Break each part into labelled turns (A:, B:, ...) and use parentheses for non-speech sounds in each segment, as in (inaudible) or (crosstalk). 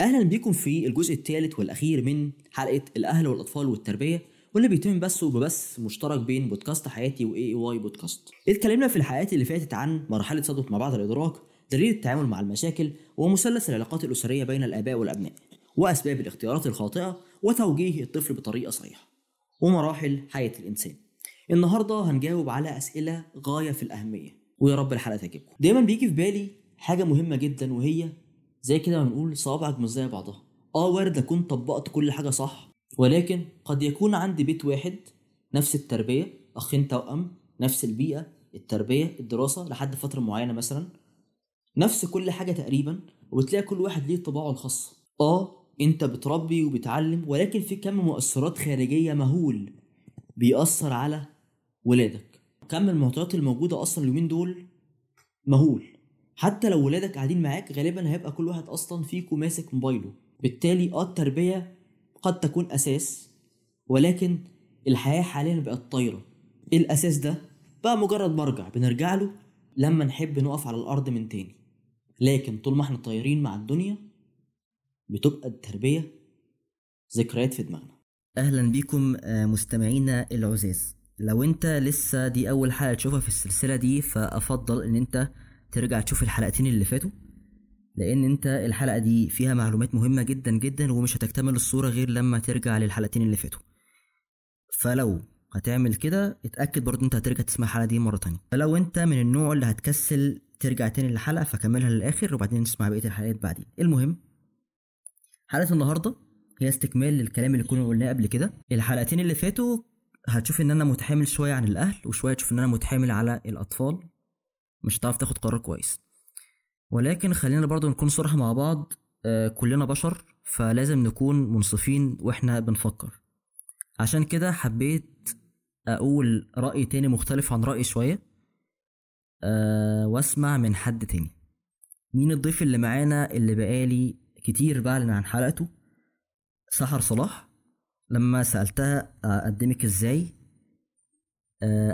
A: أهلا بيكم في الجزء الثالث والأخير من حلقة الأهل والأطفال والتربية واللي بيتم بس وبس مشترك بين بودكاست حياتي و AEY بودكاست. اتكلمنا في الحلقات اللي فاتت عن مرحلة صدمة ما بعد الإدراك دليل التعامل مع المشاكل ومثلث العلاقات الأسرية بين الآباء والأبناء وأسباب الاختيارات الخاطئة وتوجيه الطفل بطريقة صحيحة ومراحل حياة الإنسان. النهارده هنجاوب على أسئلة غاية في الأهمية ويا رب الحلقة تعجبكم. دايما بيجي في بالي حاجة مهمة جدا وهي زي كده بنقول صوابعك مش زي بعضها. آه وارد أكون طبقت كل حاجة صح ولكن قد يكون عندي بيت واحد نفس التربية اخين توأم نفس البيئة التربية الدراسة لحد فترة معينة مثلا. نفس كل حاجة تقريبا وبتلاقي كل واحد ليه طباعه الخاصه آه أنت بتربي وبتعلم ولكن في كم مؤثرات خارجية مهول بيأثر على ولادك. كم المعطيات الموجودة أصلا اليومين دول مهول. حتى لو ولادك قاعدين معاك غالبا هيبقى كل واحد أصلا فيكم ماسك موبايله. بالتالي آه التربية قد تكون أساس ولكن الحياة حاليا بقت طايرة. إيه الأساس ده؟ بقى مجرد مرجع بنرجع له لما نحب نقف على الأرض من تاني. لكن طول ما إحنا طايرين مع الدنيا بتبقى التربية ذكريات في دماغنا.
B: أهلا بيكم آه، مستمعينا العزاز. لو أنت لسه دي أول حلقة تشوفها في السلسلة دي فأفضل إن أنت ترجع تشوف الحلقتين اللي فاتوا؟ لأن أنت الحلقة دي فيها معلومات مهمة جدا جدا ومش هتكتمل الصورة غير لما ترجع للحلقتين اللي فاتوا. فلو هتعمل كده اتأكد برضه أنت هترجع تسمع الحلقة دي مرة تانية. فلو أنت من النوع اللي هتكسل ترجع تاني للحلقة فكملها للآخر وبعدين نسمع بقية الحلقات بعدين. المهم حلقة النهارده هي استكمال للكلام اللي كنا قلناه قبل كده. الحلقتين اللي فاتوا هتشوف إن أنا متحامل شوية عن الأهل وشوية تشوف إن أنا متحامل على الأطفال. مش هتعرف تاخد قرار كويس. ولكن خلينا برضو نكون صراحة مع بعض آه، كلنا بشر فلازم نكون منصفين وإحنا بنفكر. عشان كده حبيت أقول رأي تاني مختلف عن رأيي شوية أه وأسمع من حد تاني. مين الضيف اللي معانا اللي بقالي كتير بعلن عن حلقته؟ سحر صلاح. لما سألتها أقدمك إزاي آه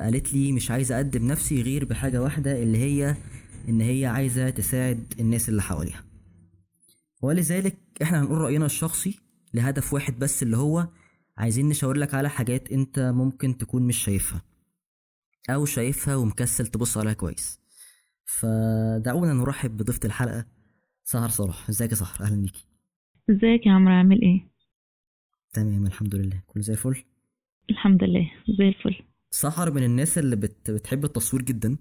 B: قالت لي مش عايزة أقدم نفسي غير بحاجة واحدة اللي هي إن هي عايزة تساعد الناس اللي حواليها. ولذلك إحنا هنقول رأينا الشخصي لهدف واحد بس اللي هو عايزين نشاور لك على حاجات أنت ممكن تكون مش شايفها أو شايفها ومكسل تبص عليها كويس. فدعونا نرحب بضيفة الحلقة سهر صلاح إزيك يا سهر؟ أهلا بيكي
C: إزيك يا عمرو؟ عامل إيه؟
B: تمام الحمد لله. كله زي الفل؟
C: الحمد لله زي الفل.
B: سحر من الناس اللي بت... بتحب التصوير جدا.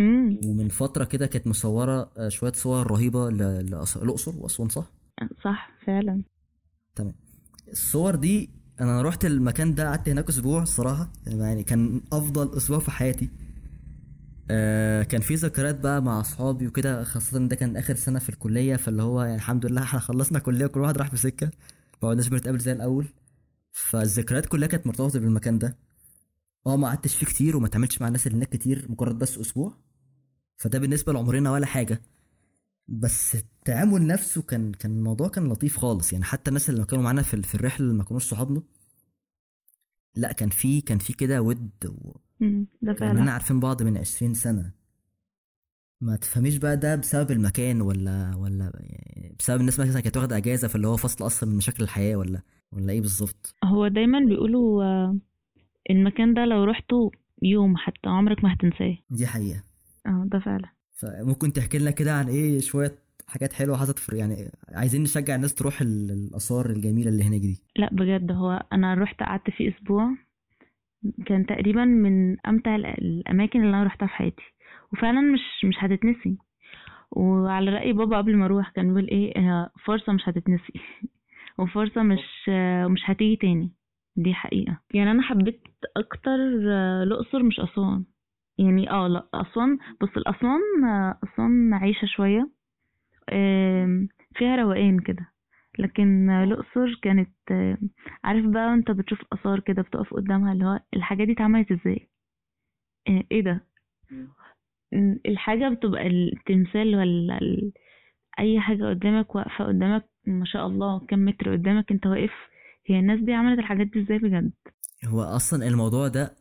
C: امم
B: ومن فترة كده كانت مصورة آه، شوية صور رهيبة ل- لأس- الأقصر وأسوان صح؟
C: صح فعلا.
B: تمام. الصور دي أنا رحت المكان ده قعدت هناك أسبوع الصراحة يعني كان أفضل أسبوع في حياتي. آه كان في ذكريات بقى مع أصحابي وكده خاصة إن ده كان آخر سنة في الكلية. فاللي هو يعني الحمد لله إحنا خلصنا كلية وكل واحد راح في سكة. ما قعدناش بنتقابل زي الأول. فالذكريات كلها كانت مرتبطة بالمكان ده. آه ما قعدتش فيه كتير وما اتعاملتش مع الناس اللي هناك كتير مجرد بس أسبوع. فده بالنسبة لعمرنا ولا حاجة. بس التعامل نفسه كان كان الموضوع كان لطيف خالص. يعني حتى الناس اللي كانوا معانا في في الرحلة اللي ما كانوش صحابنا لا كان في كان في كده ود و...
C: امم ده
B: كاننا
C: فعلا.
B: عارفين بعض من 20 سنة. ما تفهميش بقى ده بسبب المكان ولا ولا يعني بسبب الناس مثلا كانت واخدة أجازة فاللي هو فصل أصلا من مشاكل الحياة ولا ولا إيه بالظبط؟
C: هو دايما بيقولوا المكان ده لو رحته يوم حتى عمرك ما هتنساه.
B: دي حقيقة.
C: آه ده فعلا.
B: فممكن تحكي لنا كده عن إيه شوية حاجات حلوة حصلت في يعني عايزين نشجع الناس تروح ال- الآثار الجميلة اللي هناك دي.
C: لا بجد هو أنا رحت قعدت فيه أسبوع. كان تقريبا من أمتع ال- الأماكن اللي أنا رحتها في حياتي. وفعلا مش مش هتتنسي. وعلى رأي بابا قبل ما أروح كان بيقول إيه هي فرصة مش هتتنسي. (laughs) وفرصة مش آه، مش هتيجي تاني. دي حقيقة. يعني أنا حبيت أكتر آه، الأقصر مش أسوان. يعني آه لأ أسوان بص الأسوان آه، أسوان عايشة شوية فيها روقان كده. لكن الأقصر كانت آه، عارف بقى انت بتشوف آثار كده بتقف قدامها اللي هو الحاجات دي اتعملت إزاي؟ إيه ده؟ الحاجة بتبقى التمثال ولا ال... أي حاجة قدامك واقفة قدامك ما شاء الله كم متر قدامك أنت واقف هي الناس دي عملت الحاجات دي إزاي بجد؟
B: هو أصلا الموضوع ده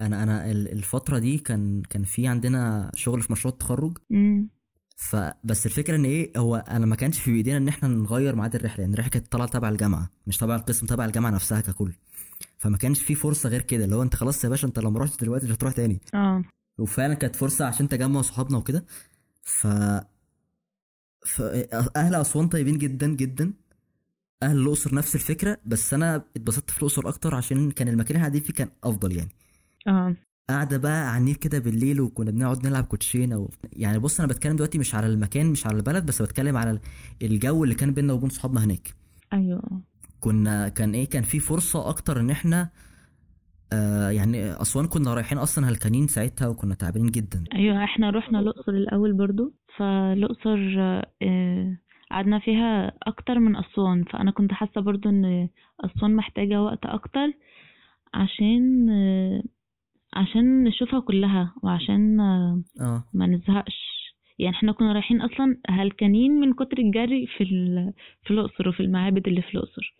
B: أنا أنا ال- الفترة دي كان كان في عندنا شغل في مشروع التخرج.
C: امم
B: فبس الفكرة إن إيه هو أنا ما كانش في بإيدينا إن إحنا نغير ميعاد الرحلة لأن الرحلة كانت طالعة تبع الجامعة مش تبع القسم تبع الجامعة نفسها ككل. فما كانش في فرصة غير كده اللي هو أنت خلاص يا باشا أنت لو ما رحتش دلوقتي مش هتروح تاني.
C: آه.
B: وفعلا كانت فرصة عشان تجمع صحابنا وكده. ف ف أهل أسوان طيبين جدا جدا. أهل الأقصر نفس الفكرة بس أنا اتبسطت في الأقصر أكتر عشان كان المكان اللي فيه كان أفضل يعني.
C: آه.
B: قاعدة بقى على النيل كده بالليل وكنا بنقعد نلعب كوتشينة و... يعني بص أنا بتكلم دلوقتي مش على المكان مش على البلد بس بتكلم على الجو اللي كان بيننا وبين صحابنا هناك.
C: أيوه.
B: كنا كان إيه كان في فرصة أكتر إن إحنا آه يعني أسوان كنا رايحين أصلا هلكانين ساعتها وكنا تعبانين جدا.
C: أيوه إحنا رحنا الأقصر الأول برضو فالأقصر آه، قعدنا فيها أكتر من أسوان فأنا كنت حاسة برضو إن أسوان محتاجة وقت أكتر عشان عشان نشوفها كلها وعشان آه، ما نزهقش. يعني إحنا كنا رايحين أصلا هلكانين من كتر الجري في في الأقصر وفي المعابد اللي في الأقصر.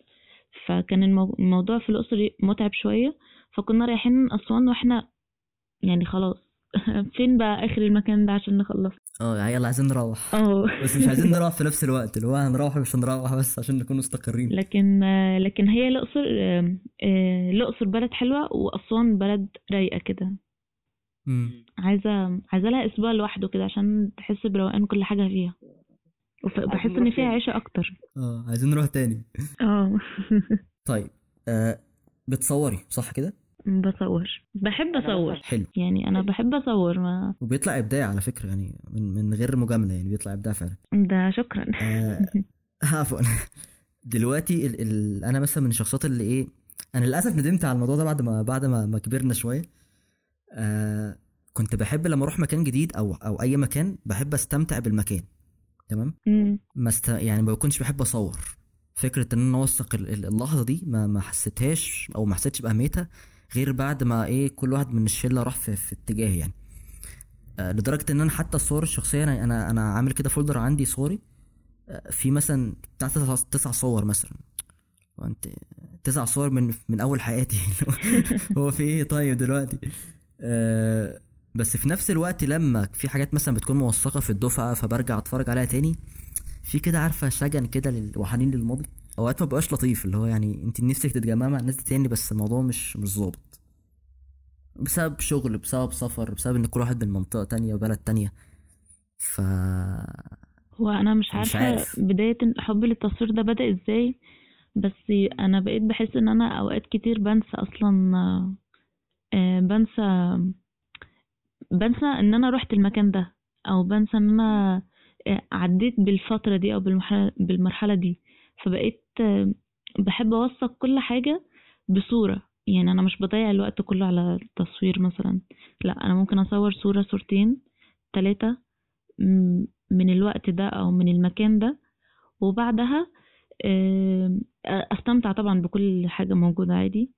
C: فكان المو- الموضوع في الأقصر متعب شوية فكنا رايحين أسوان وإحنا يعني خلاص فين بقى آخر المكان ده عشان نخلص؟
B: آه يلا عايزين نروح.
C: آه
B: بس مش عايزين نروح في نفس الوقت اللي هو هنروح مش هنروح بس عشان نكون مستقرين.
C: لكن لكن هي الأقصر آه، الأقصر بلد حلوة وأسوان بلد رايقة كده. عايزة عايزة لها أسبوع لوحده كده عشان تحس بروقان كل حاجة فيها. وبحس إن فيها عيشة أكتر.
B: أه عايزين نروح تاني.
C: أه. (laughs)
B: طيب آه بتصوري صح كده؟
C: بصور. بحب أصور.
B: حلو.
C: يعني أنا بحب أصور ما
B: وبيطلع إبداع على فكرة يعني من من غير مجاملة يعني بيطلع إبداع فعلا.
C: ده شكرا.
B: آه (laughs) عفوا. دلوقتي ال ال أنا مثلا من الشخصيات اللي إيه أنا للأسف ندمت على الموضوع ده بعد ما بعد ما, ما كبرنا شوية. آه كنت بحب لما أروح مكان جديد أو أو أي مكان بحب أستمتع بالمكان. تمام. ما است... يعني ما بكونش بحب أصور. فكرة إن أنا أوثق ال- ال- اللحظة دي ما ما حسيتهاش أو ما حسيتش بأهميتها غير بعد ما إيه كل واحد من الشلة راح في, في اتجاه يعني. آه لدرجة إن أنا حتى الصور الشخصية أنا أنا, أنا عامل كده فولدر عندي صوري آه في مثلا بتاع تسع, صور مثلا. وانت تسع صور من من أول حياتي. (laughs) هو في إيه طيب دلوقتي؟ آه بس في نفس الوقت لما في حاجات مثلا بتكون موثقة في الدفعة فبرجع أتفرج عليها تاني في كده عارفة شجن كده وحنين للماضي؟ أوقات ما بقاش لطيف اللي هو يعني انت نفسك تتجمعي مع الناس دي تاني بس الموضوع مش مش ظابط. بسبب شغل بسبب سفر بسبب ان كل واحد من منطقه تانية وبلد تانية. ف
C: هو أنا مش
B: مش
C: عارفة
B: عارف.
C: بداية حبي للتصوير ده بدأ إزاي بس أنا بقيت بحس إن أنا أوقات كتير بنسى أصلا آه، بنسى بنسى إن أنا رحت المكان ده أو بنسى إن أنا آه، عديت بالفترة دي أو بالمرحلة دي. فبقيت بحب أوثق كل حاجة بصورة. يعني أنا مش بضيع الوقت كله على التصوير مثلا. لا أنا ممكن أصور صورة صورتين ثلاثة من الوقت ده أو من المكان ده. وبعدها آه، أستمتع طبعا بكل حاجة موجودة عادي.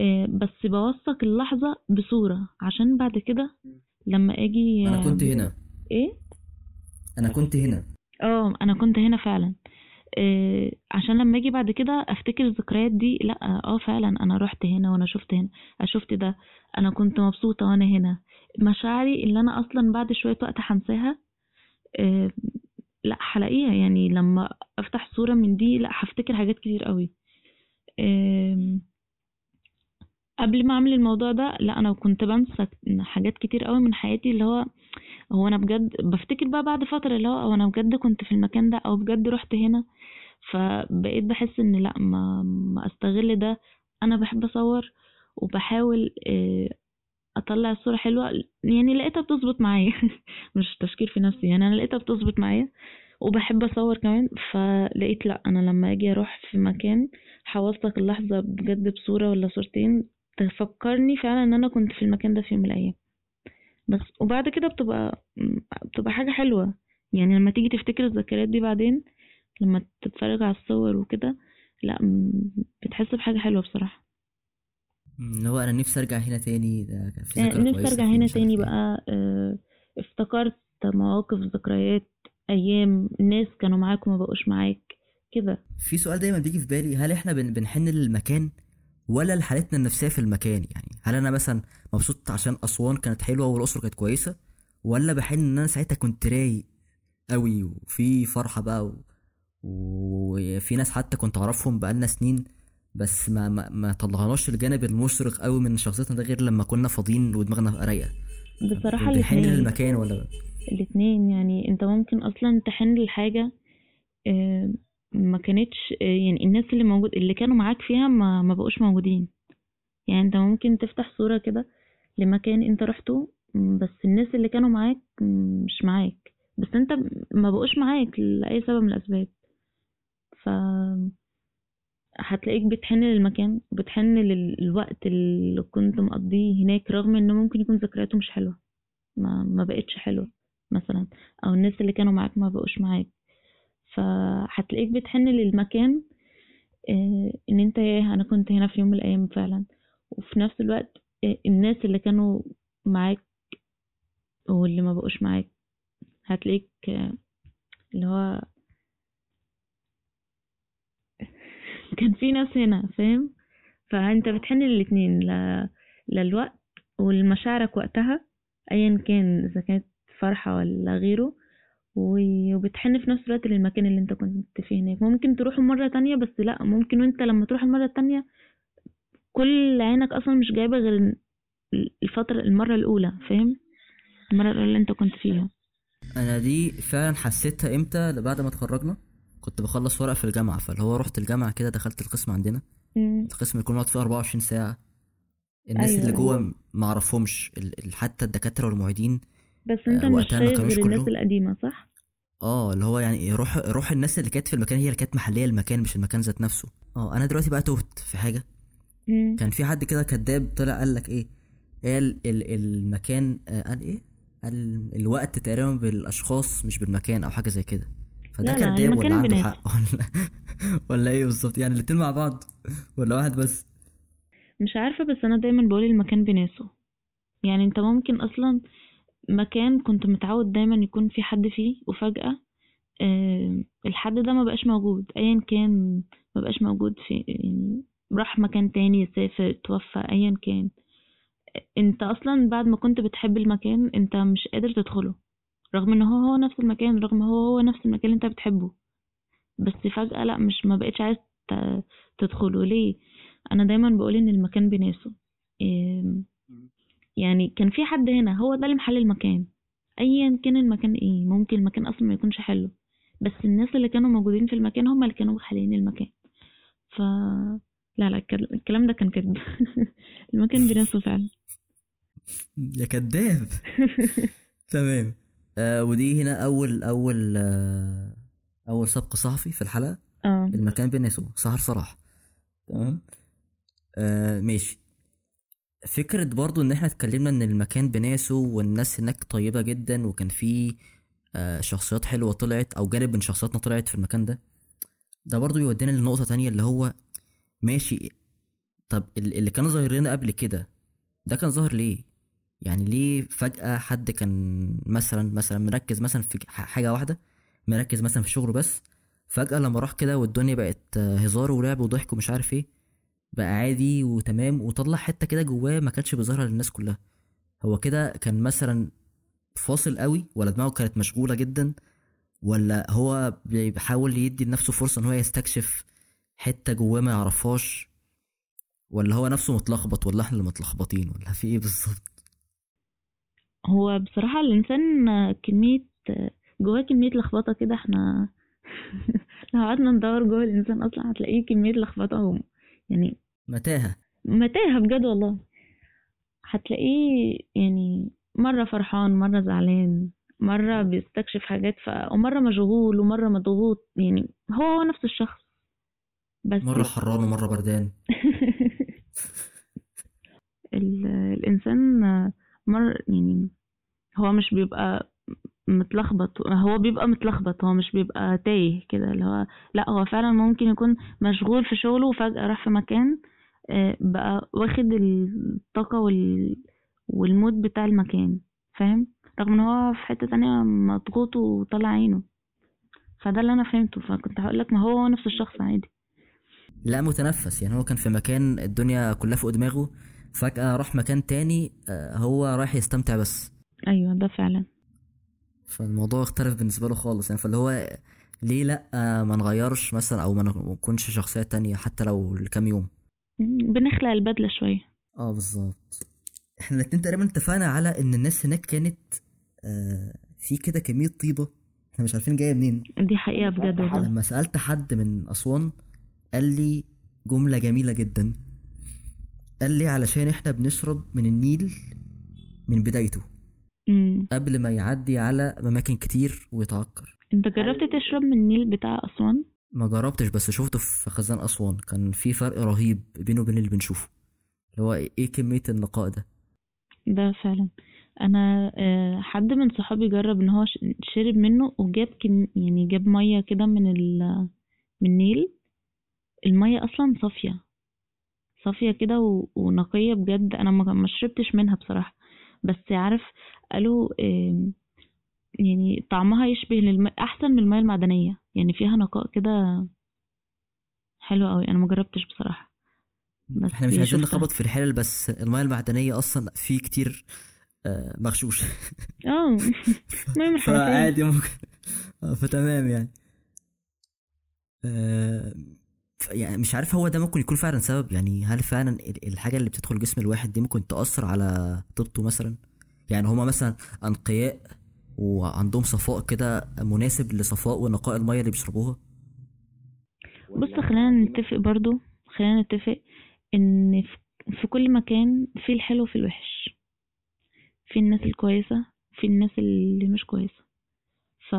C: آه، بس بوثق اللحظة بصورة. عشان بعد كده لما آجي
B: أنا كنت هنا.
C: إيه؟
B: أنا كنت هنا.
C: آه أنا كنت هنا فعلا. عشان لما أجي بعد كده افتكر الذكريات دي لا آه فعلا أنا رحت هنا وأنا شفت هنا أنا شفت ده أنا كنت مبسوطة وأنا هنا. مشاعري اللي أنا أصلا بعد شوية وقت هنساها إيه لا هلاقيها. يعني لما أفتح صورة من دي لا هفتكر حاجات كتير قوي. قبل ما أعمل الموضوع ده لا أنا كنت بنسى حاجات كتير قوي من حياتي اللي هو هو أنا بجد بفتكر بقى بعد فترة اللي هو أنا بجد كنت في المكان ده أو بجد رحت هنا؟ فبقيت بحس إن لأ ما, ما أستغل ده. أنا بحب أصور وبحاول آه، أطلع الصورة حلوة. يعني لقيتها بتظبط معايا. (laughs) مش تشكير في نفسي يعني أنا لقيتها بتظبط معايا وبحب أصور كمان. فلقيت لأ أنا لما أجي أروح في مكان هوثق اللحظة بجد بصورة ولا صورتين تفكرني فعلا إن أنا كنت في المكان ده في يوم من الأيام. بس وبعد كده بتبقى بتبقى حاجة حلوة. يعني لما تيجي تفتكر الذكريات دي بعدين لما تتفرج على الصور وكده لا بتحس بحاجة حلوة بصراحة.
B: اللي هو أنا نفسي أرجع هنا تاني ده كان في ذكرى
C: نفسي
B: أرجع
C: هنا تاني
B: إيه.
C: بقى آه، افتكرت مواقف ذكريات أيام ناس كانوا معاك وما بقوش معاك كده.
B: في سؤال دايما بيجي في بالي هل إحنا بن- بنحن للمكان ولا لحالتنا النفسية في المكان؟ يعني هل أنا مثلا مبسوط عشان أسوان كانت حلوة والأقصر كانت كويسة ولا بحن إن أنا ساعتها كنت رايق قوي وفي فرحة بقى و... وفي ناس حتى كنت أعرفهم بقالنا سنين بس ما ما, ما طلعناش الجانب المشرق قوي من شخصيتنا ده غير لما كنا فاضيين ودماغنا
C: رايقة.
B: بنحن
C: الاتنين.
B: للمكان ولا؟
C: الاتنين يعني أنت ممكن أصلا تحن لحاجة آه، ما كانتش آه، يعني الناس اللي موجود اللي كانوا معاك فيها ما, ما بقوش موجودين. يعني أنت ممكن تفتح صورة كده لمكان أنت رحته بس الناس اللي كانوا معاك مش معاك. بس أنت ما بقوش معاك لأي سبب من الأسباب. ف هتلاقيك بتحن للمكان بتحن للوقت اللي كنت مقضيه هناك رغم انه ممكن يكون ذكرياته مش حلوة. ما, ما بقتش حلوة مثلا أو الناس اللي كانوا معاك ما بقوش معاك. فهتلاقيك بتحن للمكان آه، إن أنت ياه أنا كنت هنا في يوم من الأيام فعلا. وفي نفس الوقت آه، الناس اللي كانوا معاك واللي ما بقوش معاك هتلاقيك آه، اللي هو كان في ناس هنا فاهم؟ فأنت بتحن للاتنين ل... للوقت ولمشاعرك وقتها ايا كان إذا كانت فرحة ولا غيره وبتحن في نفس الوقت للمكان اللي أنت كنت فيه هناك. ممكن تروحه مرة تانية بس لأ ممكن وأنت لما تروح المرة التانية كل عينك أصلا مش جايبة غير ال- الفترة المرة الأولى فاهم؟ المرة الأولى اللي أنت كنت فيها.
B: أنا دي فعلا حسيتها إمتى؟ بعد ما اتخرجنا. كنت بخلص ورق في الجامعة فاللي هو رحت الجامعة كده دخلت القسم عندنا
C: مم.
B: القسم اللي كنا بنقعد فيه 24 ساعة الناس
C: أيوة،
B: اللي جوه. ما أعرفهمش حتى الدكاترة والمعيدين
C: بس
B: أنت
C: مش شايف غير الناس
B: كلهم.
C: القديمة صح؟
B: آه اللي هو يعني روح روح الناس اللي كانت في المكان هي اللي كانت محلية المكان مش المكان ذات نفسه آه أنا دلوقتي بقى تهت في حاجة
C: مم.
B: كان في حد كده كذاب طلع قال لك إيه قال ال المكان آه، قال إيه قال الوقت تقريبا بالأشخاص مش بالمكان أو حاجة زي كده فده
C: لا، لا،
B: كذاب
C: المكان
B: ولا عنده
C: بناس.
B: حق؟ ولا ولا إيه بالظبط؟ يعني الاتنين مع بعض ولا واحد بس؟
C: مش عارفة بس أنا دايما بقول المكان بناسه. يعني أنت ممكن أصلا مكان كنت متعود دايما يكون في حد فيه وفجأة آه، الحد ده ما بقاش موجود. أيا كان ما بقاش موجود في يعني راح مكان تاني سافر توفى أيا كان. أنت أصلا بعد ما كنت بتحب المكان أنت مش قادر تدخله. رغم إن هو هو نفس المكان رغم هو هو نفس المكان اللي أنت بتحبه. بس فجأة لأ مش ما بقتش عايز تدخله. ليه؟ أنا دايما بقول إن المكان بناسه يعني كان في حد هنا هو ده اللي محل المكان. ايا كان المكان إيه ممكن المكان أصلا ما يكونش حلو. بس الناس اللي كانوا موجودين في المكان هم اللي كانوا محلين المكان. ف لا لا الكل- الكلام ده كان كذب. (laughs) المكان بناسه فعلا.
B: يا كذاب. (laughs) تمام. آه ودي هنا أول أول آه أول سبق صحفي في الحلقة.
C: آه.
B: المكان بناسه سهر صلاح تمام؟ آه ماشي. فكرة برضو إن إحنا اتكلمنا إن المكان بناسه والناس هناك طيبة جدا وكان في آه شخصيات حلوة طلعت أو جانب من شخصياتنا طلعت في المكان ده ده برضو بيودينا لنقطة تانية اللي هو ماشي طب ال- اللي كان ظاهر لنا قبل كده ده كان ظاهر ليه؟ يعني ليه فجأة حد كان مثلا مثلا مركز مثلا في حاجة واحدة مركز مثلا في شغله بس فجأة لما راح كده والدنيا بقت هزار ولعب وضحك ومش عارف إيه بقى عادي وتمام وطلع حتة كده جواه ما كانتش بيظهرها للناس كلها. هو كده كان مثلا فاصل قوي ولا دماغه كانت مشغولة جدا ولا هو بيحاول يدي لنفسه فرصة إن هو يستكشف حتة جواه ما يعرفهاش ولا هو نفسه متلخبط ولا إحنا اللي متلخبطين ولا في إيه بالظبط؟
C: هو بصراحة الإنسان كمية جواه كمية لخبطة كده إحنا (laughs) لو قعدنا ندور جوه الإنسان أصلا هتلاقيه كمية لخبطة يعني
B: متاهة.
C: متاهة بجد والله. هتلاقيه يعني مرة فرحان مرة زعلان مرة بيستكشف حاجات ف... ومرة مشغول ومرة مضغوط يعني هو هو نفس الشخص. بس
B: مرة حران ومرة بردان. (laughs)
C: ال- الإنسان مر يعني هو مش بيبقى متلخبط هو بيبقى متلخبط هو مش بيبقى تايه كده اللي هو لا هو فعلا ممكن يكون مشغول في شغله وفجأة راح في مكان آه، بقى واخد الطاقة وال... والمود بتاع المكان فاهم؟ رغم إن هو في حتة تانية مضغوط وطلع عينه. فده اللي أنا فهمته فكنت هقول لك ما هو نفس الشخص عادي.
B: لا متنفس يعني هو كان في مكان الدنيا كلها فوق دماغه فجأة راح مكان تاني آه، هو رايح يستمتع بس.
C: أيوه ده فعلا.
B: فالموضوع اختلف بالنسبة له خالص. يعني فاللي هو ليه لأ ما نغيرش مثلا أو ما نكونش شخصيه تانية حتى لو لكام يوم.
C: بنخلق البدلة شوية.
B: آه بالظبط. إحنا الاتنين تقريبا اتفقنا على إن الناس هناك كانت آه في كده كمية طيبة. إحنا مش عارفين جاية منين.
C: دي حقيقة بجد
B: لما سألت حد من أسوان قال لي جملة جميلة جدا. قال لي علشان إحنا بنشرب من النيل من بدايته.
C: امم
B: قبل ما يعدي على أماكن كتير ويتعكر.
C: انت جربت تشرب من النيل بتاع أسوان؟
B: ما جربتش بس شفته في خزان أسوان. كان في فرق رهيب بينه وبين اللي بنشوفه. اللي هو إيه كمية النقاء ده؟
C: ده فعلا. أنا آه، حد من صحابي جرب إن هو شرب منه وجاب كم يعني جاب مية كده من ال من النيل. المية أصلا صافية. صافية كده و- ونقية بجد. أنا ما شربتش منها بصراحة. بس عارف قالوا يعني طعمها يشبه للم... أحسن من المية المعدنية. يعني فيها نقاء كده حلو قوي أنا ما جربتش بصراحة. بس
B: إحنا مش عايزين. نخبط في الحلل بس المياه المعدنية أصلا في كتير آه، مغشوش. (laughs)
C: آه. (laughs) المهم الحنفية.
B: فعادي ممكن. آه، فتمام يعني. آه، يعني مش عارف هو ده ممكن يكون فعلا سبب يعني هل فعلا ال- الحاجة اللي بتدخل جسم الواحد دي ممكن تأثر على طيبته مثلا؟ يعني هما مثلا أنقياء وعندهم صفاء كده مناسب لصفاء ونقاء المية اللي بيشربوها؟
C: بص خلينا نتفق برضو خلينا نتفق إن في- في كل مكان في الحلو وفي الوحش. في الناس الكويسة في الناس اللي مش كويسة. ف...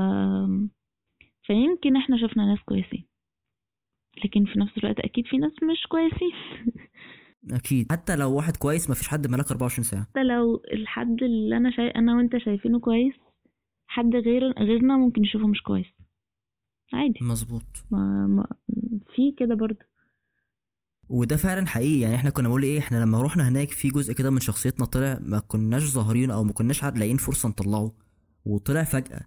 C: فيمكن إحنا شفنا ناس كويسين. لكن في نفس الوقت أكيد في ناس مش كويسين. (laughs)
B: أكيد. حتى لو واحد كويس مفيش حد ملاك 24 ساعة.
C: حتى لو الحد اللي أنا شايف أنا وأنت شايفينه كويس حد غير غيرنا ممكن يشوفه مش كويس. عادي.
B: مظبوط.
C: ما... ما... في كده برضو
B: وده فعلا حقيقي. يعني إحنا كنا بنقول إيه؟ إحنا لما رحنا هناك في جزء كده من شخصيتنا طلع ما كناش ظاهرين أو ما كناش عاد لاقيين فرصة نطلعه. وطلع فجأة.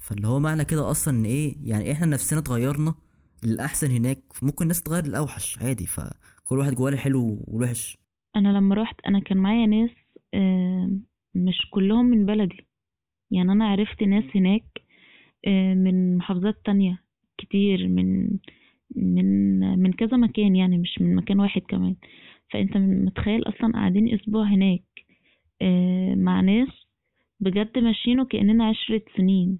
B: فاللي هو معنى كده أصلا إن إيه؟ يعني إحنا نفسنا اتغيرنا للاحسن هناك ممكن الناس تغير للأوحش عادي فكل واحد جواه الحلو والوحش.
C: أنا لما روحت أنا كان معايا ناس مش كلهم من بلدي. يعني أنا عرفت ناس هناك من محافظات تانية كتير من من من كذا مكان يعني مش من مكان واحد كمان. فأنت متخيل أصلا قاعدين أسبوع هناك مع ناس بجد ماشيين وكأننا عشرة سنين.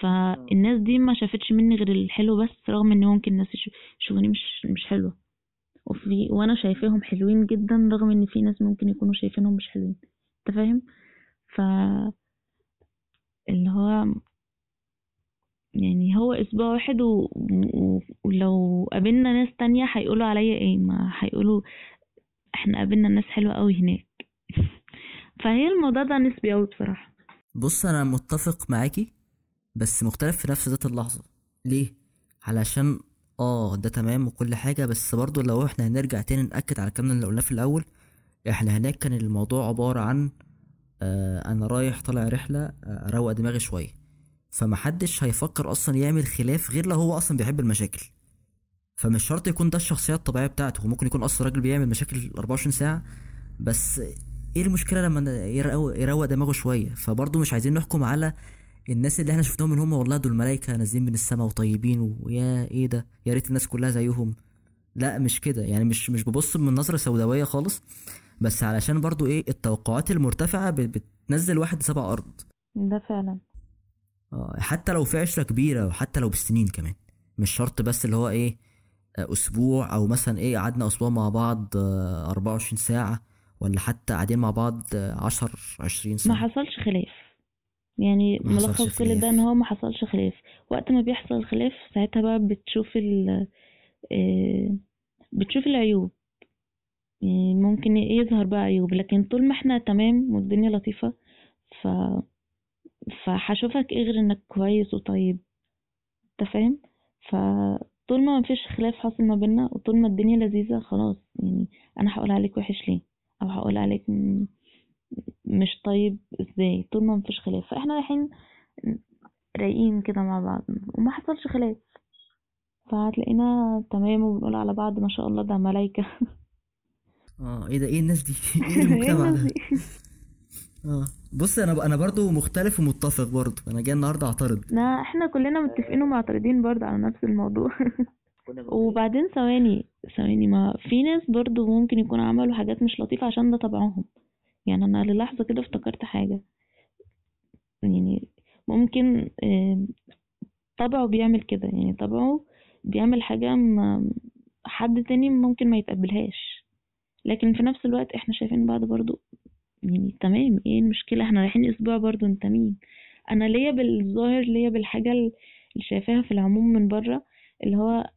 C: فالناس دي ما شافتش مني غير الحلو بس رغم إن ممكن الناس يشو- يشوفوني مش مش حلوة. وفي وأنا شايفاهم حلوين جدا رغم إن في ناس ممكن يكونوا شايفينهم مش حلوين. أنت فاهم؟ ف اللي هو يعني هو أسبوع واحد و... و... ولو قابلنا ناس تانية هيقولوا عليا إيه؟ ما هيقولوا إحنا قابلنا ناس حلوة قوي هناك. (laughs) فهي الموضوع ده نسبي قوي بصراحة.
B: بص أنا متفق معاكي. بس مختلف في نفس ذات اللحظة. ليه؟ علشان آه ده تمام وكل حاجة بس برضو لو إحنا هنرجع تاني نأكد على الكلام اللي قلناه في الأول إحنا هناك كان الموضوع عبارة عن آه أنا رايح طالع رحلة آه، أروق دماغي شوية. فمحدش هيفكر أصلا يعمل خلاف غير لو هو أصلا بيحب المشاكل. فمش شرط يكون ده الشخصية الطبيعية بتاعته هو ممكن يكون أصلا راجل بيعمل مشاكل 24 ساعة بس إيه المشكلة لما يروق دماغه شوية؟ فبرضه مش عايزين نحكم على الناس اللي إحنا شفناهم ان هم والله دول ملايكه نازلين من السماء وطيبين ويا إيه ده؟ يا ريت الناس كلها زيهم. لا مش كده. يعني مش مش ببص من نظرة سوداوية خالص بس علشان برضو إيه التوقعات المرتفعة بت- بتنزل واحد سبع أرض.
C: ده فعلا.
B: آه، حتى لو في عشرة كبيرة وحتى لو بالسنين كمان. مش شرط بس اللي هو إيه آه، أسبوع أو مثلا إيه قعدنا أسبوع مع بعض آه، 24 ساعة ولا حتى قاعدين مع بعض آه، 10 20
C: ما
B: سنه
C: حصلش خلاف. يعني ملخص كل ده. إن هو ما حصلش خلاف. وقت ما بيحصل خلاف ساعتها بقى بتشوف ال آه، بتشوف العيوب. يعني ممكن يظهر بقى عيوب لكن طول ما إحنا تمام والدنيا لطيفة ف فهشوفك إيه غير إنك كويس وطيب. أنت فاهم؟ فطول ما مفيش خلاف حاصل ما بيننا وطول ما الدنيا لذيذة خلاص. يعني أنا هقول عليك وحش ليه؟ أو هقول عليك م- مش طيب إزاي؟ طول ما مفيش خلاف. فإحنا رايحين رايقين كده مع بعض. وما حصلش خلاف. فهتلاقينا تمام وبنقول على بعض ما شاء الله ده ملايكة. (laughs)
B: آه إيه ده؟ إيه الناس دي؟ إيه (laughs)
C: إيه
B: المجتمع
C: الناس
B: ده؟ (laughs) آه بص أنا أنا برضو مختلف ومتفق برضو. أنا جاي النهارده أعترض.
C: لا إحنا كلنا متفقين ومعترضين برضه على نفس الموضوع. وبعدين ثواني ثواني ما في ناس برضه ممكن يكونوا عملوا حاجات مش لطيفة عشان ده طبعهم. يعني أنا للحظة كده افتكرت حاجة. يعني ممكن طبعه بيعمل كده. يعني طبعه بيعمل حاجة ما حد تاني ممكن ما يتقبلهاش. لكن في نفس الوقت إحنا شايفين بعض برضو يعني تمام. إيه المشكلة؟ إحنا رايحين أسبوع برضو أنت مين؟ أنا ليا بالظاهر ليا بالحاجة اللي شايفاها في العموم من بره اللي هو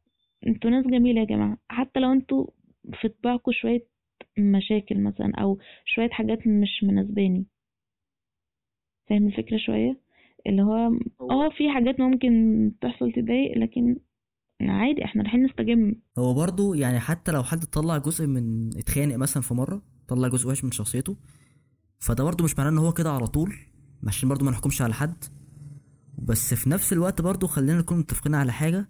C: أنتوا ناس جميلة يا جماعة. حتى لو أنتوا في طباعكوا شوية مشاكل مثلا أو شوية حاجات مش مناسباني. فاهم الفكرة شوية؟ اللي هو آه في حاجات ممكن تحصل تضايق لكن عادي إحنا رايحين نستجم.
B: هو برضو يعني حتى لو حد طلع جزء من اتخانق مثلا في مرة طلع جزء وحش من شخصيته فده برضو مش معناه إن هو كده على طول عشان برضو ما نحكمش على حد. بس في نفس الوقت برضو خلينا نكون متفقين على حاجة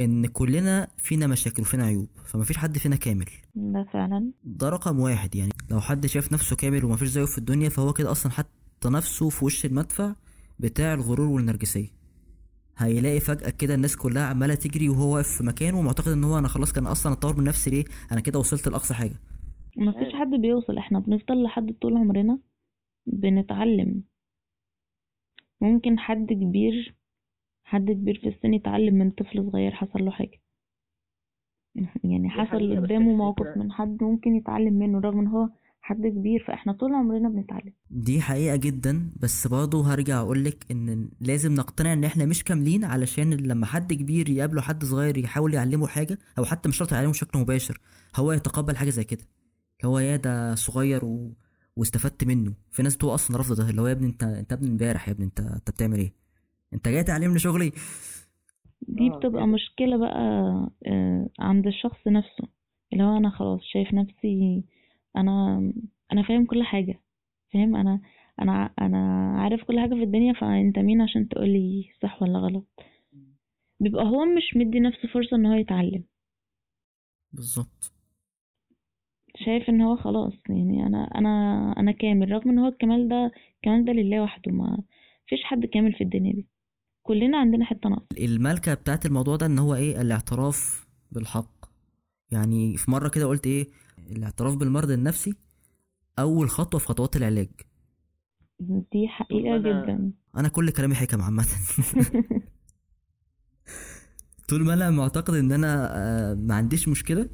B: إن كلنا فينا مشاكل وفينا عيوب فمفيش حد فينا كامل.
C: ده فعلا.
B: ده رقم واحد يعني. لو حد شايف نفسه كامل ومفيش زيه في الدنيا فهو كده أصلا حط نفسه في وش المدفع بتاع الغرور والنرجسية. هيلاقي فجأة كده الناس كلها عمالة تجري وهو واقف في مكانه ومعتقد إن هو أنا خلاص كان أصلا أطور من نفسي ليه؟ أنا كده وصلت لأقصى حاجة.
C: مفيش حد بيوصل. إحنا بنفضل لحد طول عمرنا بنتعلم. ممكن حد كبير حد كبير في السن يتعلم من طفل صغير حصل له حاجة. (laughs) يعني حصل قدامه موقف من حد ممكن يتعلم منه رغم إن هو حد كبير فإحنا طول عمرنا بنتعلم.
B: دي حقيقة جدا بس برضه هرجع أقولك إن لازم نقتنع إن إحنا مش كاملين علشان لما حد كبير يقابله حد صغير يحاول يعلمه حاجة أو حتى مش شرط يعلمه بشكل مباشر هو يتقبل حاجة زي كده. هو يا ده صغير و... واستفدت منه. في ناس بتبقى أصلا رافضة ده اللي هو يا ابني أنت أنت ابن امبارح يا ابني أنت أنت بتعمل إيه؟ انت جاي تعلمني شغلي.
C: دي بتبقى مشكلة بقى آه، عند الشخص نفسه. اللي هو أنا خلاص شايف نفسي أنا أنا فاهم كل حاجة. فاهم؟ أنا أنا أنا عارف كل حاجة في الدنيا فأنت مين عشان تقولي صح ولا غلط؟ بيبقى هو مش مدي نفسه فرصة إن هو يتعلم.
B: بالظبط.
C: شايف إن هو خلاص يعني أنا أنا أنا كامل رغم إن هو الكمال ده الكمال ده لله وحده. ما فيش حد كامل في الدنيا دي. كلنا عندنا حتة ناقصة
B: الملكة بتاعت الموضوع ده إن هو إيه؟ الاعتراف بالحق. يعني في مرة كده قلت إيه؟ الاعتراف بالمرض النفسي أول خطوة في خطوات العلاج.
C: دي
A: ما أنا-
C: جدا.
B: أنا كل كلامي حكم عامة. (laughs) طول ما أنا معتقد إن أنا آه، ما عنديش مشكلة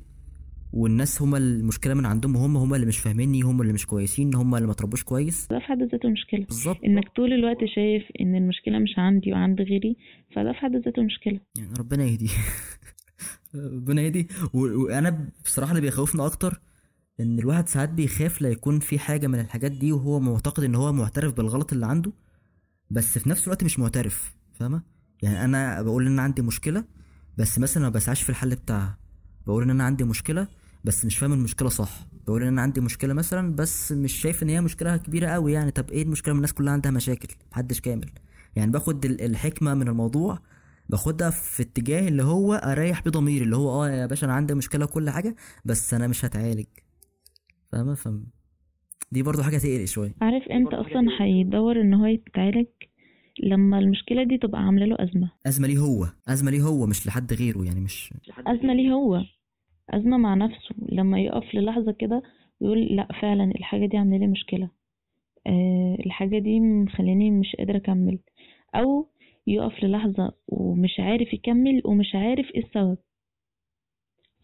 B: والناس هما المشكلة من عندهم هم هما اللي مش فاهميني هم اللي مش كويسين هم اللي ما تربوش كويس.
C: ده في حد ذاته مشكلة.
B: بالظبط.
C: إنك طول الوقت شايف إن المشكلة مش عندي وعند غيري فده في حد ذاته مشكلة.
B: يعني ربنا يهدي. (laughs) ربنا يهدي. وأنا بصراحة اللي بيخوفنا أكتر إن الواحد ساعات بيخاف لا يكون في حاجة من الحاجات دي وهو معتقد إن هو معترف بالغلط اللي عنده بس في نفس الوقت مش معترف. فاهمة؟ يعني أنا بقول إن أنا عندي مشكلة بس مثلا ما بسعاش في الحل بتاعها. بقول إن أنا عندي مشكلة بس مش فاهم المشكلة صح. بقول إن أنا عندي مشكلة مثلا بس مش شايف إن هي مشكلة كبيرة قوي يعني. طب إيه المشكلة؟ من الناس كلها عندها مشاكل محدش كامل. يعني باخد ال- الحكمة من الموضوع باخدها في اتجاه اللي هو أريح بيه ضميري اللي هو آه يا باشا أنا عندي مشكلة وكل حاجة بس أنا مش هتعالج. فاهمة؟ فاهم دي برضو حاجة تقلق شوية.
C: عارف إمتى أصلا هيدور إن هو يتعالج؟ لما المشكلة دي تبقى عاملة له أزمة.
B: أزمة ليه هو؟ أزمة ليه هو؟ مش لحد غيره يعني مش
C: أزمة ليه هو؟ أزمة مع نفسه لما يقف للحظة كده ويقول لأ فعلا الحاجة دي عاملة لي مشكلة. أه الحاجة دي مخليني مش قادرة أكمل. أو يقف للحظة ومش عارف يكمل ومش عارف إيه السبب.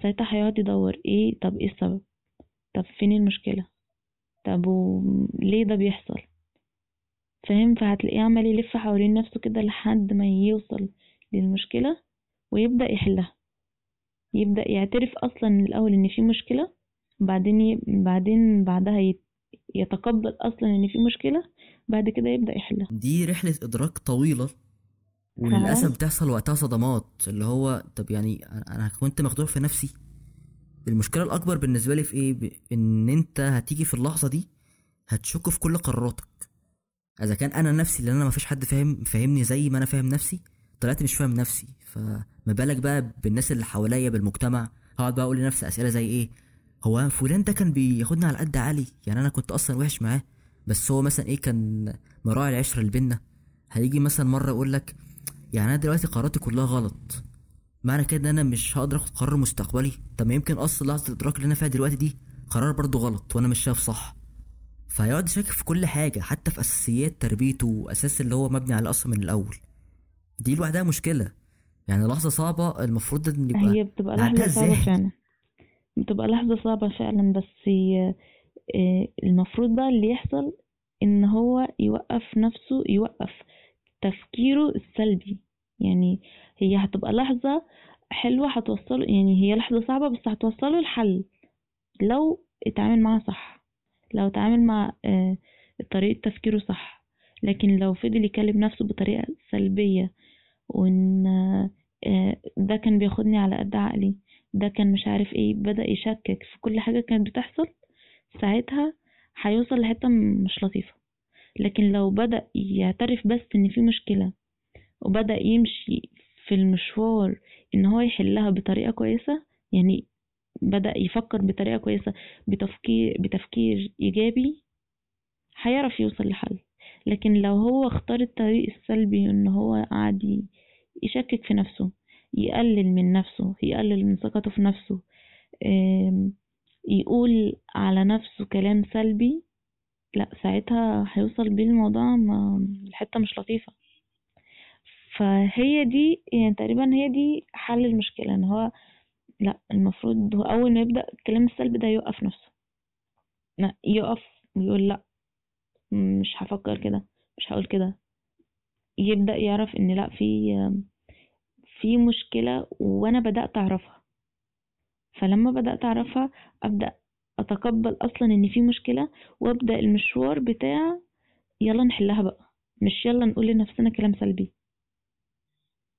C: ساعتها هيقعد يدور إيه طب إيه السبب؟ طب فين المشكلة؟ طب وليه ده بيحصل؟ فاهم؟ فهتلاقيه عمال يلف حوالين نفسه كده لحد ما يوصل للمشكلة ويبدأ يحلها. يبدأ يعترف أصلا من الأول إن في مشكلة بعدين ي... بعدين بعدها يت... يتقبل أصلا إن في مشكلة بعد كده يبدأ يحلها.
B: دي رحلة إدراك طويلة وللأسف
C: فعلا.
B: بتحصل وقتها صدمات. اللي هو طب يعني أنا- أنا كنت مخدوع في نفسي. المشكلة الأكبر بالنسبة لي في إيه؟ ب- إن أنت هتيجي في اللحظة دي هتشك في كل قراراتك. إذا كان أنا نفسي اللي أنا ما فيش حد فاهم فاهمني زي ما أنا فاهم نفسي طلعت مش فاهم نفسي فما بالك بقى بالناس اللي حواليا بالمجتمع؟ هقعد بقى أقول لنفسي أسئلة زي إيه؟ هو فلان ده كان بياخدني على قد عالي يعني أنا كنت أصلا وحش معاه بس هو مثلا إيه كان مراعي العشرة اللي بينا هيجي مثلا مرة يقول لك يعني أنا دلوقتي قراراتي كلها غلط معنى كده إن أنا مش هقدر آخد قرار مستقبلي؟ طب ما يمكن أصلا لحظة الإدراك اللي أنا فيها دلوقتي دي قرار برضو غلط وأنا مش شايف صح. فهيقعد يشكك في كل حاجة حتى في أساسيات تربيته وأساس اللي هو مبني على أصلا من الأول. دي لوحدها مشكلة. يعني لحظة صعبة المفروض إن يبقى
C: هي بتبقى صعبة
B: إزاي؟
C: فعلا. بتبقى لحظة صعبة فعلا بس آه، المفروض بقى اللي يحصل إن هو يوقف نفسه يوقف تفكيره السلبي. يعني هي هتبقى لحظة حلوة هتوصله يعني هي لحظة صعبة بس هتوصله الحل. لو اتعامل معاها صح لو اتعامل مع آه، طريقة تفكيره صح. لكن لو فضل يكلم نفسه بطريقة سلبية وإن آه، ده كان بياخدني على قد عقلي ده كان مش عارف إيه بدأ يشكك في كل حاجة كانت بتحصل ساعتها هيوصل لحتة مش لطيفة. لكن لو بدأ يعترف بس إن في مشكلة وبدأ يمشي في المشوار إن هو يحلها بطريقة كويسة يعني بدأ يفكر بطريقة كويسة بتفكير بتفكير إيجابي هيعرف يوصل لحل. لكن لو هو اختار الطريق السلبي إن هو قعد يشكك في نفسه يقلل من نفسه يقلل من ثقته في نفسه يقول على نفسه كلام سلبي لا ساعتها هيوصل بيه الموضوع ما- لحتة مش لطيفة. فهي دي يعني تقريبا هي دي حل المشكلة إن هو لا المفروض هو أول ما يبدأ الكلام السلبي ده يوقف نفسه. لا يقف ويقول لا. مش هفكر كده مش هقول كده. يبدأ يعرف إن لأ في في مشكلة وأنا بدأت أعرفها. فلما بدأت أعرفها أبدأ أتقبل أصلا إن في مشكلة وأبدأ المشوار بتاع يلا نحلها بقى. مش يلا نقول لنفسنا كلام سلبي.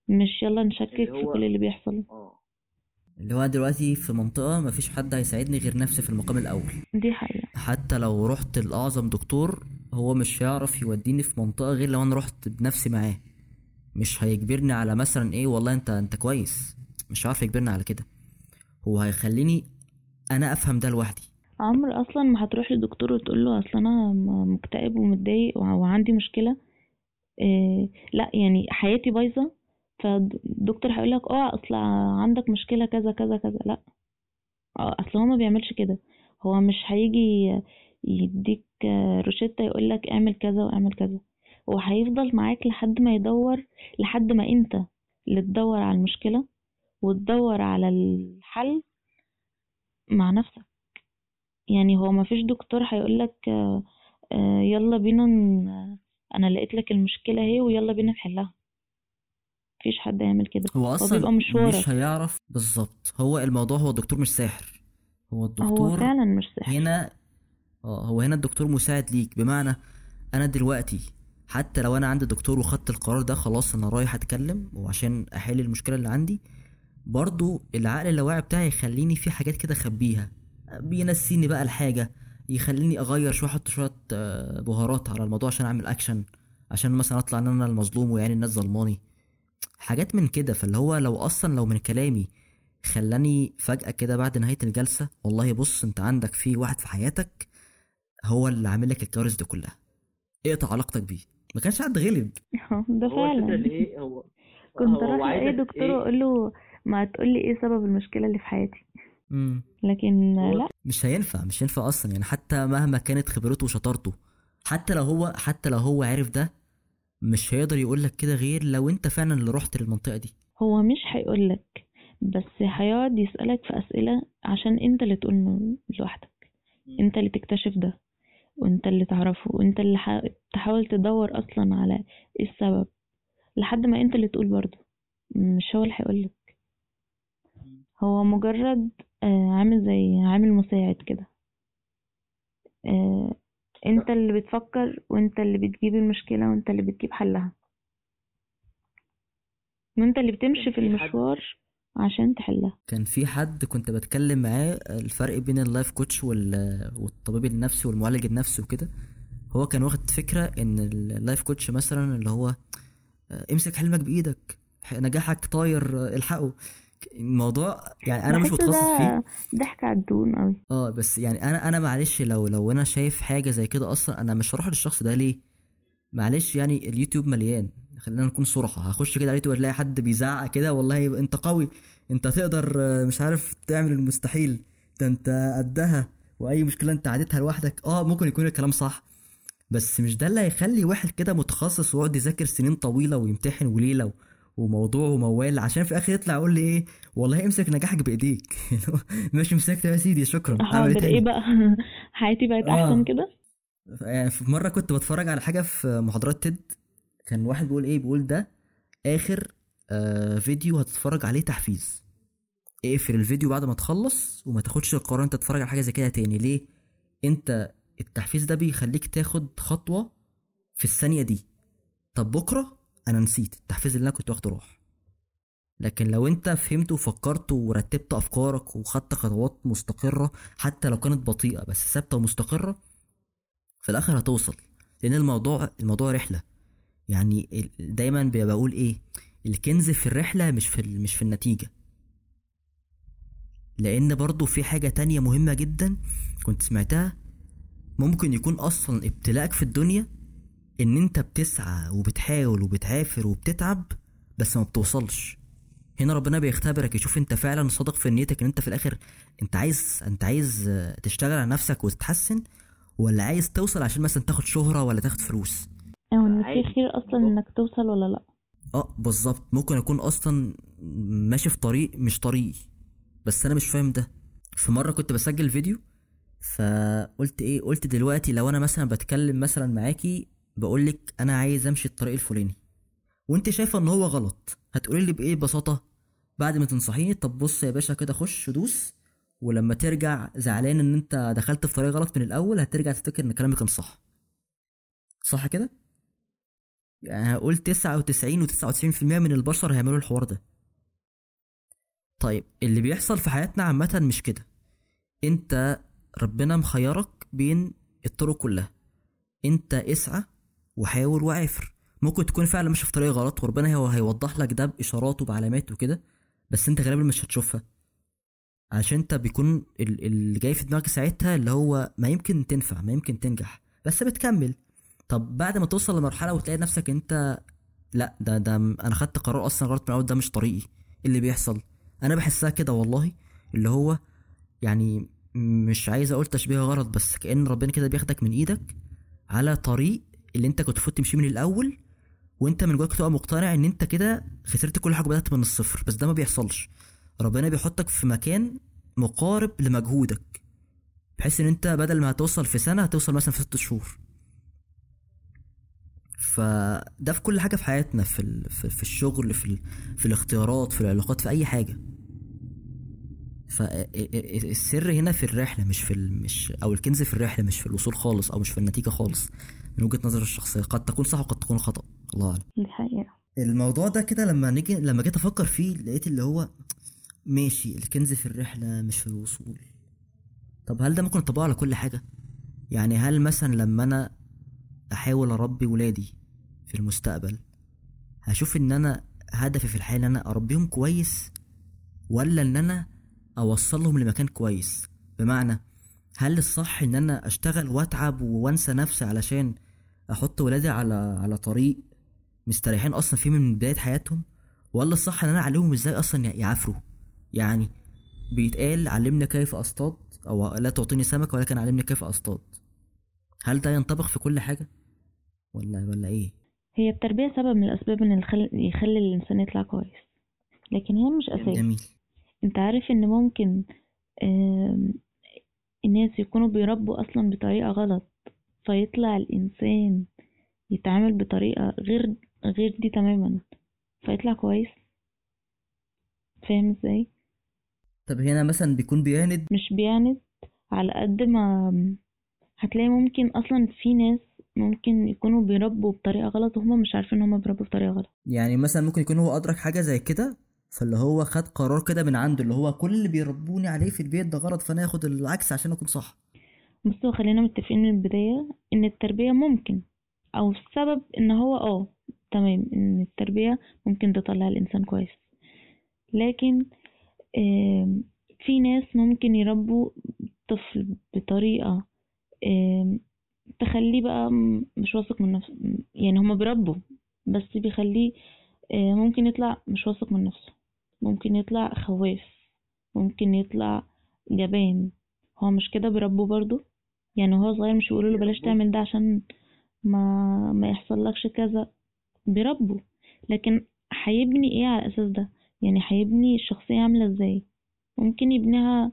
C: مش يلا نشكك في كل اللي بيحصل.
A: آه.
B: اللي هو دلوقتي في منطقة مفيش حد هيساعدني غير نفسي في المقام الأول.
C: دي حقيقة.
B: حتى لو رحت لأعظم دكتور هو مش هيعرف يوديني في منطقة غير لو أنا رحت بنفسي معاه. مش هيجبرني على مثلا إيه والله أنت أنت كويس. مش هيعرف يجبرني على كده. هو هيخليني أنا أفهم ده لوحدي.
C: عمر أصلا ما هتروح لدكتور وتقول له أصل أنا مكتئب ومتضايق وع- وعندي مشكلة. إيه لأ يعني حياتي بايظة. فالدكتور هيقول لك آه أصل عندك مشكلة كذا كذا كذا. لأ. آه أصل هو ما بيعملش كده. هو مش هيجي يديك روشتة يقول لك اعمل كذا واعمل كذا. هو هيفضل معاك لحد ما يدور لحد ما انت اللي تدور على المشكلة وتدور على الحل مع نفسك. يعني هو ما فيش دكتور هيقولك آه، آه، يلا بينا أنا لقيت لك المشكلة اهي ويلا بينا نحلها. مفيش حد يعمل كده.
B: هو
C: هو بيبقى مشوارك
B: مش هيعرف بالظبط. هو الموضوع هو الدكتور مش ساحر. هو
C: هو
B: الدكتور
C: فعلا مش سهل
B: هنا آه هو هنا الدكتور مساعد ليك. بمعنى أنا دلوقتي حتى لو أنا عندي دكتور وخدت القرار ده خلاص أنا رايح أتكلم وعشان أحل المشكلة اللي عندي. برضو العقل اللاواعي بتاعي يخليني في حاجات كده أخبيها. بينسيني بقى الحاجة يخليني أغير شوية أحط شوية آه، بهارات على الموضوع عشان أعمل اكشن عشان مثلا أطلع إن أنا المظلوم ويعني الناس ظلماني. حاجات من كده. فاللي هو لو أصلا لو من كلامي خلاني فجأة كده بعد نهاية الجلسة والله بص أنت عندك في واحد في حياتك هو اللي عامل لك الكوارث دي كلها. اقطع علاقتك بيه. ما كانش حد غلب. (laughs)
C: ده
A: هو
C: فعلا.
A: اللي إيه هو (laughs)
C: كنت
A: هو
C: أروح لاي دكتور
A: إيه؟
C: واقول له ما تقول لي إيه سبب المشكلة اللي في حياتي.
B: مم.
C: لكن
A: هو
C: لا.
B: مش هينفع مش هينفع أصلا. يعني حتى مهما كانت خبرته وشطارته حتى لو هو حتى لو هو عارف ده مش هيقدر يقول لك كده غير لو انت فعلا اللي رحت للمنطقة دي.
C: هو مش هيقولك بس هيقعد يسألك في أسئلة عشان انت اللي تقول لوحدك. انت اللي تكتشف ده وانت اللي تعرفه وانت اللي ح- تحاول تدور أصلا على إيه السبب لحد ما انت اللي تقول برضه. مش هو اللي هيقولك. هو مجرد آه، عامل زي عامل مساعد كده. آه، انت اللي بتفكر وانت اللي بتجيب المشكلة وانت اللي بتجيب حلها. وانت اللي بتمشي في المشوار عشان تحلها.
B: كان في حد كنت بتكلم معاه الفرق بين ال life coach وال- والطبيب النفسي والمعالج النفسي وكده. هو كان واخد فكرة إن ال life coach مثلا اللي هو آه، امسك حلمك بإيدك نجاحك طاير آه، الحقه. الموضوع يعني أنا مش متخصص فيه.
C: ضحك على الدون قوي
B: آه بس يعني أنا أنا معلش لو لو أنا شايف حاجة زي كده أصلا أنا مش هروح للشخص ده ليه؟ معلش يعني اليوتيوب مليان. خلينا نكون صراحة. هخش كده على اليوتيوب الاقي حد بيزعق كده والله أنت قوي. أنت تقدر آه، مش عارف تعمل المستحيل. ده أنت قدها. وأي مشكلة أنت عديتها لوحدك. آه ممكن يكون الكلام صح. بس مش ده اللي هيخلي واحد كده متخصص ويقعد يذاكر سنين طويلة ويمتحن وليلة و- وموضوع وموال عشان في الآخر يطلع يقول لي إيه والله امسك نجاحك بإيديك. (laughs) ماشي مسكت يا سيدي شكرا.
C: حاضر
B: تاني؟
C: إيه بقى؟ (laughs) حياتي بقت
B: آه.
C: أحسن كده؟
B: يعني في مرة كنت بتفرج على حاجة في محاضرات تيد كان واحد بيقول إيه بيقول ده آخر آه فيديو هتتفرج عليه تحفيز. اقفل الفيديو بعد ما تخلص وما تاخدش القرار أنت تتفرج على حاجة زي كده تاني. ليه؟ أنت التحفيز ده بيخليك تاخد خطوة في الثانية دي. طب بكرة أنا نسيت التحفيز اللي أنا كنت واخده راح. لكن لو أنت فهمت وفكرت ورتبت أفكارك وخدت خطوات مستقرة حتى لو كانت بطيئة بس ثابتة ومستقرة في الآخر هتوصل. لأن الموضوع الموضوع رحلة. يعني دايما بقول إيه الكنز في الرحلة مش في مش في النتيجة. لأن برضو في حاجة تانية مهمة جدا كنت سمعتها ممكن يكون أصلا ابتلاءك في الدنيا إن أنت بتسعى وبتحاول وبتعافر وبتتعب بس ما بتوصلش. هنا ربنا بيختبرك يشوف أنت فعلا صادق في نيتك إن أنت في الآخر أنت عايز أنت عايز تشتغل على نفسك وتتحسن ولا عايز توصل عشان مثلا تاخد شهرة ولا تاخد فلوس؟
C: أو إن في. خير أصلا إنك توصل ولا لأ.
B: آه بالظبط. ممكن أكون أصلا ماشي في طريق مش طريقي بس أنا مش فاهم ده. في مرة كنت بسجل فيديو فقلت إيه قلت دلوقتي لو أنا مثلا بتكلم مثلا معاكي بقولك أنا عايز أمشي الطريق الفلاني. وأنت شايفة إن هو غلط. هتقولي لي بإيه ببساطة؟ بعد ما تنصحيني طب بص يا باشا كده خش دوس. ولما ترجع زعلان إن أنت دخلت في طريق غلط من الأول هترجع تفتكر إن كلامي كان صح صح كده؟ يعني هقول 99 و99% من البشر هيعملوا الحوار ده. طيب اللي بيحصل في حياتنا عامة مش كده. أنت ربنا مخيرك بين الطرق كلها. أنت اسعى وحاول وعافر. ممكن تكون فعلا ماشي في طريق غلط وربنا هو هيوضح لك ده باشارات وبعلامات وكده بس أنت غالبا مش هتشوفها. عشان أنت بيكون ال- اللي جاي في دماغك ساعتها اللي هو ما يمكن تنفع ما يمكن تنجح بس بتكمل. طب بعد ما توصل لمرحلة وتلاقي نفسك أنت لا ده ده أنا خدت قرار أصلا غلط من الأول ده مش طريقي. إيه اللي بيحصل؟ أنا بحسها كده والله اللي هو يعني مش عايز أقول تشبيه غلط بس كأن ربنا كده بياخدك من إيدك على طريق اللي انت كنت المفروض تمشي من الأول وانت من جواك تبقى مقتنع إن انت كده خسرت كل حاجة وبدأت من الصفر. بس ده ما بيحصلش. ربنا بيحطك في مكان مقارب لمجهودك بحيث إن انت بدل ما هتوصل في سنة هتوصل مثلا في ست شهور. فده في كل حاجة في حياتنا في ال... في الشغل في ال... في الاختيارات في العلاقات في أي حاجة. فالسر هنا في الرحلة مش في ال... مش أو الكنز في الرحلة مش في الوصول خالص أو مش في النتيجة خالص. من وجهة نظر الشخصية قد تكون صح وقد تكون خطأ. الله أعلم.
C: دي حقيقة.
B: الموضوع ده كده لما نيجي لما جيت أفكر فيه لقيت اللي هو ماشي الكنز في الرحلة مش في الوصول. طب هل ده ممكن نطبقه على كل حاجة؟ يعني هل مثلا لما أنا أحاول أربي ولادي في المستقبل هشوف إن أنا هدفي في الحياة إن أنا أربيهم كويس ولا إن أنا أوصلهم لمكان كويس؟ بمعنى هل الصح إن أنا أشتغل وأتعب وأنسى نفسي علشان أحط ولادي على على طريق مستريحين أصلا فيه من بداية حياتهم؟ ولا الصح إن أنا أعلمهم إزاي أصلا يعافروا؟ يعني بيتقال علمني كيف أصطاد أو لا تعطيني سمك ولكن علمني كيف أصطاد. هل ده ينطبق في كل حاجة؟ ولا ولا إيه؟
C: هي التربية سبب من الأسباب إن الخل... يخلي الإنسان يطلع كويس. لكن هي مش أساس.
B: جميل.
C: أنت عارف إن ممكن الناس يكونوا بيربوا أصلا بطريقة غلط. فيطلع الإنسان يتعامل بطريقة غير غير دي تماما. فيطلع كويس. فاهم إزاي؟
B: طب هنا مثلا بيكون بيعند
C: مش بيعند على قد ما هتلاقي ممكن أصلا في ناس ممكن يكونوا بيربوا بطريقة غلط وهم مش عارفين ان هم بيربوا بطريقة غلط.
B: يعني مثلا ممكن يكون هو أدرك حاجة زي كده فاللي هو خد قرار كده من عنده اللي هو كل اللي بيربوني عليه في البيت ده غلط فأنا اخد العكس عشان أكون صح.
C: بصوا خلينا متفقين من البداية إن التربية ممكن أو السبب إن هو آه تمام إن التربية ممكن تطلع الإنسان كويس. لكن في ناس ممكن يربوا طفل بطريقة تخليه بقى مش واثق من نفسه يعني هما بيربوا بس بيخليه آه، ممكن يطلع مش واثق من نفسه. ممكن يطلع خواف ممكن يطلع جبان. هو مش كده بيربوا برضو يعني وهو صغير مش بيقولوا له بلاش تعمل ده عشان ما ما يحصلكش كذا. بيربوا لكن هيبني إيه على الاساس ده؟ يعني هيبني الشخصية عاملة إزاي؟ ممكن يبنيها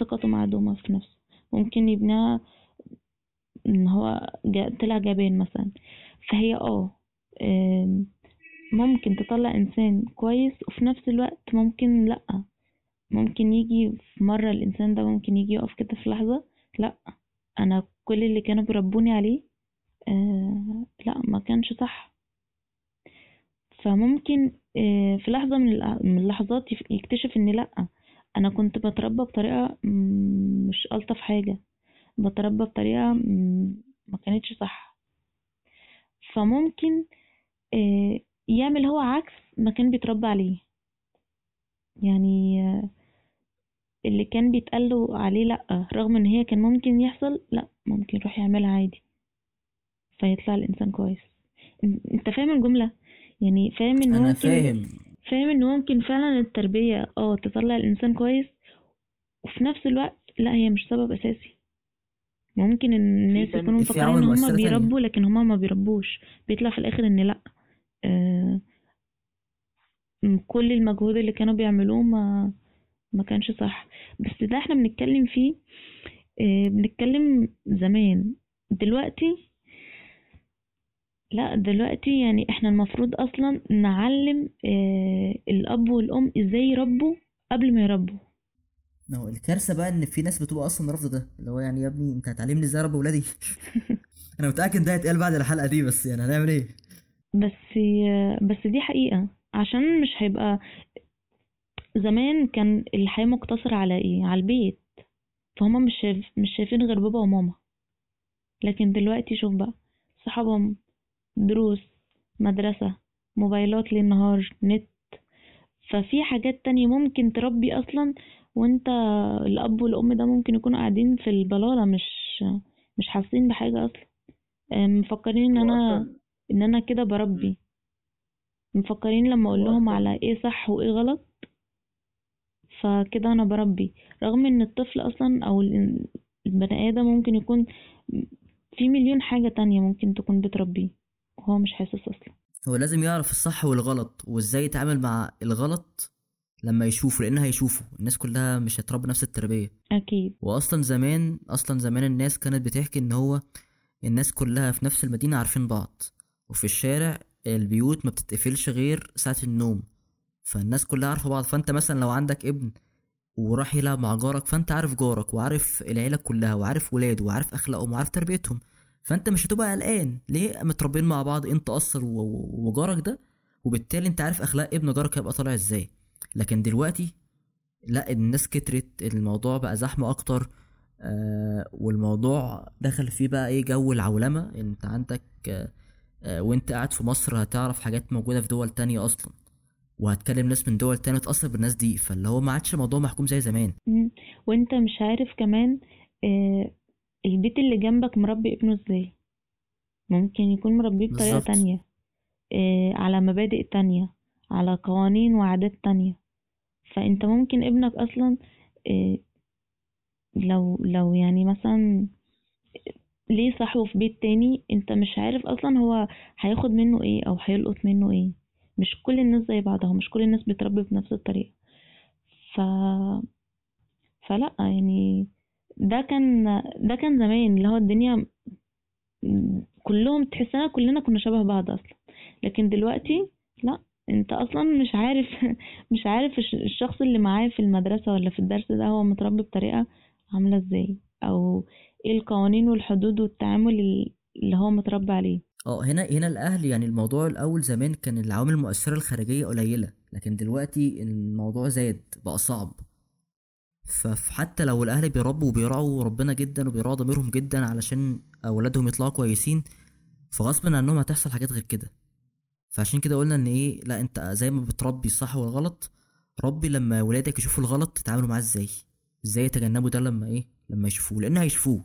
C: ثقته معدومة في نفسه. ممكن يبنيها إن هو طلع جبان مثلا. فهي آه ممكن تطلع إنسان كويس وفي نفس الوقت ممكن لأ. ممكن يجي في مرة الإنسان ده ممكن يجي يقف كده في لحظة لأ. أنا كل اللي كانوا بيربوني عليه آه لا ما كانش صح. فممكن آه في لحظة من اللحظات يكتشف إن لأ أنا كنت بتربى بطريقة م- مش ألطف حاجة. بتربى بطريقة م- ما كانتش صح. فممكن آه، يعمل هو عكس ما كان بيتربى عليه. يعني آه، اللي كان بيتقاله عليه لأ رغم إن هي كان ممكن يحصل لأ ممكن يروح يعملها عادي. فيطلع الإنسان كويس. أنت فاهم الجملة؟ يعني فاهم إن
B: أنا
C: ممكن
B: فاهم.
C: فاهم إن ممكن فعلا التربية آه تطلع الإنسان كويس وفي نفس الوقت لأ هي مش سبب أساسي. ممكن الناس يكونوا مفكرين إن
B: تانية.
C: بيربوا لكن هما ما بيربوش. بيطلع في الآخر إن لأ. آه، كل المجهود اللي كانوا بيعملوه ما ما كانش صح. بس ده إحنا بنتكلم فيه آه، بنتكلم زمان. دلوقتي لا دلوقتي يعني إحنا المفروض أصلا نعلم آه، الأب والأم إزاي يربوا قبل ما يربوا.
B: هو الكارثة بقى إن في ناس بتبقى أصلا رافضة ده. اللي هو يعني يا ابني أنت هتعلمني إزاي أربي ولادي؟ (laughs) أنا متأكد ده هيتقال بعد الحلقة دي بس يعني هنعمل إيه؟
C: بس بس دي حقيقة. عشان مش هيبقى زمان كان الحياة مقتصرة على إيه؟ على البيت. فهما مش شايف مش شايفين غير بابا وماما. لكن دلوقتي شوف بقى صحابهم دروس مدرسة موبايلات ليل نهار نت. ففي حاجات تانية ممكن تربي أصلا وانت الأب والأم ده ممكن يكونوا قاعدين في البلالة مش مش حاسين بحاجة أصلا. أم، مفكرين إن أنا إن أنا كده بربي. مفكرين لما أقول لهم على إيه صح وإيه غلط فكده أنا بربي. رغم ان الطفل أصلا أو ال- البني آدم ممكن يكون في مليون حاجة تانية ممكن تكون بتربيه وهو مش حاسس أصلا.
B: هو لازم يعرف الصح والغلط وازاي يتعامل مع الغلط لما يشوفه لأن هيشوفه. الناس كلها مش هتربي نفس التربية.
C: أكيد.
B: واصلا زمان أصلا زمان الناس كانت بتحكي إن هو الناس كلها في نفس المدينة عارفين بعض. وفي الشارع البيوت ما بتتقفلش غير ساعة النوم. فالناس كلها عارفة بعض. فأنت مثلا لو عندك ابن وراح يلعب مع جارك فأنت عارف جارك وعارف العيلة كلها وعارف ولاده وعارف أخلاقهم وعارف تربيتهم فأنت مش هتبقى قلقان. ليه متربيين مع بعض؟ انت و- و- وجارك ده؟ وبالتالي أنت عارف أخلاق ابن جارك هيبقى طالع إزاي. لكن دلوقتي لا الناس كترت الموضوع بقى زحمة أكتر آه والموضوع دخل فيه بقى إيه جو العولمة. أنت عندك آه آه وأنت قاعد في مصر هتعرف حاجات موجودة في دول تانية أصلا. وهتكلم ناس من دول تانية تأثر بالناس دي. فاللي هو ما عادش الموضوع محكوم زي زمان.
C: وانت مش عارف كمان آه، البيت اللي جنبك مربي ابنه إزاي؟ ممكن يكون مربيه بطريقة
B: بالظبط.
C: تانية. آه، على مبادئ تانية على قوانين وعادات تانية. فانت ممكن ابنك أصلا آه، لو لو يعني مثلا ليه صاحبه في بيت تاني انت مش عارف أصلا هو هياخد منه إيه أو هيلقط منه إيه. مش كل الناس زي بعضها مش كل الناس بتربي بنفس الطريقة. ف فلا يعني ده كان ده كان زمان اللي هو الدنيا كلهم تحسنا كلنا كنا شبه بعض أصلا. لكن دلوقتي لا أنت أصلا مش عارف (laughs) مش عارف الش- الشخص اللي معاه في المدرسة ولا في الدرس ده هو متربي بطريقة عاملة إزاي أو إيه القوانين والحدود والتعامل ال- اللي هو متربي عليه.
B: آه هنا هنا الأهل يعني الموضوع الأول زمان كان العوامل المؤثرة الخارجية قليلة لكن دلوقتي الموضوع زاد بقى صعب. فحتى لو الأهل بيربوا وبيراعوا ربنا جدا وبيراعوا ضميرهم جدا علشان أولادهم يطلعوا كويسين فغصب عنهم هتحصل حاجات غير كده. فعشان كده قلنا إن إيه لأ أنت زي ما بتربي الصح والغلط ربي لما ولادك يشوفوا الغلط تتعاملوا معاه إزاي؟ إزاي يتجنبوا ده لما إيه لما يشوفوه؟ لأن هيشوفوه.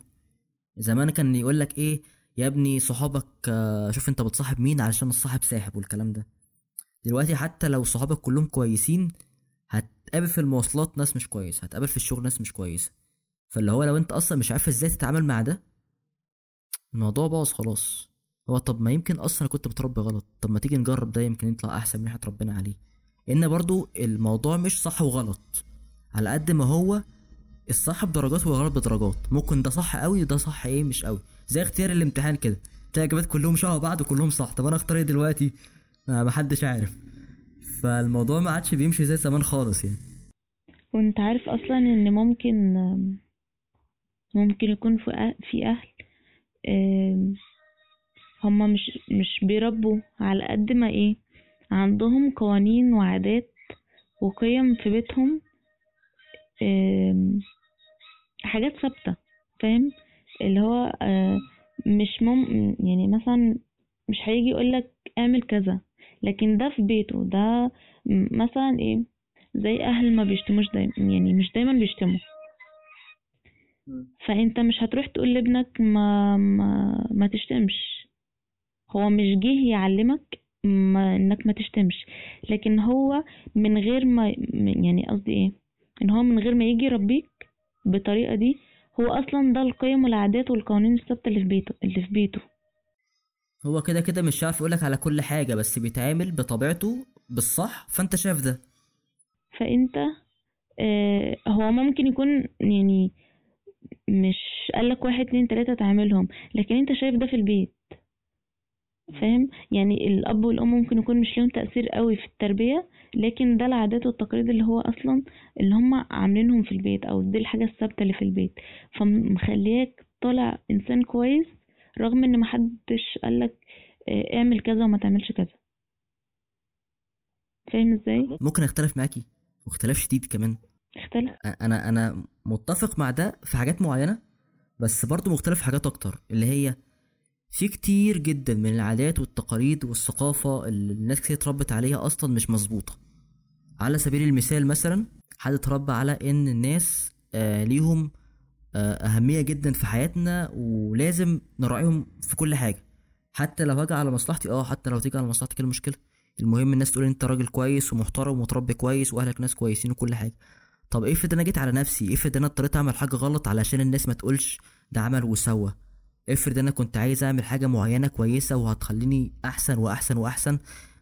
B: زمان كان يقول لك إيه يا ابني صحابك آه، شوف انت بتصاحب مين علشان الصاحب ساحب والكلام ده. دلوقتي حتى لو صحابك كلهم كويسين هتقابل في المواصلات ناس مش كويسة هتقابل في الشغل ناس مش كويسة. فاللي هو لو انت أصلا مش عارف إزاي تتعامل مع ده الموضوع باظ خلاص. هو طب ما يمكن أصلا كنت متربي غلط طب ما تيجي نجرب ده يمكن يطلع احسن من إحنا اتربينا عليه. ان برضو الموضوع مش صح وغلط على قد ما هو الصح بدرجات والغلط بدرجات. ممكن ده صح قوي وده صح إيه مش قوي. زي اختيار الامتحان كده. تلاقي الاجابات كلهم شبه بعض وكلهم صح. طب أنا أختار إيه دلوقتي؟ ما محدش عارف. فالموضوع ما عادش بيمشي زي زمان خالص يعني.
C: وأنت عارف أصلا إن ممكن ممكن يكون في أهل هما مش مش بيربوا على قد ما إيه عندهم قوانين وعادات وقيم في بيتهم حاجات ثابتة فاهم؟ اللي هو آه، مش مم يعني مثلا مش هيجي يقولك اعمل كذا لكن ده في بيته ده مثلا إيه زي أهل ما بيشتموش دايما يعني مش دايما بيشتموا. فانت مش هتروح تقول لابنك ما ما, ما تشتمش. هو مش جه يعلمك ما انك ما تشتمش. لكن هو من غير ما يعني قصدي إيه ان هو من غير ما يجي يربيك بالطريقة دي هو أصلا ده القيم والعادات والقوانين الثابتة اللي في بيته اللي في بيته.
B: هو كده كده مش عارف يقولك على كل حاجة بس بيتعامل بطبيعته بالصح فأنت شايف ده.
C: فأنت آه هو ممكن يكون يعني مش قالك واحد اتنين تلاتة تعملهم لكن أنت شايف ده في البيت. فاهم؟ يعني الأب والأم ممكن يكون مش ليهم تأثير قوي في التربية لكن ده العادات والتقاليد اللي هو أصلا اللي هم عاملينهم في البيت أو دي الحاجة الثابتة اللي في البيت. فمخليك طالع إنسان كويس رغم إن محدش قالك آه، اعمل كذا وما تعملش كذا. فاهم إزاي؟
B: ممكن أختلف معاكي واختلاف شديد كمان.
C: اختلف.
B: أنا أنا متفق مع ده في حاجات معينة بس برضه مختلف في حاجات أكتر اللي هي في كتير جدا من العادات والتقاليد والثقافة اللي الناس كتير اتربت عليها أصلا مش مظبوطة. على سبيل المثال مثلا حد اتربى على إن الناس آه ليهم آه أهمية جدا في حياتنا ولازم نراعيهم في كل حاجة. حتى لو هاجي على مصلحتي آه حتى لو تيجي على مصلحتك إيه المشكلة المهم الناس تقول أنت راجل كويس ومحترم ومتربي كويس وأهلك ناس كويسين وكل حاجة. طب إفرض أنا جيت على نفسي إفرض أنا اضطريت أعمل حاجة غلط علشان الناس ما تقولش ده عمل وسوى. افرض أنا كنت عايز اعمل حاجة معينة كويسة وهتخليني احسن واحسن واحسن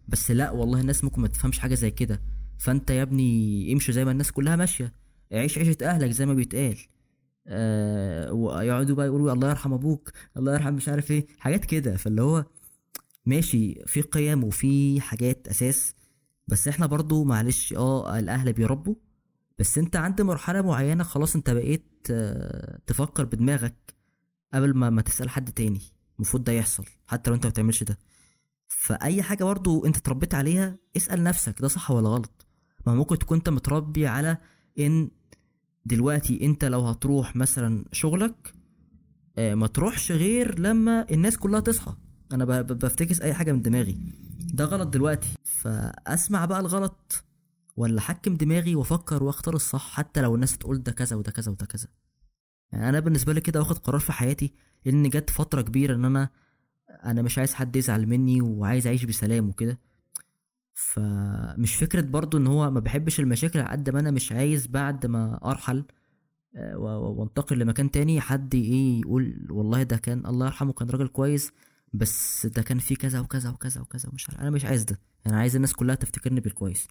B: بس لا والله الناس ممكن ما تفهمش حاجة زي كده. فانت يا ابني امشي زي ما الناس كلها ماشية. عيش عيشة اهلك زي ما بيتقال. آه ويقعدوا بقى يقولوا الله يرحم أبوك الله يرحم مش عارف إيه حاجات كده. فاللي هو ماشي في قيم وفي حاجات أساس بس إحنا برضو معلش آه الاهل بيربوا بس انت عند مرحلة معينة خلاص انت بقيت آه، تفكر بدماغك. قبل ما ما تسأل حد تاني. المفروض ده يحصل حتى لو انت ما بتعملش ده. فأي حاجة برضو انت اتربيت عليها اسأل نفسك ده صح ولا غلط. ما ممكن تكون انت متربي على إن دلوقتي انت لو هتروح مثلا شغلك آه، ما تروحش غير لما الناس كلها تصحى. أنا بفتكس أي حاجة من دماغي. ده غلط دلوقتي. فأسمع بقى الغلط ولا أحكم دماغي وأفكر وأختار الصح حتى لو الناس تقول ده كذا وده كذا وده كذا. يعني أنا بالنسبة لي كده واخد قرار في حياتي إن جت فترة كبيرة إن أنا أنا مش عايز حد يزعل مني وعايز أعيش بسلام وكده. فمش فكرة برضو إن هو ما بحبش المشاكل على قد ما أنا مش عايز بعد ما أرحل آه، وأنتقل لمكان تاني حد إيه يقول والله ده كان الله يرحمه كان راجل كويس بس ده كان فيه كذا وكذا وكذا وكذا ومش عارف أنا مش عايز ده أنا عايز الناس كلها تفتكرني بالكويس.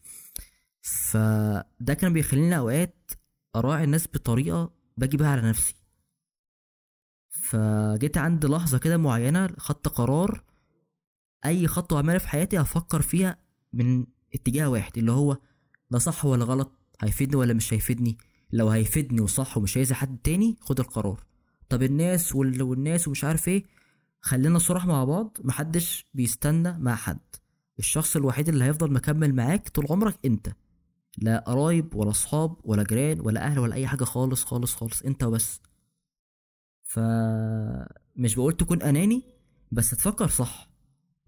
B: فده كان بيخليني أوقات أراعي الناس بطريقة باجي بيها على نفسي. فجيت عند لحظة كده معينة خدت قرار أي خطوة أعملها في حياتي هفكر فيها من اتجاه واحد اللي هو ده صح ولا غلط؟ هيفيدني ولا مش هيفيدني؟ لو هيفيدني وصح ومش هيأذي حد تاني خد القرار. طب الناس وال... والناس ومش عارف إيه خلينا صراحة مع بعض محدش بيستنى مع حد. الشخص الوحيد اللي هيفضل مكمل معاك طول عمرك أنت. لا قرايب ولا أصحاب ولا جيران ولا أهل ولا أي حاجة خالص خالص خالص أنت وبس. ف مش بقول تكون أناني بس تفكر صح.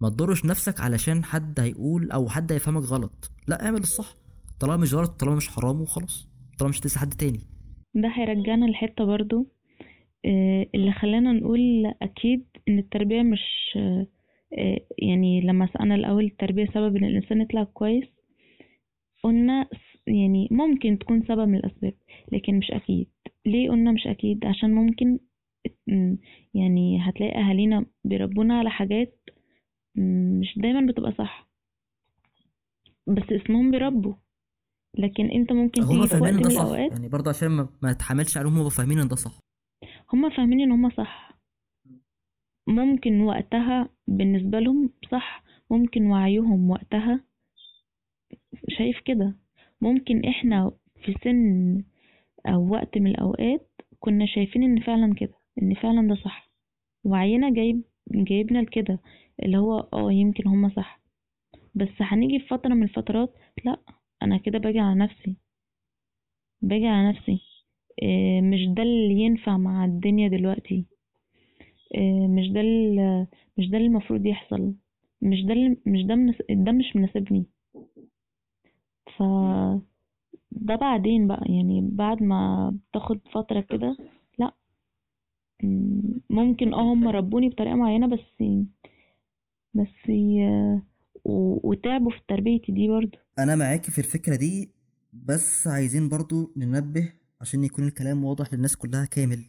B: ما تضرش نفسك علشان حد هيقول أو حد هيفهمك غلط. لا اعمل الصح. طالما مش غلط طالما مش حرام وخلاص. طالما مش هتأذي حد تاني.
C: ده هيرجعنا لحتة برضو آه، اللي خلانا نقول أكيد إن التربية مش آه، آه، يعني لما سألنا الأول التربية سبب إن الإنسان يطلع كويس قلنا يعني ممكن تكون سبب من الأسباب لكن مش أكيد. ليه قلنا مش أكيد؟ عشان ممكن يعني هتلاقي أهالينا بيربونا على حاجات مش دايما بتبقى صح. بس اسمهم بيربوا. لكن انت ممكن تيجي في
B: فاهمين
C: وقت من
B: صح.
C: الأوقات
B: يعني برضه عشان ما, ما تحملش عليهم هما فاهمين إن ده صح.
C: هما فاهمين إن هما صح. ممكن وقتها بالنسبة لهم صح ممكن وعيهم وقتها شايف كده. ممكن إحنا في سن أو وقت من الأوقات كنا شايفين إن فعلا كده إن فعلا ده صح. وعينا جايب جايبنا لكده اللي هو آه يمكن هما صح. بس هنيجي في فترة من الفترات لأ أنا كده باجي على نفسي. باجي على نفسي. إيه، مش ده اللي ينفع مع الدنيا دلوقتي. إيه، مش ده مش ده المفروض يحصل. مش ده مش ده. ده مش مناسبني. ف ده بعدين بقى يعني بعد ما بتاخد فترة كده لا. ممكن آه هم ربوني بطريقة معينة بس بس وتعبوا في تربيتي دي برضو.
B: أنا معاكي في الفكرة دي بس عايزين برضو ننبه عشان يكون الكلام واضح للناس كلها كامل.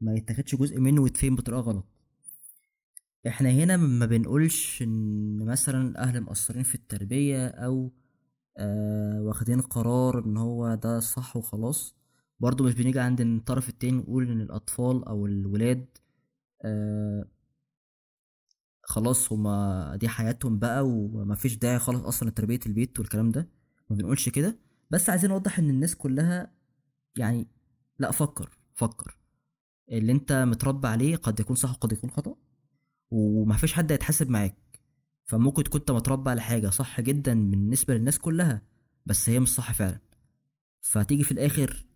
B: ما يتاخدش جزء منه ويتفهم بطريقة غلط. إحنا هنا ما بنقولش إن مثلا الاهل مقصرين في التربية أو آه واخدين قرار إن هو ده صح وخلاص. برضو مش بنيجي عند الطرف التاني نقول إن الأطفال أو الولاد آه خلاص هما دي حياتهم بقى ومفيش داعي خالص أصلا لتربية البيت والكلام ده. ما بنقولش كده. بس عايزين نوضح إن الناس كلها يعني لأ فكر فكر. اللي أنت متربى عليه قد يكون صح وقد يكون خطأ ومفيش حد هيتحاسب معاك. فممكن تكون أنت متربى على حاجة صح جدا بالنسبة للناس كلها بس هي مش صح فعلا. فتيجي في الآخر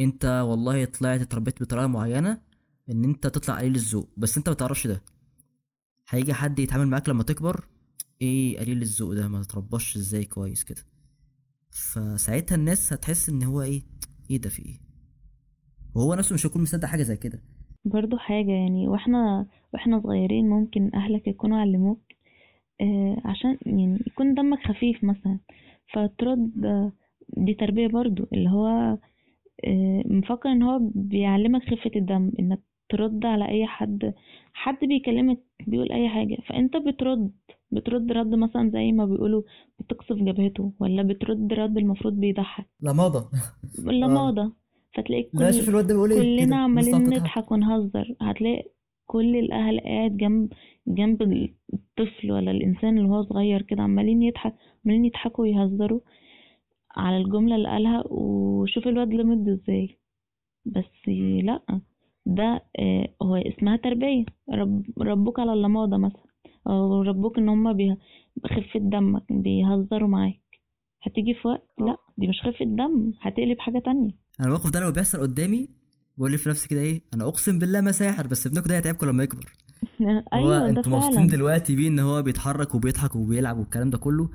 B: أنت والله طلعت اتربيت بطريقة معينة إن أنت تطلع قليل الذوق بس أنت متعرفش ده. هيجي حد يتعامل معاك لما تكبر إيه قليل الذوق ده؟ ما تترباش إزاي كويس كده. فساعتها الناس هتحس إن هو إيه؟ إيه ده في إيه؟ وهو نفسه مش هيكون مصدق حاجة زي كده.
C: برضو حاجة يعني وإحنا وإحنا صغيرين ممكن أهلك يكونوا علموك عشان يعني يكون دمك خفيف مثلا. فترد آه، دي تربية برضو اللي هو آه مفكر إن هو بيعلمك خفة الدم إنك ترد على أي حد حد بيكلمك بيقول أي حاجة. فأنت بترد بترد رد مثلا زي ما بيقولوا بتقصف جبهته ولا بترد رد المفروض بيضحك؟
B: لماضة.
C: لماضة. (laughs) فتلاقيك
B: لا شوف الواد ده بيقول إيه؟
C: كلنا
B: كده،
C: عمالين. نضحك ونهزر. هتلاقي كل الأهل قاعد جنب جنب الطفل ولا الإنسان اللي هو صغير كده عمالين يضحك عمالين يضحكوا ويهزروا على الجملة اللي قالها وشوف الواد لمد إزاي. بس لأ ده آه، هو اسمها تربية. رب ربوك على اللماضة مثلا أو ربوك إن هما بخفة دمك بيهزروا معاك. هتيجي في وقت؟ لأ دي مش خفة دم هتقلب حاجة تانية.
B: أنا الموقف ده لو بيحصل قدامي بقول لي في نفسي كده إيه أنا أقسم بالله ما ساحر بس ابنكم ده هيتعبكم لما يكبر. هو (laughs)
C: أيوة ده
B: أنتوا مبسوطين
C: فعلا
B: دلوقتي بيه إن هو بيتحرك وبيضحك وبيلعب والكلام ده كله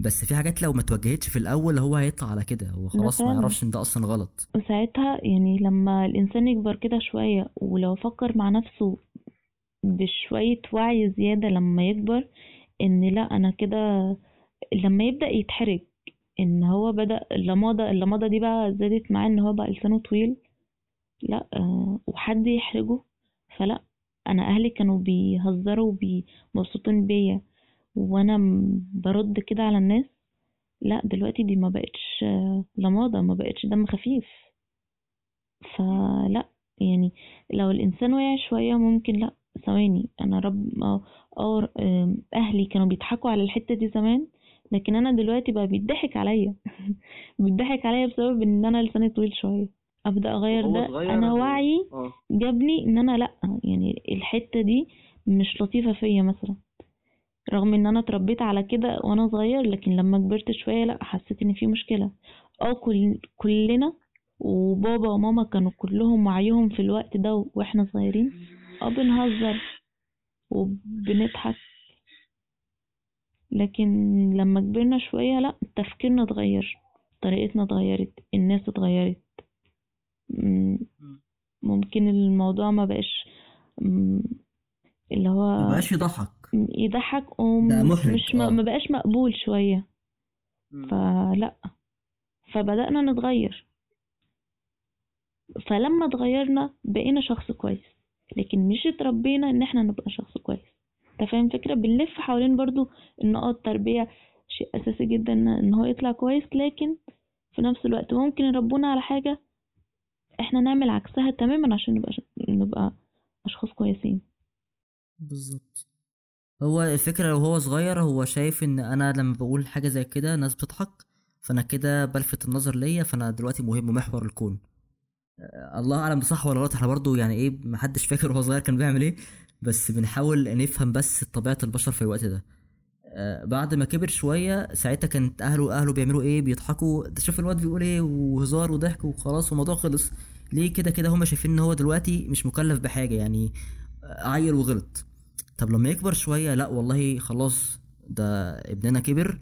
B: بس في حاجات لو ما توجهتش في الأول هو هيطلع على كده. هو خلاص ما
C: فعلا.
B: يعرفش إن ده أصلا غلط.
C: وساعتها يعني لما الإنسان يكبر كده شوية ولو فكر مع نفسه بشوية وعي زيادة لما يكبر إن لأ أنا كده لما يبدأ يتحرج إن هو بدأ اللماضة اللماضة دي بقى زادت معاه إن هو بقى لسانه طويل لا آه وحد يحرجه فلا أنا أهلي كانوا بيهزروا ومبسوطين بيا وأنا م- برد كده على الناس. لا دلوقتي دي ما بقتش آه، لماضة ما بقتش دم خفيف. فلا يعني لو الإنسان وقع شوية ممكن لا ثواني أنا رب آم، أهلي كانوا بيضحكوا على الحتة دي زمان لكن أنا دلوقتي بقى بيضحك عليا. (laughs) بيضحك عليا بسبب إن أنا لساني طويل شوية. أغير
A: وهو
C: ده.
A: هو-
C: وعي
A: آه.
C: جابني إن أنا لأ يعني الحتة دي مش لطيفة فيا مثلا. رغم إن أنا اتربيت على كده وأنا صغير لكن لما كبرت شوية لأ حسيت إن في مشكلة. آه كل كلنا وبابا وماما كانوا كلهم وعيهم في الوقت ده وإحنا صغيرين. آه بنهزر وبنضحك. لكن لما كبرنا شوية لأ تفكيرنا اتغير طريقتنا اتغيرت الناس اتغيرت. ممكن الموضوع ما بقاش اللي هو
B: مبقاش يضحك.
C: يضحك ومش ما
B: آه.
C: ما بقاش مقبول شوية. فلا فبدأنا نتغير. فلما اتغيرنا بقينا شخص كويس لكن مش اتربينا إن إحنا نبقى شخص كويس. أنت فاهم الفكرة؟ بنلف حوالين برضو إن آه التربية شيء أساسي جدا إن إن هو يطلع كويس لكن في نفس الوقت ممكن يربونا على حاجة إحنا نعمل عكسها تماما عشان نبقى نبقى أشخاص كويسين.
B: بالظبط. هو الفكرة لو هو صغير هو شايف إن أنا لما بقول حاجة زي كده الناس بتضحك فأنا كده بلفت النظر ليا فأنا دلوقتي مهم محور الكون. آه، الله أعلم صح ولا غلط. إحنا برضو يعني إيه محدش فاكر وهو صغير كان بيعمل إيه بس بنحاول نفهم بس طبيعة البشر في الوقت ده. بعد ما كبر شوية ساعتها كانت أهله أهله بيعملوا إيه؟ بيضحكوا. ده شوف الواد بيقول إيه؟ وهزار وضحك وخلاص والموضوع خلص. ليه كده؟ كده هما شايفين إن هو دلوقتي مش مكلف بحاجة يعني آه، عيل وغلط. طب لما يكبر شوية لأ والله خلاص ده ابننا كبر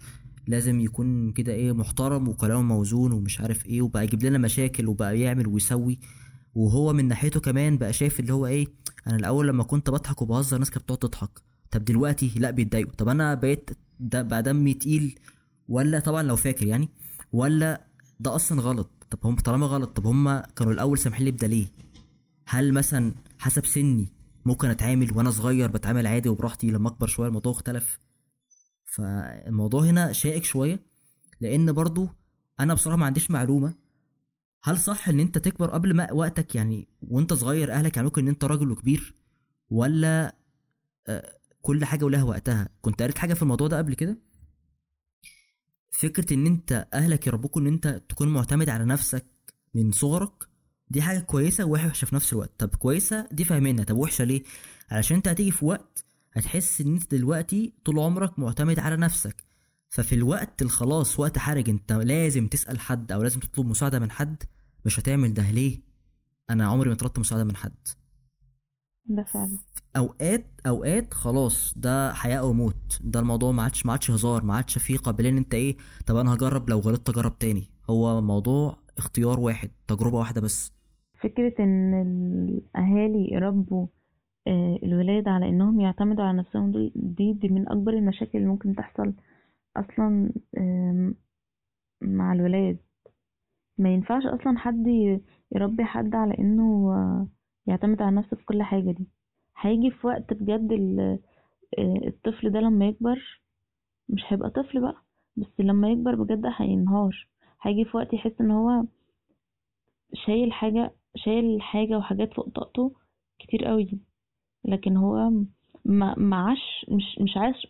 B: لازم يكون كده إيه محترم وكلامه موزون ومش عارف إيه وبقى يجيب لنا مشاكل وبقى يعمل ويسوي. وهو من ناحيته كمان بقى شايف اللي هو إيه أنا الأول لما كنت بضحك وبهزر الناس كانت بتقعد تضحك. طب دلوقتي لا بيتضايقوا. طب أنا بقيت ده بقى دمي تقيل ولا طبعا لو فاكر يعني ولا ده أصلا غلط؟ طب هم طالما غلط طب هم كانوا الأول سامحين لي بده ليه؟ هل مثلا حسب سني ممكن أتعامل وأنا صغير بتعامل عادي وبراحتي لما أكبر شوية الموضوع اختلف؟ فالموضوع هنا شائك شوية لأن برضو أنا بصراحة ما عنديش معلومة هل صح إن أنت تكبر قبل ما وقتك يعني وأنت صغير أهلك يعملوك إن أنت راجل وكبير ولا آه، كل حاجة ولها وقتها. كنت قريت حاجة في الموضوع ده قبل كده؟ فكرة إن أنت أهلك يربوك إن أنت تكون معتمد على نفسك من صغرك دي حاجة كويسة ووحشة في نفس الوقت. طب كويسة؟ دي فاهمينها. طب وحشة ليه؟ علشان أنت هتيجي في وقت هتحس إن أنت دلوقتي طول عمرك معتمد على نفسك. ففي الوقت الخلاص وقت حرج أنت لازم تسأل حد أو لازم تطلب مساعدة من حد مش هتعمل ده. ليه؟ أنا عمري ما طلبت مساعدة من حد.
C: ده فعلا.
B: أوقات أوقات خلاص ده حياة أو موت. ده الموضوع ما عادش ما عادش هزار ما عادش فيه قابلين إن أنت إيه طب أنا هجرب لو غلطت أجرب تاني. هو موضوع اختيار واحد تجربة واحدة بس.
C: فكرة إن الأهالي يربوا آه، الولاد على إنهم يعتمدوا على نفسهم دول- دي دي من أكبر المشاكل اللي ممكن تحصل أصلا آم، مع الولاد. ما ينفعش أصلا حد يربي حد على إنه آه، يعتمد على نفسه في كل حاجة دي. هيجي في وقت بجد آه، الطفل ده لما يكبر مش هيبقى طفل بقى بس لما يكبر بجد هينهار. هيجي في وقت يحس إن هو شايل حاجة شايل حاجة وحاجات فوق طاقته كتير قوي لكن هو ما ما عاش مش مش عاش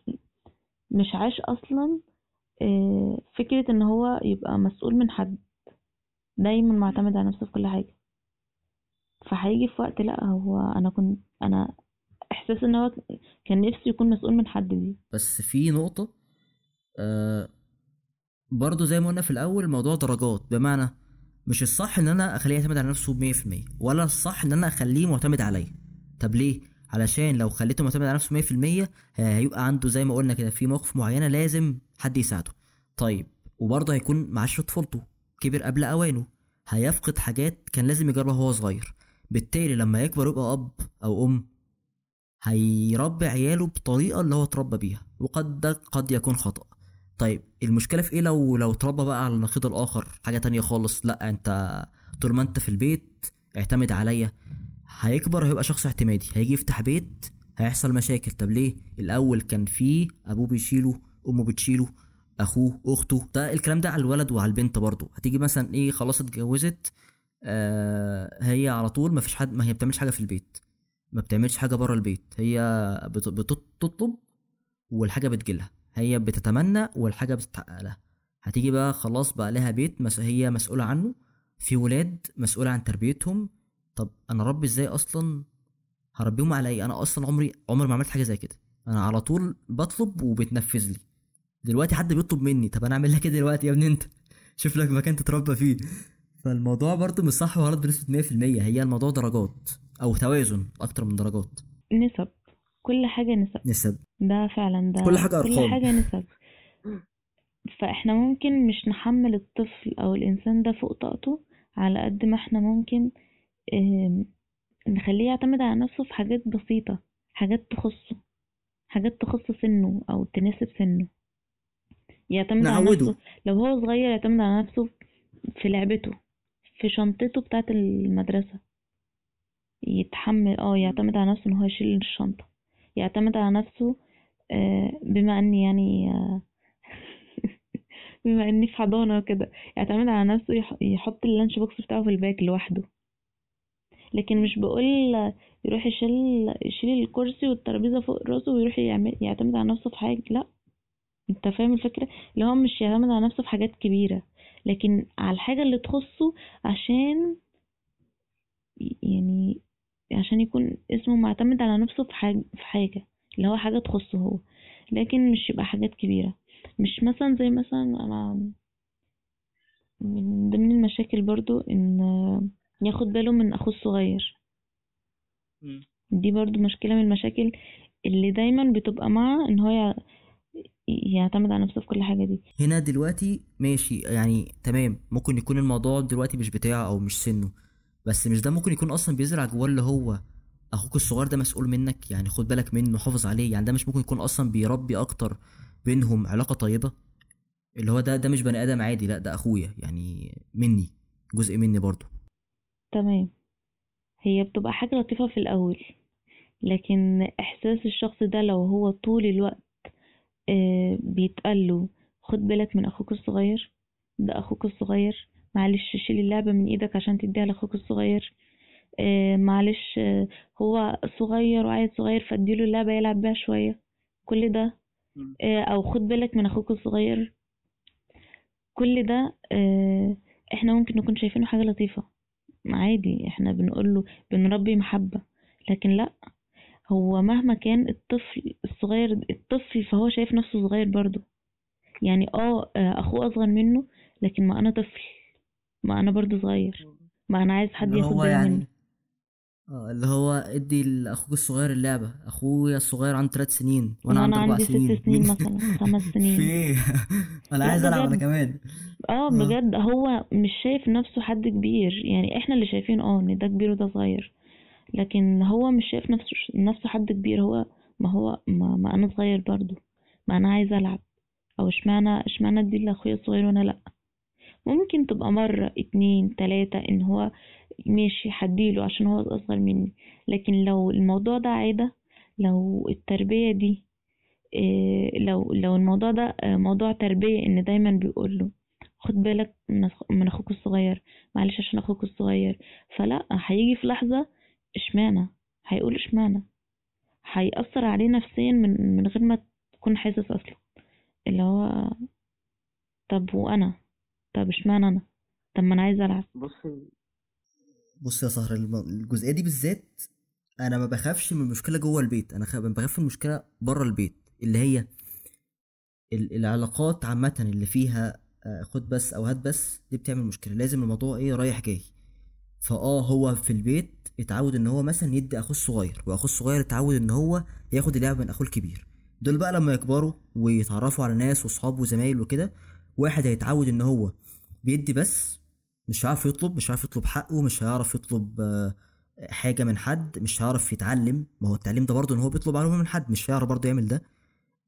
C: مش عاش أصلا آه، فكرة إن هو يبقى مسؤول من حد. دايما معتمد على نفسه في كل حاجة. فهيجي في وقت لا هو أنا كنت أنا إحساس إن هو كان نفسه يكون مسؤول من حد دي.
B: بس في نقطة آه برضو زي ما قلنا في الأول الموضوع درجات. بمعنى مش الصح إن أنا أخليه يعتمد على نفسه بمية في المية ولا الصح إن أنا أخليه معتمد عليا. طب ليه؟ علشان لو خليته معتمد على نفسه مية في المية هيبقى عنده زي ما قلنا كده في مواقف معينة لازم حد يساعده. طيب وبرضه هيكون معاش طفولته كبر قبل أوانه. هيفقد حاجات كان لازم يجربها وهو صغير. بالتالي لما يكبر يبقى أب أو أم هيربي عياله بطريقة اللي هو اتربى بيها وقد ده قد يكون خطأ. طيب المشكلة في إيه لو لو اتربى بقى على النقيض الآخر حاجة تانية خالص لأ أنت طول ما أنت في البيت اعتمد عليا. هيكبر هيبقى شخص اعتمادي هيجي يفتح بيت هيحصل مشاكل. طب ليه؟ الأول كان فيه أبوه بيشيله أمه بتشيله أخوه أخته. ده الكلام ده على الولد وعلى البنت برضه. هتيجي مثلا إيه خلاص اتجوزت آه هي على طول ما فيش حد ما هي بتعملش حاجة في البيت. ما بتعملش حاجة بره البيت. هي بت- بتطلب والحاجة بتجيلها. هي بتتمنى والحاجة بتتحقق لها هتيجي بقى خلاص بقى لها بيت مس... هي مسؤولة عنه. في ولاد مسؤولة عن تربيتهم. طب أنا ربي إزاي أصلا هربيهم على إيه؟ أنا أصلا عمري عمري ما عملت حاجة زي كده. أنا على طول بطلب وبتنفذ لي. دلوقتي حد بيطلب مني. طب أنا أعمل لك إيه دلوقتي يا ابني أنت؟ شوف لك مكان تتربى فيه. فالموضوع برضه مش صح وغلط بنسبه 100% هي الموضوع درجات أو توازن أكتر من درجات.
C: نسب. كل حاجة نسب.
B: نسب.
C: ده فعلا ده
B: كل حاجة
C: كل
B: أرقام.
C: حاجة نسب. فإحنا ممكن مش نحمل الطفل أو الإنسان ده فوق طاقته على قد ما إحنا ممكن نخليه يعتمد على نفسه في حاجات بسيطة حاجات تخصه حاجات تخص سنه أو تناسب سنه. يعتمد على
B: نعوده.
C: نفسه. لو هو صغير يعتمد على نفسه في لعبته. في شنطته بتاعة المدرسة. يتحمل آه يعتمد على نفسه إن هو يشيل الشنطة. يعتمد على نفسه آه، بما إني يعني آه، (laughs) بما إني في حضانة وكده. يعتمد على نفسه يح- يحط ال lunch box بتاعه في ال bag لوحده. لكن مش بقول يروح يشيل يشيل الكرسي والترابيزة فوق راسه ويروح يعمل يعتمد على نفسه في حاجة لأ. أنت فاهم الفكرة؟ اللي هو مش يعتمد على نفسه في حاجات كبيرة. لكن على الحاجة اللي تخصه عشان يعني عشان يكون اسمه معتمد على نفسه في حاجة في حاجة اللي هو حاجة تخصه هو. لكن مش يبقى حاجات كبيرة. مش مثلا زي مثلا أنا من ضمن المشاكل برضو إن ياخد باله من أخوه الصغير. دي برضو مشكلة من المشاكل اللي دايما بتبقى مع إن هو يعتمد على نفسه في كل حاجة دي.
B: هنا دلوقتي ماشي يعني تمام ممكن يكون الموضوع دلوقتي مش بتاعه أو مش سنه بس مش ده ممكن يكون أصلا بيزرع جواه اللي هو أخوك الصغير ده مسؤول منك يعني خد بالك منه حافظ عليه يعني ده مش ممكن يكون أصلا بيربي أكتر بينهم علاقة طيبة؟ اللي هو ده ده مش بني آدم عادي لا ده أخويا يعني مني جزء مني برضو
C: تمام. هي بتبقى حاجة لطيفة في الأول لكن إحساس الشخص ده لو هو طول الوقت آه، بيتقاله خد بالك من أخوك الصغير ده أخوك الصغير معلش شيل اللعبة من إيدك عشان تديها لأخوك الصغير آه، معلش آه، هو صغير وعايز صغير فاديله اللعبة يلعب بيها شوية. كل ده أو خد بالك من أخوك الصغير. كل ده إحنا ممكن نكون شايفينه حاجة لطيفة. عادي إحنا بنقوله بنربي محبة. لكن لأ هو مهما كان الطفل الصغير الطفل فهو شايف نفسه صغير برضه. يعني آه آه، أخوه أصغر منه لكن ما أنا طفل. ما أنا برضه صغير. ما أنا عايز حد ياخد
B: هو
C: باله
B: يعني
C: مني.
B: آه اللي هو ادي لأخوك الصغير اللعبة. أخويا الصغير عنده ثلاث سنين
C: وأنا
B: وأنا
C: أنا
B: عندي أربع
C: عندي
B: سنين
C: ست سنين. (laughs) مثلا خمس
B: في
C: سنين
B: إيه؟ (laughs) أنا
C: لا
B: عايز ألعب
C: أنا.
B: كمان.
C: آه
B: آه.
C: بجد. هو مش شايف نفسه حد كبير. يعني إحنا اللي شايفين آه إن ده كبير وده صغير. لكن هو مش شايف نفسه نفسه حد كبير. هو ما هو ما, ما أنا صغير برضو ما أنا عايز ألعب. أو إشمعنى إشمعنى ادي لاخويا الصغير وأنا لأ؟ ممكن تبقى مرة اتنين تلاتة إن هو ماشي هديله عشان هو أصغر مني. لكن لو الموضوع ده عادة لو التربية دي إيه لو لو الموضوع ده آه، موضوع تربية إن دايما بيقوله خد بالك من أخوك الصغير. معلش عشان أخوك الصغير. فلأ هيجي في لحظة إشمعنى؟ هيقول إشمعنى؟ هيأثر عليه نفسيا من من غير ما تكون حاسس أصلا. اللي هو طب وأنا؟ طب إشمعنى أنا؟ طب ما أنا عايز ألعب.
A: بص
B: بص يا سهر الجزئية دي بالذات أنا ما بخافش من المشكلة جوه البيت. أنا بخاف من المشكلة بره البيت اللي هي ال- العلاقات عامة اللي فيها آه، خد بس أو هات بس دي بتعمل مشكلة. لازم الموضوع إيه رايح جاي. فآه هو في البيت اتعود إن هو مثلا يدي أخوه الصغير وأخوه الصغير اتعود إن هو ياخد اللعب من أخوه الكبير. دول بقى لما يكبروا ويتعرفوا على ناس واصحاب وزمايل وكده واحد هيتعود إن هو بيدي بس مش هيعرف يطلب مش هيعرف يطلب حقه مش هيعرف يطلب آه، حاجة من حد مش هيعرف يتعلم. ما هو التعليم ده برضه إن هو بيطلب معلومه من حد مش هيعرف برضه يعمل ده.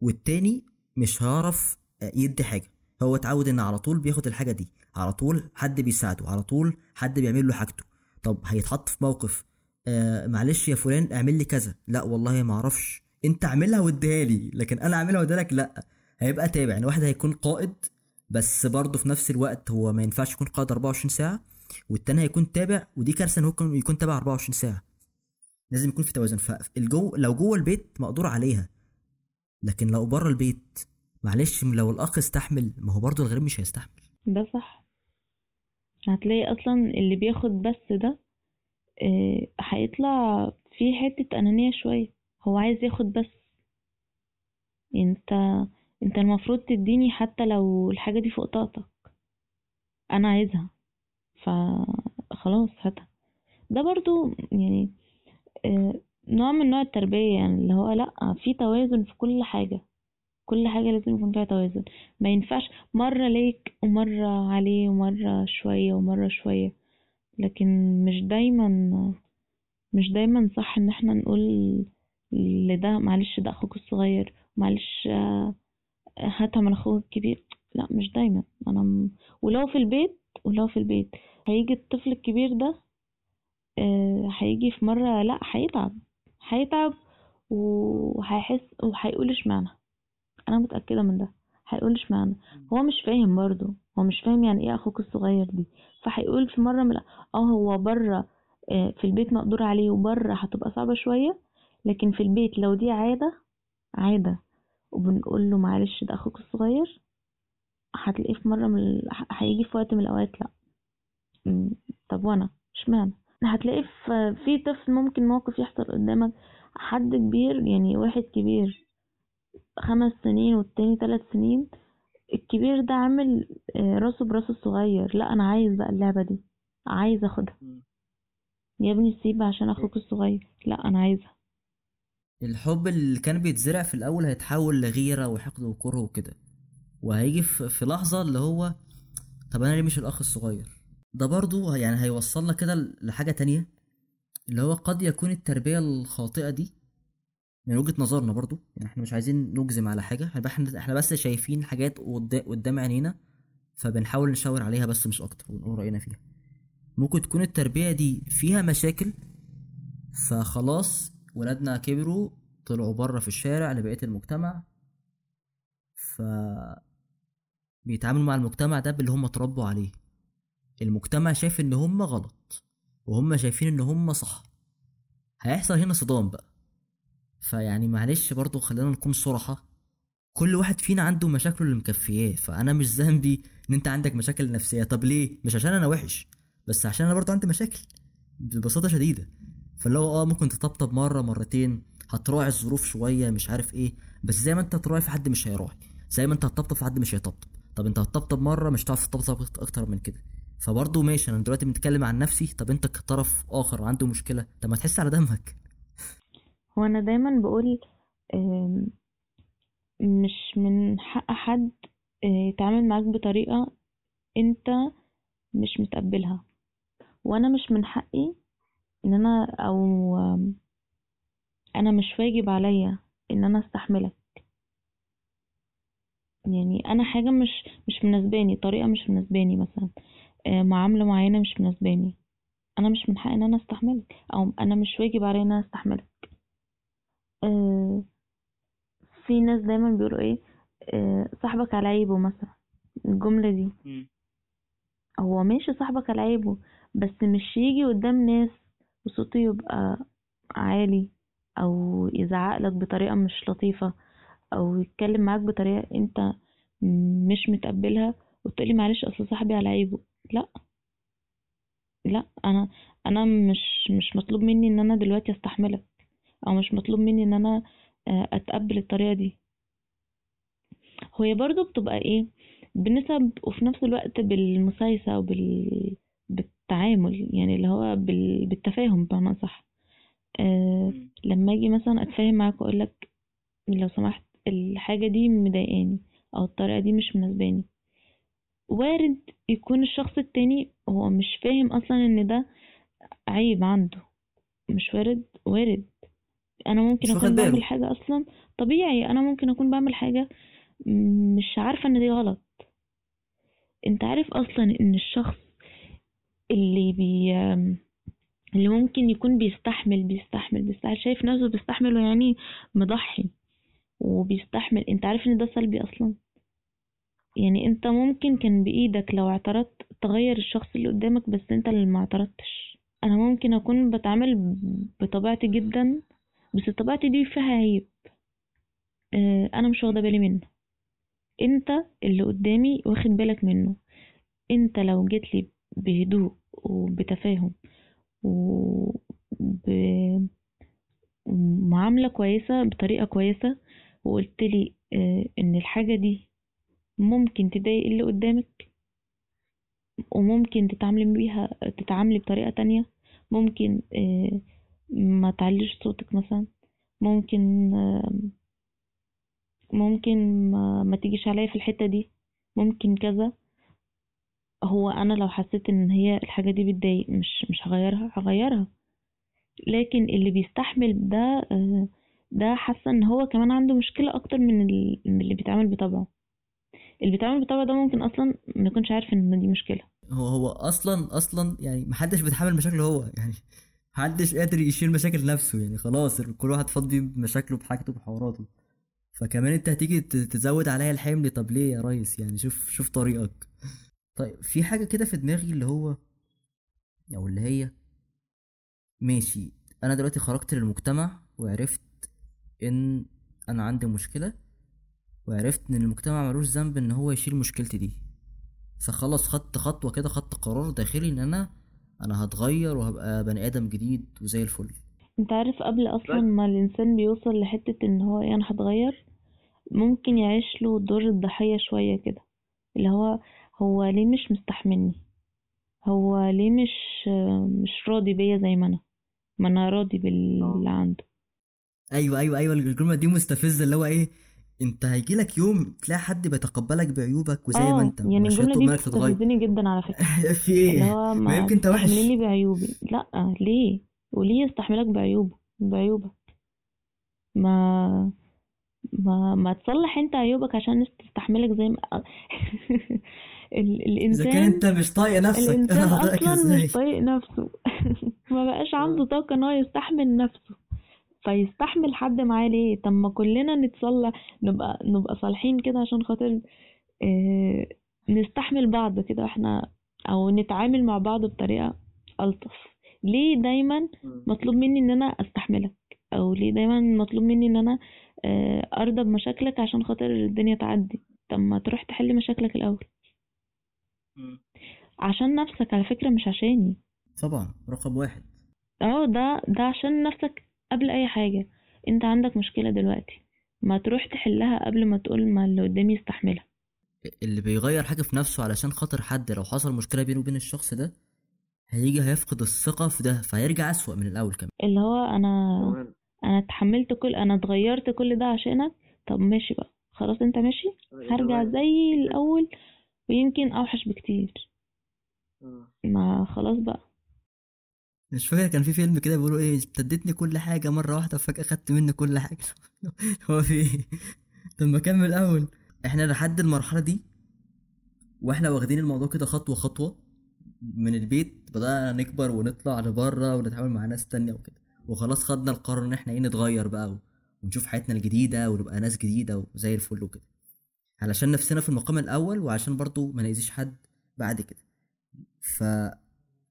B: والتاني مش هيعرف آه، يدي حاجة. هو اتعود إن على طول بياخد الحاجة دي. على طول حد بيساعده على طول حد بيعمل له حاجته. طب هيتحط في موقف آه معلش يا فلان اعمل لي كذا. لا والله ما أعرفش. انت اعملها واديها لي لكن أنا اعملها واديها لك لا. هيبقى تابع يعني واحد هيكون قائد بس برضه في نفس الوقت هو ما ينفعش يكون قائد 24 ساعة والتاني هيكون تابع ودي كارثة إن هو يكون- تابع 24 ساعة. لازم يكون في توازن. فالجو لو جوه البيت مقدور عليها لكن لو بره البيت معلش لو الأخ استحمل ما هو برضه الغريب مش هيستحمل.
C: ده صح. هتلاقي أصلا اللي بياخد بس ده آه، هيطلع في حتة أنانية شوية. هو عايز ياخد بس. انت انت المفروض تديني حتى لو الحاجة دي فوق طاقتك. أنا عايزها. فخلاص هاتها. ده برضو يعني آه، نوع من نوع التربية يعني اللي هو لأ في توازن في كل حاجة. كل حاجة لازم يكون فيها توازن. ما ينفعش مرة ليك ومرة عليه ومرة شوية ومرة شوية. لكن مش دايما مش دايما صح إن إحنا نقول لده معلش ده أخوك الصغير معلش آه، هاتها من أخوك الكبير. لا مش دايما. أنا م... ولو في البيت ولو في البيت هيجي الطفل الكبير ده آه، هيجي في مرة لا هيتعب هيتعب وهيحس وهيقول إشمعنى. أنا متأكدة من ده. هيقول اشمعنى هو مش فاهم برضه. هو مش فاهم يعني إيه أخوك الصغير دي. فهيقول في مرة من آه هو برة آه، في البيت مقدور عليه وبرة هتبقى صعبة شوية لكن في البيت لو دي عادة عادة. وبنقول له معلش ده أخوك الصغير هتلاقيه في مرة من ال... هيجي في وقت من الأوقات لأ. طب وأنا؟ اشمعنى هتلاقي في طفل ممكن موقف يحصل قدامك حد كبير يعني واحد كبير خمس سنين والتاني ثلاث سنين الكبير ده عامل آه، راسه براس الصغير. لا أنا عايز بقى اللعبة دي. عايز أخدها. يا ابني سيب عشان أخوك الصغير. لا أنا عايزها.
B: الحب اللي كان بيتزرع في الأول هيتحول لغيرة وحقد وكره وكده. وهيجي في لحظة اللي هو طب أنا ليه مش الأخ الصغير؟ ده برضو يعني هيوصلنا كده لحاجة تانية اللي هو قد يكون التربية الخاطئة دي من وجهة نظرنا برضو يعني إحنا مش عايزين نجزم على حاجة إحنا بس شايفين حاجات قدام عينينا فبنحاول نشاور عليها بس مش أكتر ونقول رأينا فيها. ممكن تكون التربية دي فيها مشاكل فخلاص ولادنا كبروا طلعوا بره في الشارع لبقية المجتمع ف بيتعاملوا مع المجتمع ده باللي هم اتربوا عليه. المجتمع شايف إن هم غلط وهم شايفين إن هم صح. هيحصل هنا صدام بقى. فيعني معلش برضو خلينا نكون صراحة كل واحد فينا عنده مشاكله اللي مكفياه فأنا مش ذنبي إن أنت عندك مشاكل نفسية. طب ليه؟ مش عشان أنا وحش بس عشان أنا برضو عندي مشاكل ببساطة شديدة. فاللي هو آه ممكن تطبطب مرة مرتين هتراعي الظروف شوية مش عارف إيه بس زي ما أنت تراعي في حد مش هيراعي زي ما أنت هتطبطب في حد مش هيطبطب. طب أنت هتطبطب مرة مش هتعرف تطبطب أكتر من كده. فبرضه ماشي أنا دلوقتي بنتكلم عن نفسي طب أنت كطرف آخر عنده مشكلة طب ما تحس على دمك.
C: هو أنا دايما بقول مش من حق حد آه، يتعامل معاك بطريقة أنت مش متقبلها. وأنا مش من حقي إن أنا أو أنا مش واجب عليا إن أنا أستحملك. يعني أنا حاجة مش مش مناسباني طريقة مش مناسباني مثلا آه، معاملة معينة مش مناسباني. أنا مش من حقي إن أنا أستحملك أو أنا مش واجب عليا إن أنا أستحملك. آه، في ناس دايما بيقولوا إيه آه، صاحبك على عيبه مثلا الجملة دي. هو ماشي صاحبك على عيبه بس مش يجي قدام ناس وصوته يبقى عالي أو يزعق لك بطريقة مش لطيفة أو يتكلم معاك بطريقة أنت مش متقبلها وتقولي معلش أصل صاحبي على عيبه. لأ. لأ أنا أنا مش مش مطلوب مني إن أنا دلوقتي أستحملك. أو مش مطلوب مني إن أنا آه، أتقبل الطريقة دي. هي برضو بتبقى إيه بنسب وفي نفس الوقت بالمسايسة وبال بالتعامل يعني اللي هو بال... بالتفاهم بمعنى صح أه لما أجي مثلا أتفاهم معاك وأقول لك لو سمحت الحاجة دي مضايقاني أو الطريقة دي مش مناسباني. وارد يكون الشخص التاني هو مش فاهم أصلا إن ده عيب عنده. مش وارد وارد. أنا ممكن أكون بعمل حاجة أصلا. طبيعي أنا ممكن أكون بعمل حاجة مش عارفة إن دي غلط. أنت عارف أصلا إن الشخص اللي بي اللي ممكن يكون بيستحمل بيستحمل بيستحمل شايف نفسه بيستحمل ويعني مضحي وبيستحمل. أنت عارف إن ده سلبي أصلا؟ يعني أنت ممكن كان بإيدك لو اعترضت تغير الشخص اللي قدامك بس أنت اللي ما اعترضتش. أنا ممكن أكون بتعامل بطبيعتي جدا بس طبيعتي دي فيها عيب. آه أنا مش واخدة بالي منه. أنت اللي قدامي واخد بالك منه. أنت لو جيت لي بهدوء وبتفاهم ومعاملة كويسة بطريقة كويسة وقلت لي آه إن الحاجة دي ممكن تضايق اللي قدامك وممكن تتعاملي بيها تتعاملي بطريقة تانية ممكن آه ما تعليش صوتك مثلا ممكن ممكن ما, ما تجيش عليا في الحتة دي. ممكن كذا. هو أنا لو حسيت إن هي الحاجة دي بتضايق مش مش هغيرها هغيرها. لكن اللي بيستحمل ده آه، ده حاسة إن هو كمان عنده مشكلة أكتر من اللي بيتعامل بطبعه. اللي بيتعامل بطبعه ده ممكن أصلا ما يكونش عارف إن دي مشكلة.
B: هو هو أصلا أصلا يعني محدش بيتحمل مشاكله هو يعني محدش قادر يشيل مشاكل نفسه يعني خلاص كل واحد فاضي بمشاكله بحاجته بحواراته. فكمان انت هتيجي تزود عليا الحمل طب ليه يا ريس؟ يعني شوف شوف طريقك. طيب في حاجة كده في دماغي اللي هو أو اللي هي ماشي أنا دلوقتي خرجت للمجتمع وعرفت إن أنا عندي مشكلة وعرفت إن المجتمع ملوش ذنب إن هو يشيل مشكلتي دي. فخلاص خدت خطوة كده خدت قرار داخلي إن أنا أنا هتغير وهبقى بني آدم جديد وزي الفل.
C: انت عارف قبل أصلا ما الانسان بيوصل لحتة ان هو إيه أنا هتغير ممكن يعيش له دور الضحية شوية كده. اللي هو هو ليه مش مستحملني؟ هو ليه مش مش راضي بيا زي ما أنا؟ ما أنا راضي باللي عنده.
B: أيوه أيوه أيوه الجملة دي مستفزة اللي هو إيه؟ انت هيجيلك يوم تلاقي حد بيتقبلك بعيوبك وزي ما
C: آه
B: انت.
C: يعني
B: مش
C: الجملة
B: هيطلب
C: دي بتستفزني جدا على فكرة. (laughs)
B: في
C: اللي
B: إيه
C: هو
B: ما
C: ما
B: يمكن انت وحش.
C: تستحملني بعيوبي. لا ليه؟ وليه يستحملك بعيوبه؟ بعيوبك. ما ما ما تصلح انت عيوبك عشان الناس تستحملك زي ما (laughs) ال-
B: إذا
C: الانسان
B: انت مش طايق نفسك
C: الإنسان
B: أصلا
C: مش طايق نفسه. (laughs) ما بقاش عنده طاقة إن هو يستحمل نفسه. فيستحمل حد معاه ليه؟ طب ما كلنا نتصلح نبقى نبقى صالحين كده عشان خاطر آه نستحمل بعض كده إحنا أو نتعامل مع بعض بطريقة ألطف. ليه دايما مطلوب مني إن أنا أستحملك؟ أو ليه دايما مطلوب مني إن أنا آه أرضى بمشاكلك عشان خاطر الدنيا تعدي؟ طب ما تروح تحل مشاكلك الأول. عشان نفسك على فكرة مش عشاني.
B: طبعا رقم واحد.
C: آه ده ده عشان نفسك قبل أي حاجة. أنت عندك مشكلة دلوقتي. ما تروح تحلها قبل ما تقول ما اللي قدامي يستحملها.
B: اللي بيغير حاجة في نفسه علشان خاطر حد لو حصل مشكلة بينه وبين الشخص ده هيجي هيفقد الثقة في ده فهيرجع أسوأ من الأول كمان.
C: اللي هو أنا
D: تمام.
C: أنا اتحملت كل أنا اتغيرت كل ده عشانك. طب ماشي بقى. خلاص أنت ماشي؟ هرجع
D: تمام.
C: زي الأول ويمكن أوحش بكتير.
D: آه.
C: ما خلاص بقى.
B: مش فاكر كان في فيلم كده بيقولوا إيه انت اديتني كل حاجة مرة واحدة وفجأة خدت مني كل حاجة. (laughs) هو في إيه؟ طب ما كمل الأول. إحنا لحد المرحلة دي وإحنا واخدين الموضوع كده خطوة خطوة من البيت بدأنا نكبر ونطلع لبرة ونتعامل مع ناس تانية وكده. وخلاص خدنا القرار إن إحنا إيه نتغير بقى ونشوف حياتنا الجديدة ونبقى ناس جديدة وزي الفل وكده. علشان نفسنا في المقام الأول وعشان برضو ما نأذيش حد بعد كده.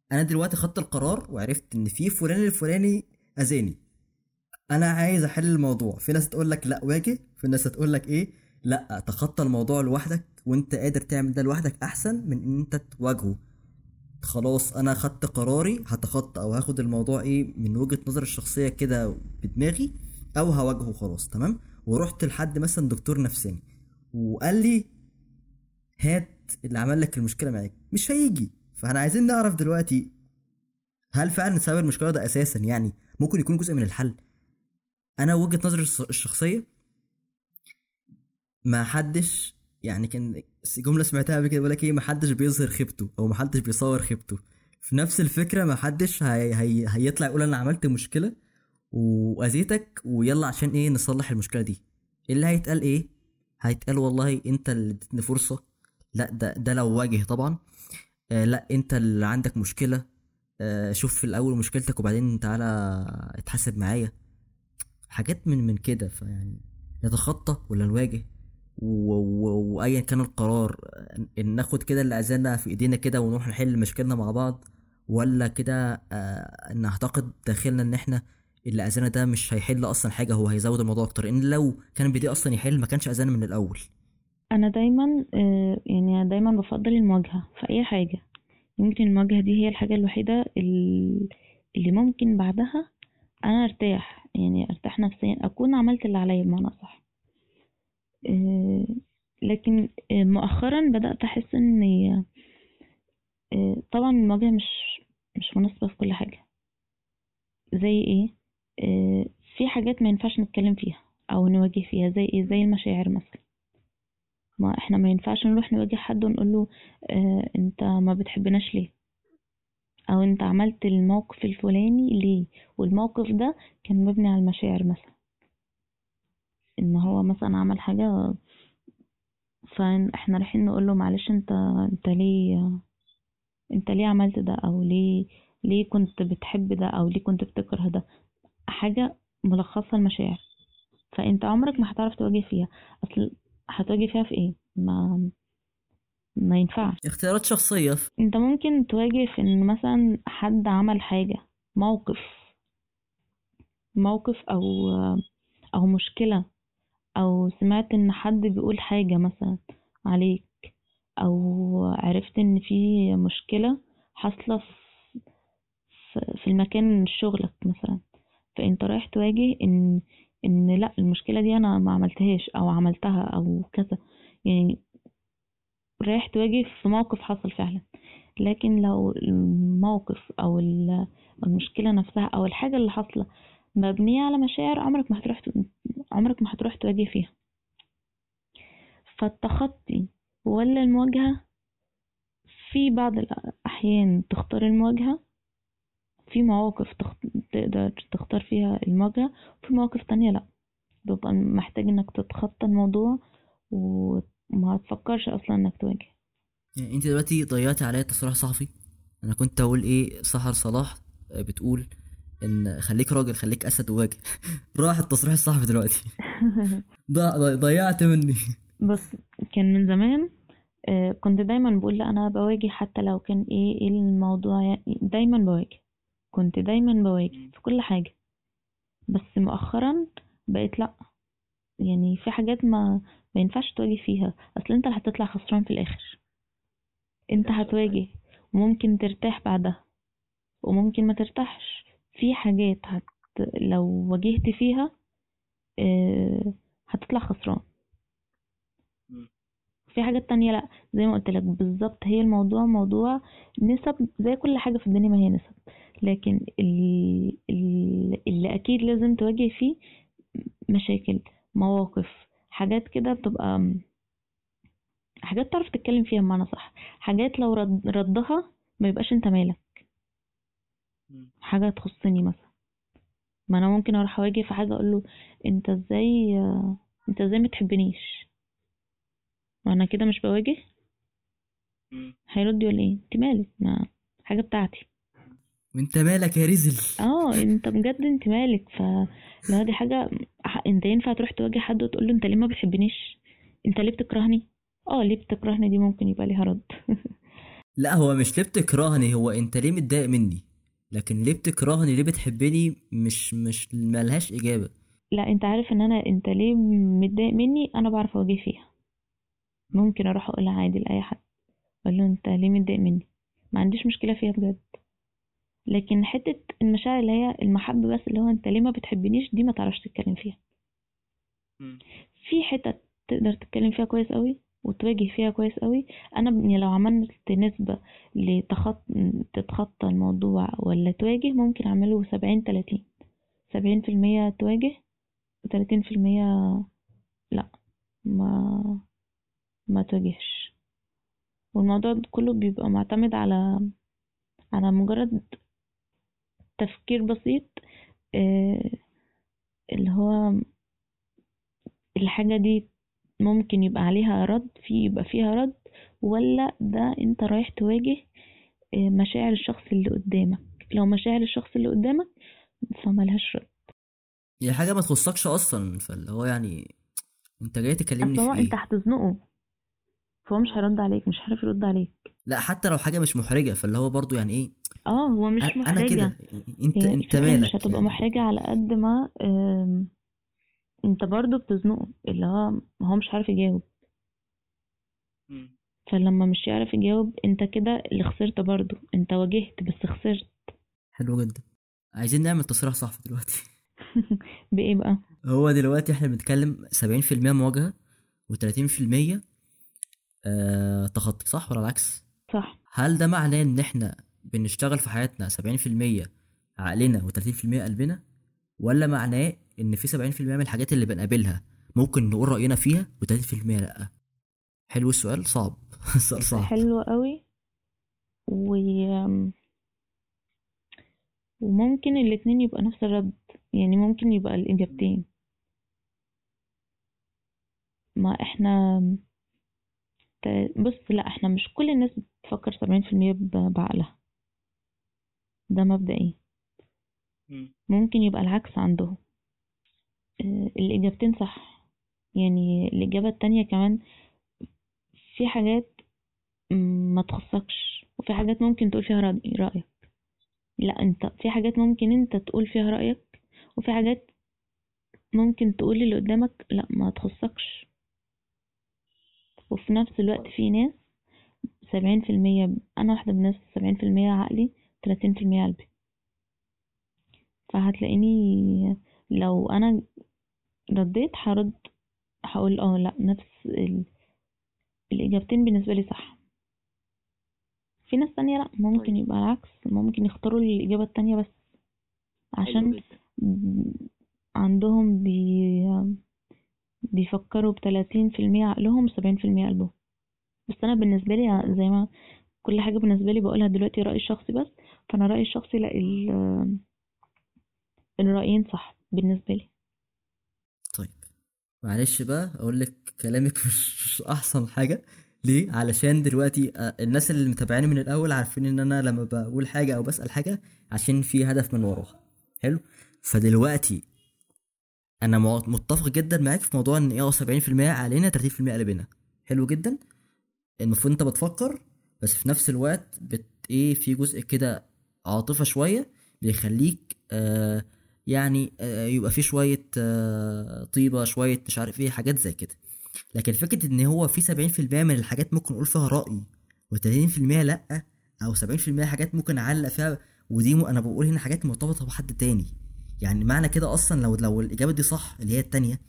B: فأنا دلوقتي خدت القرار وعرفت إن في فلان الفلاني أذاني. أنا عايز أحل الموضوع. في ناس تقول لك لأ واجه في ناس تقول لك إيه؟ لأ تخطى الموضوع لوحدك وأنت قادر تعمل ده لوحدك أحسن من إن أنت تواجهه. خلاص أنا خدت قراري. هتخطى أو هاخد الموضوع إيه؟ من وجهة نظر الشخصية كده بدماغي أو هواجهه خلاص تمام؟ ورحت لحد مثلا دكتور نفساني وقال لي هات اللي عمل لك المشكلة معاك. مش هيجي. فاحنا عايزين نعرف دلوقتي هل فعلا سبب المشكلة ده أساسا يعني ممكن يكون جزء من الحل؟ أنا وجهة نظري الشخصية ما حدش يعني كان جملة سمعتها قبل كده بيقول لك إيه ما حدش بيظهر خيبته أو ما حدش بيصور خيبته. في نفس الفكرة ما حدش هي هي هيطلع يقول أنا عملت مشكلة وأذيتك ويلا عشان إيه نصلح المشكلة دي. اللي هيتقال إيه؟ هيتقال والله أنت اللي اديتني فرصة. لا ده ده لو واجه طبعا. آه لا انت اللي عندك مشكلة. آه شوف في الأول مشكلتك وبعدين تعالى اتحاسب معايا. حاجات من من كده فيعني نتخطى ولا نواجه؟ وايا كان القرار إن ناخد كده اللي اذانا في إيدينا كده ونروح نحل مشاكلنا مع بعض ولا كده آه نعتقد داخلنا إن إحنا اللي اذانا ده مش هيحل أصلا حاجة هو هيزود الموضوع أكتر. إن لو كان بإيديه أصلا يحل ما كانش اذانا من الأول.
C: أنا دايما آه، يعني أنا دايما بفضل المواجهة في أي حاجة. يمكن المواجهة دي هي الحاجة الوحيدة ال- اللي ممكن بعدها أنا أرتاح. يعني أرتاح نفسيا. أكون عملت اللي عليا بمعنى صح. لكن آه، مؤخرا بدأت أحس إن آه، طبعا المواجهة مش مش مناسبة في كل حاجة. زي إيه؟ آه، في حاجات ما ينفعش نتكلم فيها أو نواجه فيها. زي إيه؟ زي المشاعر مثلا. ما إحنا ما ينفعش نروح نواجه حد ونقول له آه أنت ما بتحبناش ليه؟ أو أنت عملت الموقف الفلاني ليه؟ والموقف ده كان مبني على المشاعر مثلا. إن هو مثلا عمل حاجة فاحنا رايحين نقول له معلش أنت أنت ليه أنت ليه عملت ده؟ أو ليه ليه كنت بتحب ده؟ أو ليه كنت بتكره ده؟ حاجة ملخصة المشاعر. فأنت عمرك ما هتعرف تواجه فيها. أصل هتواجه فيها في إيه؟ ما ما ينفعش.
B: اختيارات شخصية.
C: أنت ممكن تواجه في إن مثلا حد عمل حاجة موقف موقف أو أو مشكلة أو سمعت إن حد بيقول حاجة مثلا عليك أو عرفت إن في مشكلة حاصلة في في المكان شغلك مثلا. فأنت رايح تواجه إن إن لأ المشكلة دي أنا ما عملتهاش أو عملتها أو كذا. يعني رايح تواجه في موقف حصل فعلا. لكن لو الموقف أو المشكلة نفسها أو الحاجة اللي حاصلة مبنية على مشاعر عمرك ما هتروح عمرك ما هتروح تواجه فيها. فالتخطي ولا المواجهة في بعض الأحيان تختار المواجهة في مواقف تخت... تقدر تختار فيها المواجهة وفي مواقف تانية لأ. بيبقى محتاج إنك تتخطى الموضوع وما تفكرش أصلا إنك تواجه.
B: يعني أنت دلوقتي ضيعتي عليا تصريح صحفي. أنا كنت أقول إيه سحر صلاح بتقول إن خليك راجل خليك أسد وواجه. (laughs) راح التصريح الصحفي دلوقتي. (laughs) ضيعت مني.
C: بس كان من زمان كنت دايما بقول لأ أنا بواجه حتى لو كان إيه إيه الموضوع يعني دايما بواجه. كنت دايما بواجه في كل حاجة بس مؤخرا بقيت لأ. يعني في حاجات ما ما ينفعش تواجه فيها أصل أنت اللي هتطلع خسران في الآخر. أنت هتواجه وممكن ترتاح بعدها وممكن ما ترتاحش. في حاجات هت... لو واجهت فيها آه... هتطلع خسران. في حاجات تانية لأ زي ما قلت لك بالظبط هي الموضوع موضوع نسب زي كل حاجة في الدنيا ما هي نسب. لكن اللي, اللي أكيد لازم تواجه فيه مشاكل مواقف حاجات كده بتبقى حاجات تعرف تتكلم فيها بمعنى صح. حاجات لو رد ردها ما يبقاش أنت مالك. حاجة تخصني مثلا. ما أنا ممكن أروح أواجه في حاجة أقول له أنت إزاي أنت إزاي ما تحبنيش؟ وأنا كده مش بواجه؟ هيرد يقول إيه؟ أنت مالك؟ ما حاجة بتاعتي.
B: وانت مالك يا رزل؟
C: آه انت بجد انت مالك. ف لا دي حاجة انت ينفع تروح تواجه حد وتقول له انت ليه ما بتحبنيش؟ انت ليه بتكرهني؟ آه ليه بتكرهني؟ دي ممكن يبقى ليها رد. (laughs)
B: لا هو مش ليه بتكرهني هو انت ليه متضايق مني؟ لكن ليه بتكرهني؟ ليه بتحبني؟ مش مش ملهاش إجابة.
C: لا انت عارف ان أنا انت ليه متضايق مني؟ أنا بعرف اواجه فيها. ممكن أروح اقولها عادي لأي حد. أقول له انت ليه متضايق مني؟ ما عنديش مشكلة فيها بجد. لكن حتة المشاعر اللي هي المحبة بس اللي هو أنت ليه ما بتحبنيش؟ دي ما تعرفش تتكلم فيها. في حتت تقدر تتكلم فيها كويس قوي وتواجه فيها كويس قوي أنا يعني لو عملت نسبة لتخط... تتخطى الموضوع ولا تواجه ممكن أعمله سبعين تلاتين. سبعين في المية تواجه وتلاتين في المية لأ ما ما تواجهش. والموضوع كله بيبقى معتمد على على مجرد تفكير بسيط آه اللي هو الحاجة دي ممكن يبقى عليها رد في يبقى فيها رد ولا ده انت رايح تواجه آه مشاعر الشخص اللي قدامك. لو مشاعر الشخص اللي قدامك فملهاش رد.
B: هي حاجة ما تخصكش أصلا فاللي هو يعني أنت جاي تكلمني في إيه
C: انت هتزنقه. فهو مش هيرد عليك مش هيعرف يرد عليك.
B: لا حتى لو حاجة مش محرجة فاللي هو برضو يعني إيه
C: آه هو مش محرجة
B: أنا كده.
C: أنت
B: أنت مالك
C: مش هتبقى
B: يعني.
C: محرجة على قد ما أنت برضو بتزنقه اللي هو هو مش عارف يجاوب. فلما مش يعرف يجاوب أنت كده اللي خسرت برضو. أنت واجهت بس خسرت.
B: حلو جدا. عايزين نعمل تصريح صحفي دلوقتي. (laughs)
C: بإيه بقى؟
B: هو دلوقتي إحنا بنتكلم 70% مواجهة و30% آه تخطي صح ولا العكس؟
C: صح.
B: هل ده معناه إن إحنا بنشتغل في حياتنا 70% عقلنا و30% قلبنا ولا معناه إن في 70% من الحاجات اللي بنقابلها ممكن نقول رأينا فيها و30% لأ؟ حلو السؤال صعب. (laughs) السؤال صعب.
C: حلو قوي. و وممكن الاتنين يبقى نفس الرد يعني ممكن يبقى الإجابتين. ما إحنا بص لأ إحنا مش كل الناس بتفكر سبعين في المية بعقلها. ده مبدئيا ممكن يبقى العكس عندهم. آه، الإجابتين صح. يعني الإجابة التانية كمان في حاجات ما تخصكش وفي حاجات ممكن تقول فيها رأي- رأيك. لا أنت في حاجات ممكن أنت تقول فيها رأيك وفي حاجات ممكن تقول اللي قدامك لا ما تخصكش. وفي نفس الوقت في ناس سبعين في المية أنا واحدة من الناس سبعين في المية عقلي تلاتين في المية قلبي. فهتلاقيني لو أنا رديت هرد هقول آه لأ نفس ال... الإجابتين بالنسبة لي صح. في ناس تانية لأ ممكن
A: طيب.
C: يبقى العكس ممكن يختاروا الإجابة التانية بس. عشان عندهم بي بيفكروا بتلاتين في المية عقلهم وسبعين في المية قلبهم. بس أنا بالنسبة لي زي ما كل حاجة بالنسبة لي بقولها دلوقتي رأيي الشخصي بس فأنا رأيي الشخصي لا ال- الرأيين صح بالنسبة لي.
B: طيب معلش بقى أقول لك كلامك (laughs) مش أحسن حاجة. ليه؟ علشان دلوقتي آه، الناس اللي متابعيني من الأول عارفين إن أنا لما بقول حاجة أو بسأل حاجة عشان في هدف من وراها. حلو؟ فدلوقتي أنا متفق جدا معاك في موضوع إن إيه 70% علينا 30% قلبنا. حلو جدا؟ المفروض أنت بتفكر بس في نفس الوقت بت إيه في جزء كده عاطفة شوية بيخليك آه يعني آه يبقى في شوية آه طيبة شوية مش عارف إيه حاجات زي كده. لكن فكرة إن هو في 70% من الحاجات ممكن نقول فيها رأي و30% لأ أو 70% حاجات ممكن أعلق فيها ودي أنا بقول هنا حاجات مرتبطة بحد تاني. يعني معنى كده أصلا لو لو الإجابة دي صح اللي هي التانية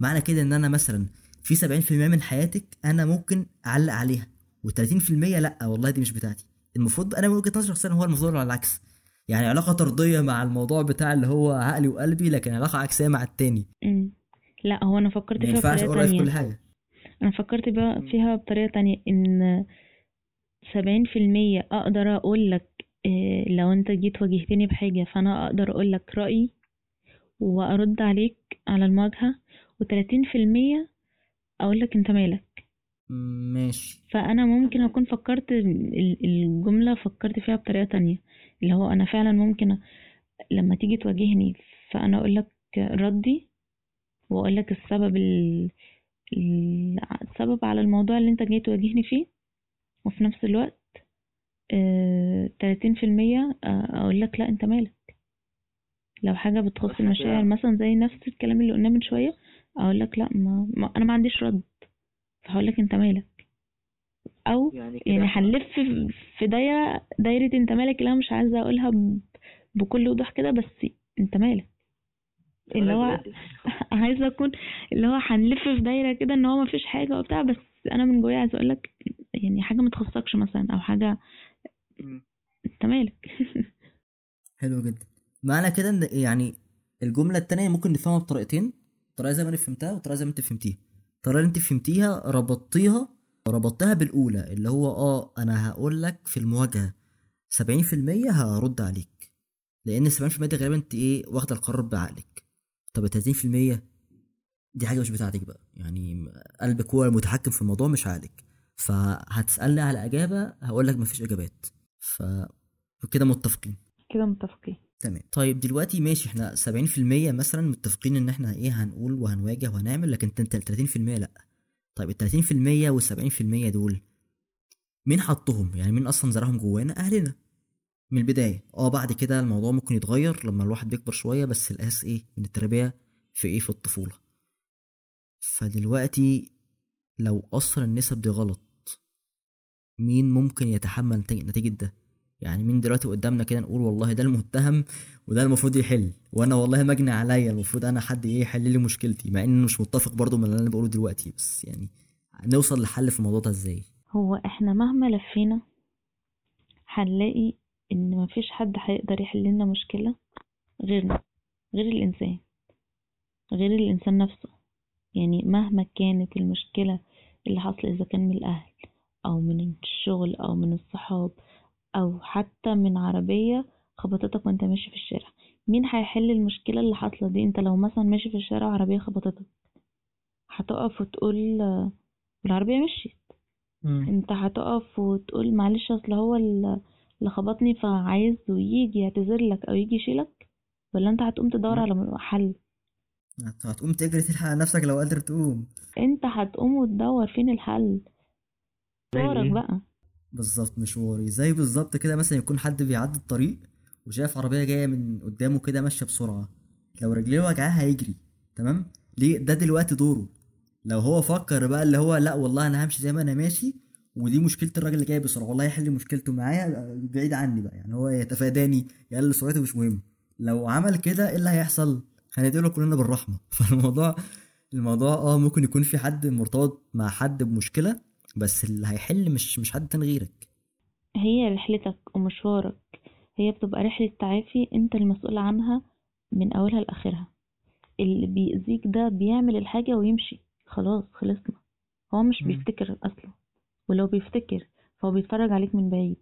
B: معنى كده إن أنا مثلا في 70% من حياتك أنا ممكن أعلق عليها و30% لأ والله دي مش بتاعتي. المفروض أنا من وجهة نظري شخصيا هو المفروض على العكس. يعني علاقة طردية مع الموضوع بتاع اللي هو عقلي وقلبي لكن علاقة عكسية مع التاني.
C: لا هو أنا فكرت فيها
B: أقول رأيي في كل
C: تانية
B: حاجة.
C: أنا فكرت بقى فيها بطريقة تانية إن سبعين في المية أقدر أقول لك إيه، لو أنت جيت واجهتني بحاجة فأنا أقدر أقول لك رأيي وأرد عليك على المواجهة وتلاتين في المية أقول لك أنت مالك.
B: ماشي.
C: فأنا ممكن أكون فكرت ال- الجملة فكرت فيها بطريقة تانية. اللي هو أنا فعلا ممكن لما تيجي تواجهني فأنا أقول لك ردي وأقول لك السبب ال... ال- السبب على الموضوع اللي أنت جاي تواجهني فيه. وفي نفس الوقت تلاتين في المية أقول لك لا أنت مالك. لو حاجة بتخص المشاعر مثلا زي نفس الكلام اللي قلناه من شوية أقول لك لا ما... ما... أنا ما عنديش رد. فهقول لك أنت مالك. أو
A: يعني
C: يعني هنلف في- في دايرة دايرة انت مالك اللي أنا مش عايزة أقولها ب- بكل وضوح كده بس انت مالك. اللي هو
A: بجد. (laughs)
C: عايزة أكون اللي هو هنلف في دايرة كده إن هو مفيش حاجة وبتاع بس أنا من جوايا عايزة أقولك يعني حاجة ما تخصكش مثلا أو حاجة
A: مم.
C: أنت مالك. (laughs)
B: حلو جدا. معنى كده إن يعني الجملة التانية ممكن نفهمها بطريقتين طريقة زي ما أنا فهمتها وطريقة زي ما أنت فهمتيها. الطريقة اللي انت فهمتيها ربطتيها ربطتها بالأولى اللي هو آه أنا هقول لك في المواجهة 70% هرد عليك لأن 70% دي غالبا انت إيه واخدة القرار بعقلك. طب ال 30% دي حاجة مش بتاعتك بقى يعني قلبك هو المتحكم في الموضوع مش عقلك. فهتسألني على إجابة هقول لك مفيش إجابات. ف كده متفقين.
C: كده متفقين.
B: تمام. طيب دلوقتي ماشي إحنا 70% مثلا متفقين إن إحنا إيه هنقول وهنواجه وهنعمل لكن أنت أنت 30% لأ. طيب ال 30% وال 70% دول مين حطهم؟ يعني مين أصلا زرعهم جوانا؟ أهلنا. من البداية. آه بعد كده الموضوع ممكن يتغير لما الواحد بيكبر شوية بس الاساس إيه من التربية في إيه في الطفولة. فدلوقتي لو أصلا النسب دي غلط مين ممكن يتحمل نتيجة ده؟ يعني مين دلوقتي قدامنا كده نقول والله ده المتهم وده المفروض يحل وأنا والله مجني عليا المفروض أنا حد إيه يحل لي مشكلتي مع إني مش متفق برضو من اللي أنا بقوله دلوقتي بس يعني نوصل لحل في الموضوع ده إزاي؟
C: هو إحنا مهما لفينا هنلاقي إن مفيش حد هيقدر يحل لنا مشكلة غيرنا غير الإنسان غير الإنسان نفسه. يعني مهما كانت المشكلة اللي حاصلة إذا كان من الأهل أو من الشغل أو من الصحاب أو حتى من عربية خبطتك وأنت ماشي في الشارع. مين هيحل المشكلة اللي حاصلة دي؟ أنت لو مثلا ماشي في الشارع وعربية خبطتك هتقف وتقول العربية مشيت. أنت هتقف وتقول معلش أصل هو ال- اللي خبطني فعايزه يجي يعتذر لك أو يجي يشيلك؟ ولا أنت هتقوم تدور
B: لا.
C: على حل؟
B: هت- هتقوم تجري تلحق نفسك لو قادر تقوم.
C: أنت هتقوم وتدور فين الحل؟ دورك
A: إيه؟
C: بقى.
B: بالظبط مشواري. زي بالظبط كده مثلا يكون حد بيعدي الطريق وشايف عربية جاية من قدامه كده ماشية بسرعة. لو رجليه وجعاه هيجري. تمام؟ ليه؟ ده دلوقتي دوره. لو هو فكر بقى اللي هو لأ والله أنا همشي زي ما أنا ماشي ودي مشكلة الراجل اللي جاي بسرعة. والله يحل مشكلته معايا بعيد عني بقى. يعني هو يتفاداني. يقلل سرعته مش مهم. لو عمل كده إيه اللي هيحصل؟ هندعي كلنا بالرحمة. (laughs) فالموضوع الموضوع آه ممكن يكون في حد مرتبط مع حد بمشكلة بس اللي هيحل مش مش حد تاني غيرك.
C: هي رحلتك ومشوارك هي بتبقى رحلة تعافي انت المسؤول عنها من أولها لآخرها. اللي بيأذيك ده بيعمل الحاجة ويمشي. خلاص خلصنا. هو مش
A: مم.
C: بيفتكر أصلا. ولو بيفتكر فهو بيتفرج عليك من بعيد.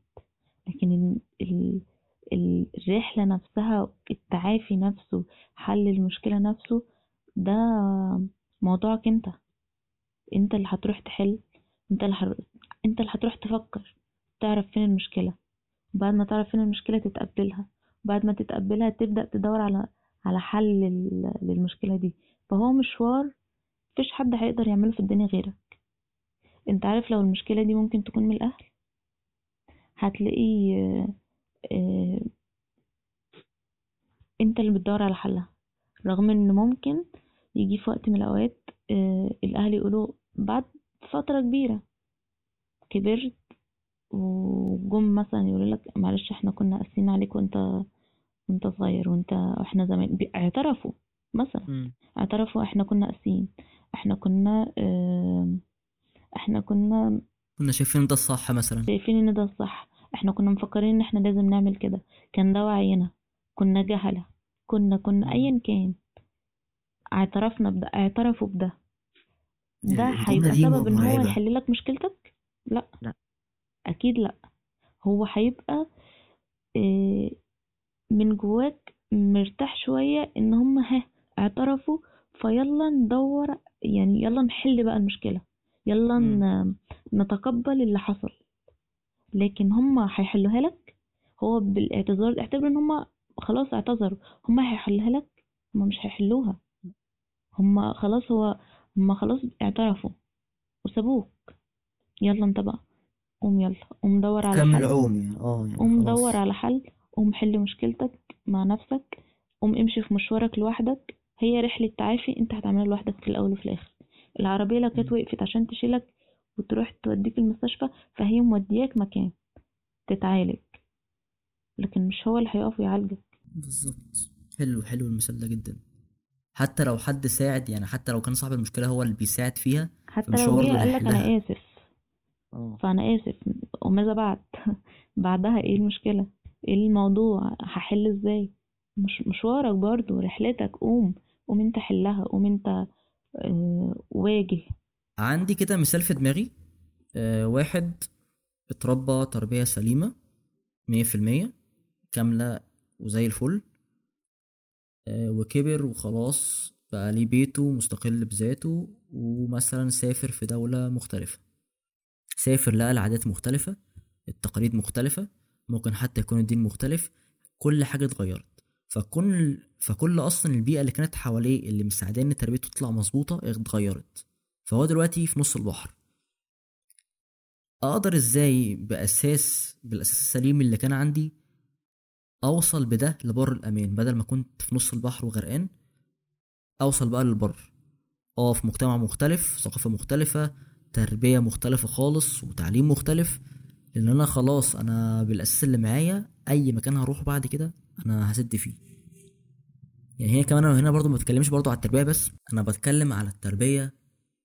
C: لكن ال... ال... ال- الرحلة نفسها التعافي نفسه حل المشكلة نفسه ده موضوعك انت. انت اللي هتروح تحل. انت اللي هر... انت اللي هتروح تفكر تعرف فين المشكلة. وبعد ما تعرف فين المشكلة تتقبلها. وبعد ما تتقبلها تبدأ تدور على على حل لل... للمشكلة دي. فهو مشوار مفيش حد هيقدر يعمله في الدنيا غيرك. انت عارف لو المشكلة دي ممكن تكون من الأهل؟ هتلاقي آه، انت اللي بتدور على حلها. رغم إن ممكن يجي في وقت من الأوقات آه، الأهل يقولوا بعد فترة كبيرة. كبرت وجم مثلا يقولوا لك معلش إحنا كنا قاسيين عليك وأنت وأنت صغير وأنت وإحنا زمان. اعترفوا مثلا. اعترفوا إحنا كنا قاسيين. إحنا كنا إحنا كنا
B: كنا شايفين ده الصح مثلا.
C: شايفين إن ده الصح. إحنا كنا مفكرين إن إحنا لازم نعمل كده. كان ده وعينا. كنا جهلة. كنا كنا ايا كان. اعترفنا بده اعترفوا بده. ده هيبقى سبب إن هو. يحل لك مشكلتك؟ لا.
A: لا.
C: أكيد لا. هو هيبقى آه، من جواك مرتاح شوية إن هم ها اعترفوا فيلا ندور يعني يلا نحل بقى المشكلة. يلا ن- نتقبل اللي حصل. لكن هم هيحلوها لك. هو بالاعتذار اعتبر إن هم خلاص اعتذروا. هم هيحلوها لك هم مش هيحلوها. هم خلاص هو هم خلاص اعترفوا وسابوك. يلا انت بقى قوم يلا. قوم دور على
B: كمل
C: حل.
B: يعني؟ آه يعني
C: قوم
B: خلاص.
C: دور على حل. قوم حل مشكلتك مع نفسك. قوم امشي في مشوارك لوحدك. هي رحلة تعافي. انت هتعملها لوحدك في الأول وفي الآخر. العربية لو كانت. وقفت عشان تشيلك وتروح توديك المستشفى فهي مودياك مكان تتعالج. لكن مش هو اللي هيقف ويعالجك.
B: بالظبط. حلو حلو المثال ده جدا. حتى لو حد ساعد يعني حتى لو كان صاحب المشكلة هو اللي بيساعد فيها
C: حتى لو هي قالك أنا
B: هيحلها.
C: آسف.
A: آه.
C: فأنا آسف. وماذا بعد؟ (laughs) بعدها إيه المشكلة؟ إيه الموضوع؟ هحل إزاي؟ مش مشوارك برضو رحلتك قوم. قوم أنت حلها. قوم أنت آه، واجه.
B: عندي كده مثال في دماغي. آه واحد اتربى تربية سليمة مية في المية كاملة وزي الفل. آه وكبر وخلاص بقى ليه بيته مستقل بذاته ومثلا سافر في دولة مختلفة. سافر لقى العادات مختلفة التقاليد مختلفة ممكن حتى يكون الدين مختلف كل حاجة اتغيرت. فكل فكل أصلا البيئة اللي كانت حواليه اللي مساعداه إن تربيته تطلع مظبوطة اتغيرت. فهو دلوقتي في نص البحر. أقدر إزاي بأساس بالأساس السليم اللي كان عندي أوصل بده لبر الامان بدل ما كنت في نص البحر وغرقان أوصل بقى للبر. أه في مجتمع مختلف ثقافة مختلفة تربية مختلفة خالص وتعليم مختلف. لأن أنا خلاص أنا بالأساس اللي معايا أي مكان هروح بعد كده أنا هسد فيه. يعني هي كمان أنا هنا برضو ما بتكلمش برضو على التربية بس أنا بتكلم على التربية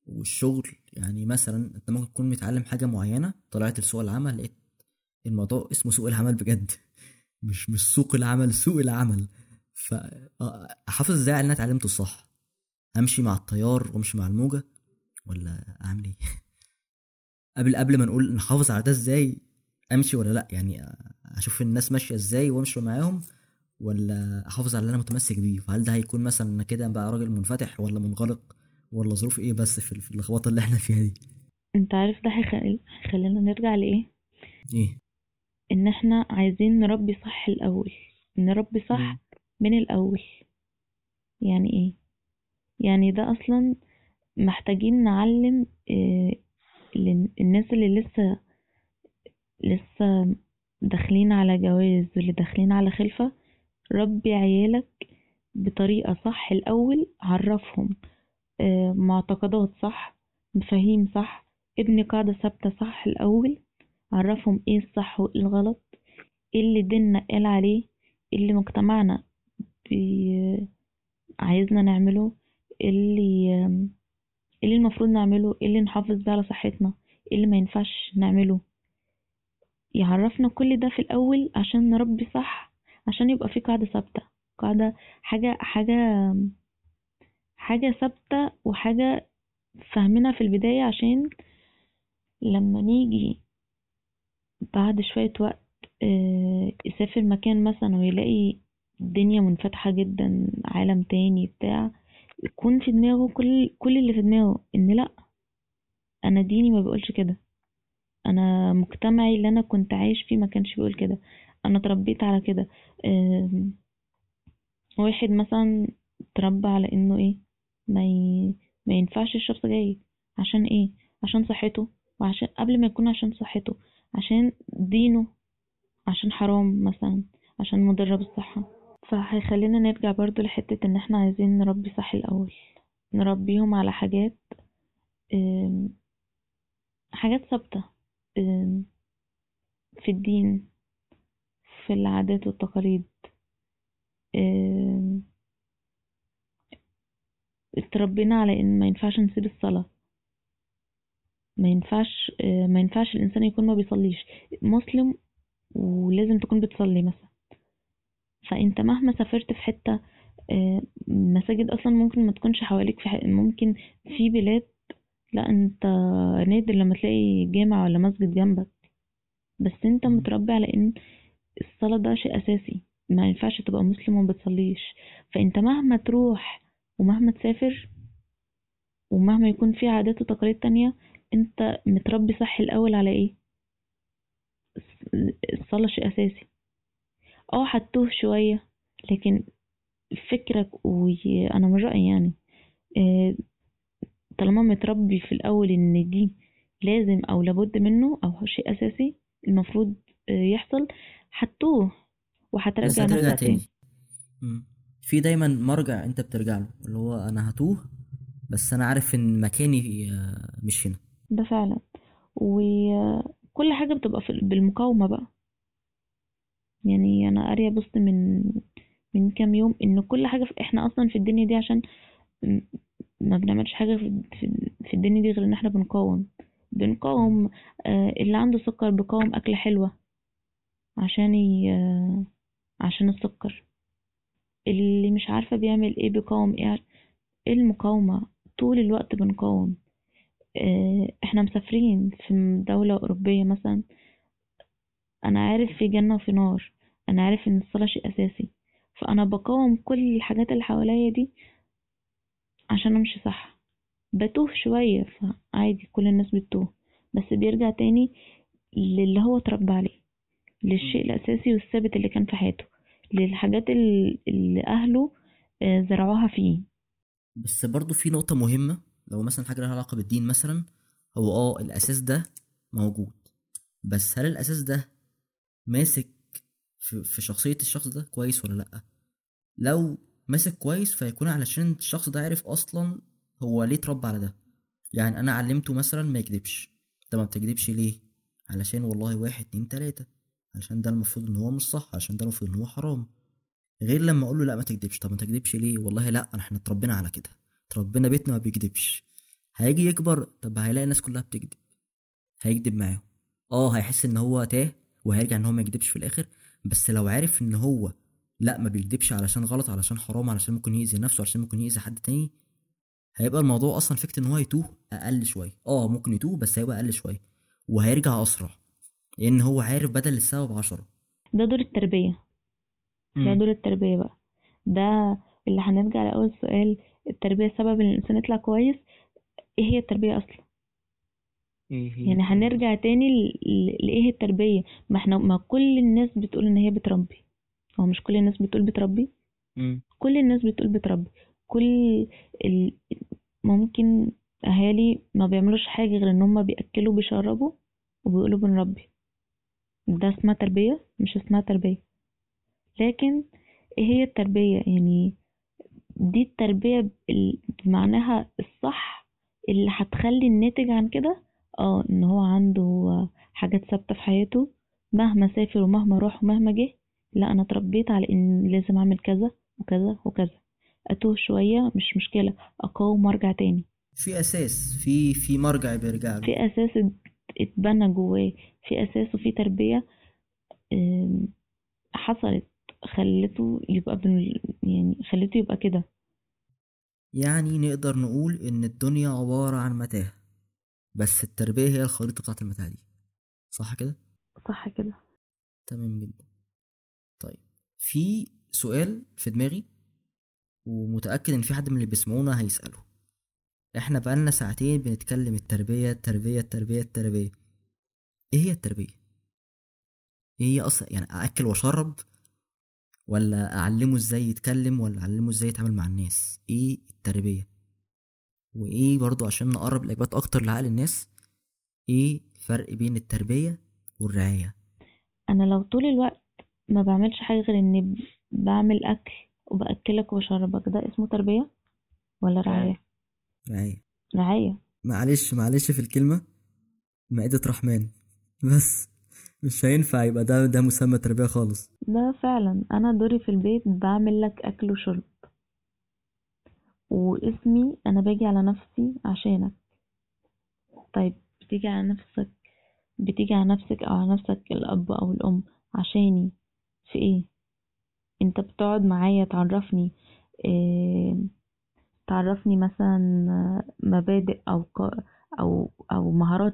B: والشغل. يعني مثلا أنت ممكن تكون متعلم حاجة معينة طلعت لسوق العمل لقيت الموضوع اسمه سوق العمل بجد. مش مش سوق العمل سوق العمل. فاحافظ إزاي على أنا اتعلمته الصح أمشي مع التيار وأمشي مع الموجة ولا أعمل إيه؟ (laughs) قبل قبل ما نقول نحافظ على ده إزاي أمشي ولا لأ؟ يعني أشوف الناس ماشية إزاي وأمشي معاهم ولا أحافظ على اللي أنا متمسك بيه؟ فهل ده هيكون مثلا أنا كده بقى راجل منفتح ولا منغلق ولا ظروف إيه بس في اللخبطة اللي إحنا فيها دي؟
C: أنت عارف ده هيخل- هيخلينا نرجع لإيه؟
B: إيه؟
C: إن إحنا عايزين نربي صح الأول. نربي صح
B: مم.
C: من الأول. يعني إيه؟ يعني ده أصلا محتاجين نعلم آه، الناس اللي لسه لسه داخلين على جواز واللي داخلين على خلفة ربي عيالك بطريقة صح الأول عرفهم آه، معتقدات صح مفاهيم صح ابني قاعدة ثابتة صح الأول عرفهم إيه الصح وإيه الغلط إيه اللي ديننا قال عليه إيه اللي مجتمعنا بي... عايزنا نعمله إيه اللي إيه اللي المفروض نعمله إيه اللي نحافظ بيه على صحتنا إيه اللي ما ينفعش نعمله. يعرفنا كل ده في الأول عشان نربي صح عشان يبقى في قاعدة ثابتة. قاعدة حاجة حاجة حاجة ثابتة وحاجة فاهمينها في البداية عشان لما نيجي بعد شوية وقت آه، يسافر مكان مثلا ويلاقي الدنيا منفتحة جدا عالم تاني بتاع يكون في دماغه كل كل اللي في دماغه إن لأ أنا ديني ما بيقولش كده. أنا مجتمعي اللي أنا كنت عايش فيه ما كانش بيقول كده. أنا اتربيت على كده. واحد مثلا اتربى على إنه إيه ما ي... ما ينفعش يشرب سجاير عشان إيه؟ عشان صحته. وعشان قبل ما يكون عشان صحته. عشان دينه عشان حرام مثلا عشان مضرة بالصحة. فهيخلينا نرجع برضو لحتة إن إحنا عايزين نربي صح الأول. نربيهم على حاجات حاجات ثابتة في الدين في العادات والتقاليد. اتربينا على إن ما ينفعش نسيب الصلاة. ما ينفعش ما ينفعش الإنسان يكون ما بيصليش. مسلم ولازم تكون بتصلي مثلا. فأنت مهما سافرت في حتة آه، مساجد أصلا ممكن ما تكونش حواليك في ح- ممكن في بلاد لا أنت نادر لما تلاقي جامع ولا مسجد جنبك. بس
B: أنت.
C: متربي على ان الصلاة ده شيء أساسي. ما ينفعش تبقى مسلم وما بتصليش. فأنت مهما تروح ومهما تسافر ومهما يكون في عادات وتقاليد تانية انت متربي صح الأول على إيه؟ الص- الصلاة شيء أساسي. آه هتوه شوية لكن فكرك وأنا من رأيي يعني آه، طالما متربي في الأول إن دي لازم أو لابد منه أو شيء أساسي المفروض آه، يحصل هتوه وهترجع
B: هترجع
C: نفسك
B: تاني. في دايما مرجع أنت بترجع له اللي هو أنا هتوه بس أنا عارف إن مكاني آه، مش هنا.
C: ده فعلا. وكل حاجة بتبقى في بالمقاومة بقى. يعني أنا قارية بوست من من كام يوم إن كل حاجة في إحنا أصلا في الدنيا دي عشان ما بنعملش حاجة في في- الدنيا دي غير إن إحنا بنقاوم. بنقاوم آه، اللي عنده سكر بيقاوم أكلة حلوة عشان ي... عشان السكر. اللي مش عارفة بيعمل إيه بيقاوم إيه المقاومة طول الوقت بنقاوم. إحنا مسافرين في دولة أوروبية مثلا. أنا عارف في جنة وفي نار. أنا عارف إن الصلاة شيء أساسي. فأنا بقاوم كل الحاجات اللي حواليا دي عشان أمشي صح. بتوه شوية فعادي كل الناس بتتوه بس بيرجع تاني للي هو اتربى عليه للشيء الأساسي والثابت اللي كان في حياته للحاجات ال- اللي أهله آه، زرعوها فيه.
B: بس برضو في نقطة مهمة. لو مثلا حاجة لها علاقة بالدين مثلا هو آه الأساس ده موجود. بس هل الأساس ده ماسك في, شخصية الشخص ده كويس ولا لأ؟ لو ماسك كويس فيكون علشان الشخص ده عارف أصلا هو ليه اتربى على ده. يعني أنا علمته مثلا ما يكذبش. طب ما بتكذبش ليه؟ علشان والله واحد اتنين تلاتة. علشان ده المفروض إن هو مش صح علشان ده المفروض إن هو حرام. غير لما أقول له لأ ما تكذبش. طب ما تكذبش ليه؟ والله لأ إحنا اتربينا على كده. اتربينا بيتنا ما بيكذبش هيجي يكبر طب هيلاقي الناس كلها بتكذب هيكذب معاهم. آه هيحس إن هو تاه وهيرجع إن هو ما يكذبش في الآخر بس لو عارف إن هو لأ ما بيكدبش علشان غلط علشان حرام علشان ممكن يأذي نفسه علشان ممكن يأذي حد تاني هيبقى الموضوع أصلا فكرة إن هو يتوه أقل شوية. آه ممكن يتوه بس هيبقى أقل شوية وهيرجع أسرع. لأن هو عارف بدل السبب عشرة.
C: ده دور التربية. ده دور التربية بقى. ده اللي هنرجع لأول سؤال التربية سبب إن الإنسان يطلع كويس إيه هي التربية أصلا؟ يعني هنرجع تاني ل- ل- لإيه التربية؟ ما إحنا ما كل الناس بتقول إن هي بتربي. هو مش كل الناس بتقول بتربي. كل الناس بتقول بتربي. كل ال... ممكن أهالي ما بيعملوش حاجة غير إن هما بيأكلوا بيشربوا وبيقولوا بنربي. ده اسمها تربية؟ مش اسمها تربية. لكن إيه هي التربية؟ يعني دي التربية ال- بمعناها الصح اللي هتخلي الناتج عن كده آه إن هو عنده حاجات ثابتة في حياته مهما سافر ومهما راح ومهما جه لا أنا اتربيت على إن لازم أعمل كذا وكذا وكذا أتوه شوية مش مشكلة أقاوم وأرجع تاني.
B: في أساس في في مرجع بيرجع له.
C: في أساس ات- اتبنى جواه في أساس وفي تربية حصلت. خلته يبقى بن يعني خلته يبقى كده.
B: يعني نقدر نقول إن الدنيا عبارة عن متاهة بس التربية هي الخريطة بتاعت المتاهة دي. صح كده؟
C: صح كده.
B: تمام جدا. طيب في سؤال في دماغي ومتأكد إن في حد من اللي بيسمعونا هيسأله. إحنا بقالنا ساعتين بنتكلم التربية التربية التربية التربية. إيه هي التربية؟ إيه هي أصلا يعني ااكل وأشرب؟ ولا أعلمه إزاي يتكلم ولا أعلمه إزاي يتعامل مع الناس. إيه التربية؟ وإيه برضو عشان نقرب الإجابات أكتر لعقل الناس إيه الفرق بين التربية والرعاية؟
C: أنا لو طول الوقت ما بعملش حاجة غير إني بعمل أكل وبأكلك وبشربك ده اسمه تربية ولا رعاية.
B: رعاية؟
C: رعاية.
B: معلش معلش في الكلمة مائدة رحمن. بس. مش هينفع يبقى ده ده مسمى تربية خالص.
C: ده فعلا أنا دوري في البيت بعمل لك أكل وشرب. واسمي أنا باجي على نفسي عشانك. طيب بتيجي على نفسك بتيجي على نفسك أو على نفسك الأب أو الأم عشاني في إيه؟ أنت بتقعد معايا تعرفني إيه تعرفني مثلا مبادئ أو أو أو مهارات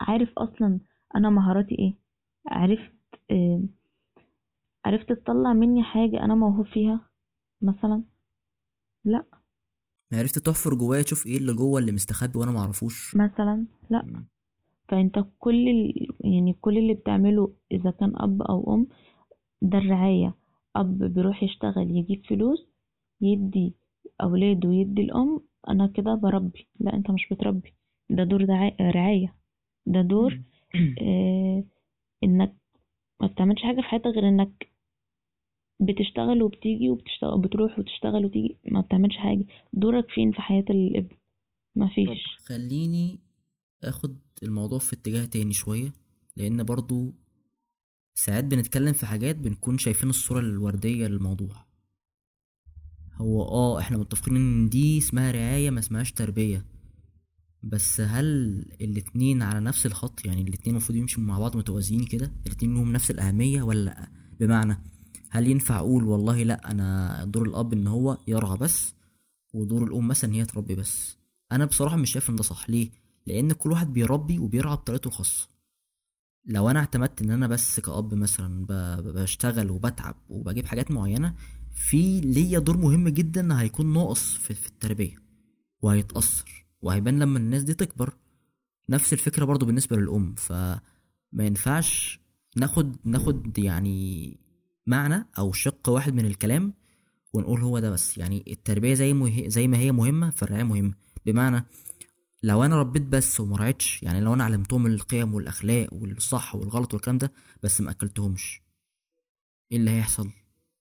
C: عارف أصلا أنا مهاراتي إيه؟ عرفت إيه عرفت تطلع مني حاجة أنا موهوب فيها مثلا؟ لا.
B: عرفت تحفر جوايا تشوف إيه اللي جوه اللي مستخبي وأنا معرفوش؟
C: مثلا؟ لا. فأنت كل ال... يعني كل اللي بتعمله إذا كان أب أو أم ده الرعاية. أب بيروح يشتغل يجيب فلوس يدي أولاده ويدي الأم أنا كده بربي. لا أنت مش بتربي. ده دور رعاية. ده دور آه إنك ما بتعملش حاجة في حياتك غير إنك بتشتغل وبتيجي وبتشتغل بتروح وتشتغل وتيجي ما بتعملش حاجة. دورك فين في حياة الابن ما فيش.
B: خليني آخد الموضوع في اتجاه تاني شوية لأن برضو ساعات بنتكلم في حاجات بنكون شايفين الصورة الوردية للموضوع. هو آه إحنا متفقين إن دي اسمها رعاية ما اسمهاش تربية. بس هل الاتنين على نفس الخط؟ يعني الاتنين المفروض يمشوا مع بعض متوازيين كده؟ الاتنين لهم نفس الأهمية ولا لأ بمعنى هل ينفع أقول والله لأ أنا دور الأب إن هو يرعى بس ودور الأم مثلا إن هي تربي بس؟ أنا بصراحة مش شايف إن ده صح. ليه؟ لأن كل واحد بيربي وبيرعى بطريقته الخاصة. لو أنا اعتمدت إن أنا بس كأب مثلا بشتغل وبتعب وبجيب حاجات معينة في ليا دور مهم جدا هيكون ناقص في, التربية وهيتأثر. وهيبان لما الناس دي تكبر. نفس الفكرة برضو بالنسبة للأم فما ينفعش ناخد ناخد يعني معنى أو شق واحد من الكلام ونقول هو ده بس. يعني التربية زي مه... زي ما هي مهمة فالرعاية مهمة. بمعنى لو أنا ربيت بس وما رعيتش يعني لو أنا علمتهم القيم والأخلاق والصح والغلط والكلام ده بس ما أكلتهمش. إيه اللي هيحصل؟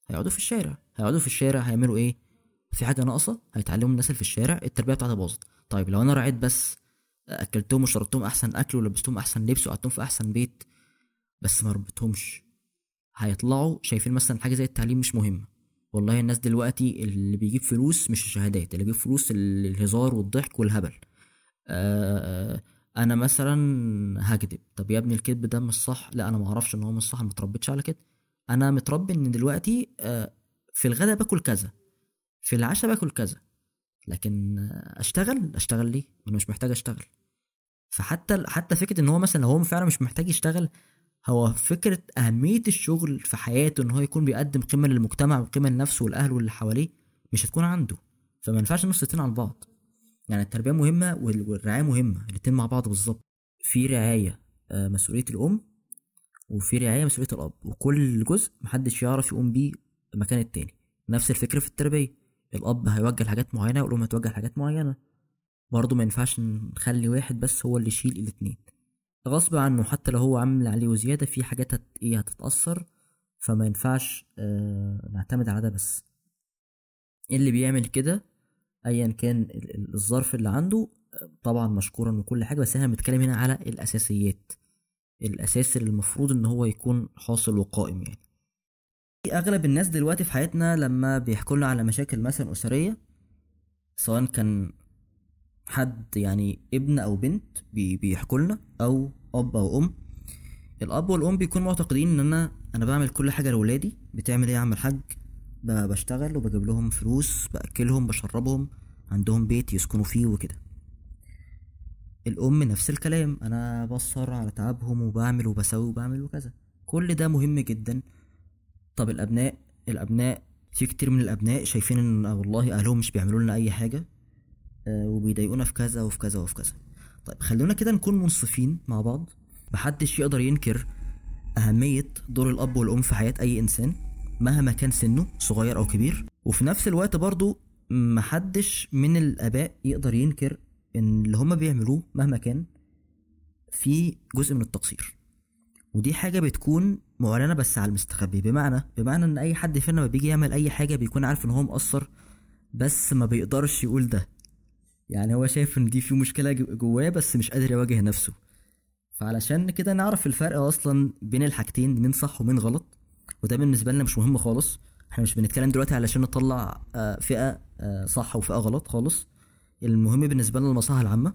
B: هيقعدوا في الشارع. هيقعدوا في الشارع هيعملوا إيه؟ في حاجة ناقصة هيتعلموا الناس اللي في الشارع التربية بتاعتها باظت. طيب لو أنا رعيت بس أكلتهم وشربتهم أحسن أكل ولبستهم أحسن لبس وقعدتهم في أحسن بيت بس ما ربيتهمش هيطلعوا شايفين مثلا حاجة زي التعليم مش مهمة. والله الناس دلوقتي اللي بيجيب فلوس مش الشهادات اللي بيجيب فلوس ال- الهزار والضحك والهبل. آه أنا مثلا هكذب طب يا ابني الكذب ده مش صح؟ لا أنا ما أعرفش إن هو مش صح ما اتربيتش على كده. أنا متربي إن دلوقتي آه في الغداء باكل كذا في العشاء باكل كذا لكن اشتغل اشتغل ليه؟ أنا مش محتاج أشتغل. فحتى حتى فكرة إن هو مثلا لو هو فعلا مش محتاج يشتغل هو فكرة أهمية الشغل في حياته إن هو يكون بيقدم قيمة للمجتمع وقيمة لنفسه والأهل واللي حواليه مش هتكون عنده. فما ينفعش نص عن بعض يعني التربية مهمة وال- والرعاية مهمة الاتنين مع بعض بالظبط. في رعاية آه، مسؤولية الأم وفي رعاية مسؤولية الأب. وكل جزء محدش يعرف يقوم بيه مكان التاني. نفس الفكرة في التربية. الأب هيوجه لحاجات معينة والأم هتوجه لحاجات معينة. برضه ما ينفعش نخلي واحد بس هو اللي يشيل الاتنين. غصب عنه حتى لو هو عامل عليه وزيادة في حاجات هت... إيه هتتأثر. فما ينفعش آه نعتمد على ده بس. اللي بيعمل كده؟ ايا كان ال- ال- الظرف اللي عنده طبعا مشكورا وكل حاجة بس إحنا بنتكلم هنا على الأساسيات. الأساس اللي المفروض إن هو يكون حاصل وقائم يعني. أغلب الناس دلوقتي في حياتنا لما بيحكوا لنا على مشاكل مثلا أسرية سواء كان حد يعني ابن أو بنت بي- بيحكوا لنا أو أب أو أم. الأب والأم بيكونوا معتقدين إن أنا أنا بعمل كل حاجة لاولادي بتعمل إيه يا عم الحاج؟ بشتغل وبجيب لهم فلوس بأكلهم بشربهم عندهم بيت يسكنوا فيه وكده. الأم نفس الكلام أنا بصر على تعبهم وبعمل وبسوي وبعمل وكذا. كل ده مهم جدا. طب الأبناء الأبناء في كتير من الأبناء شايفين إن والله أهلهم مش بيعملوا لنا أي حاجة آه، وبيضايقونا في كذا وفي كذا وفي كذا. طيب خلونا كده نكون منصفين مع بعض محدش يقدر ينكر أهمية دور الأب والأم في حياة أي إنسان مهما كان سنه صغير أو كبير. وفي نفس الوقت برضو محدش من الآباء يقدر ينكر إن اللي هما بيعملوه مهما كان في جزء من التقصير. ودي حاجة بتكون معلنة بس على المستخبي. بمعنى بمعنى إن أي حد فينا لما بيجي يعمل أي حاجة بيكون عارف إن هو مقصر بس ما بيقدرش يقول ده. يعني هو شايف إن دي في مشكلة جو- جواه بس مش قادر يواجه نفسه. فعلشان كده نعرف الفرق أصلا بين الحاجتين مين صح ومين غلط. وده بالنسبة لنا مش مهم خالص. إحنا مش بنتكلم دلوقتي علشان نطلع آه، فئة آه، صح وفئة غلط خالص. المهم بالنسبة لنا المصلحة العامة.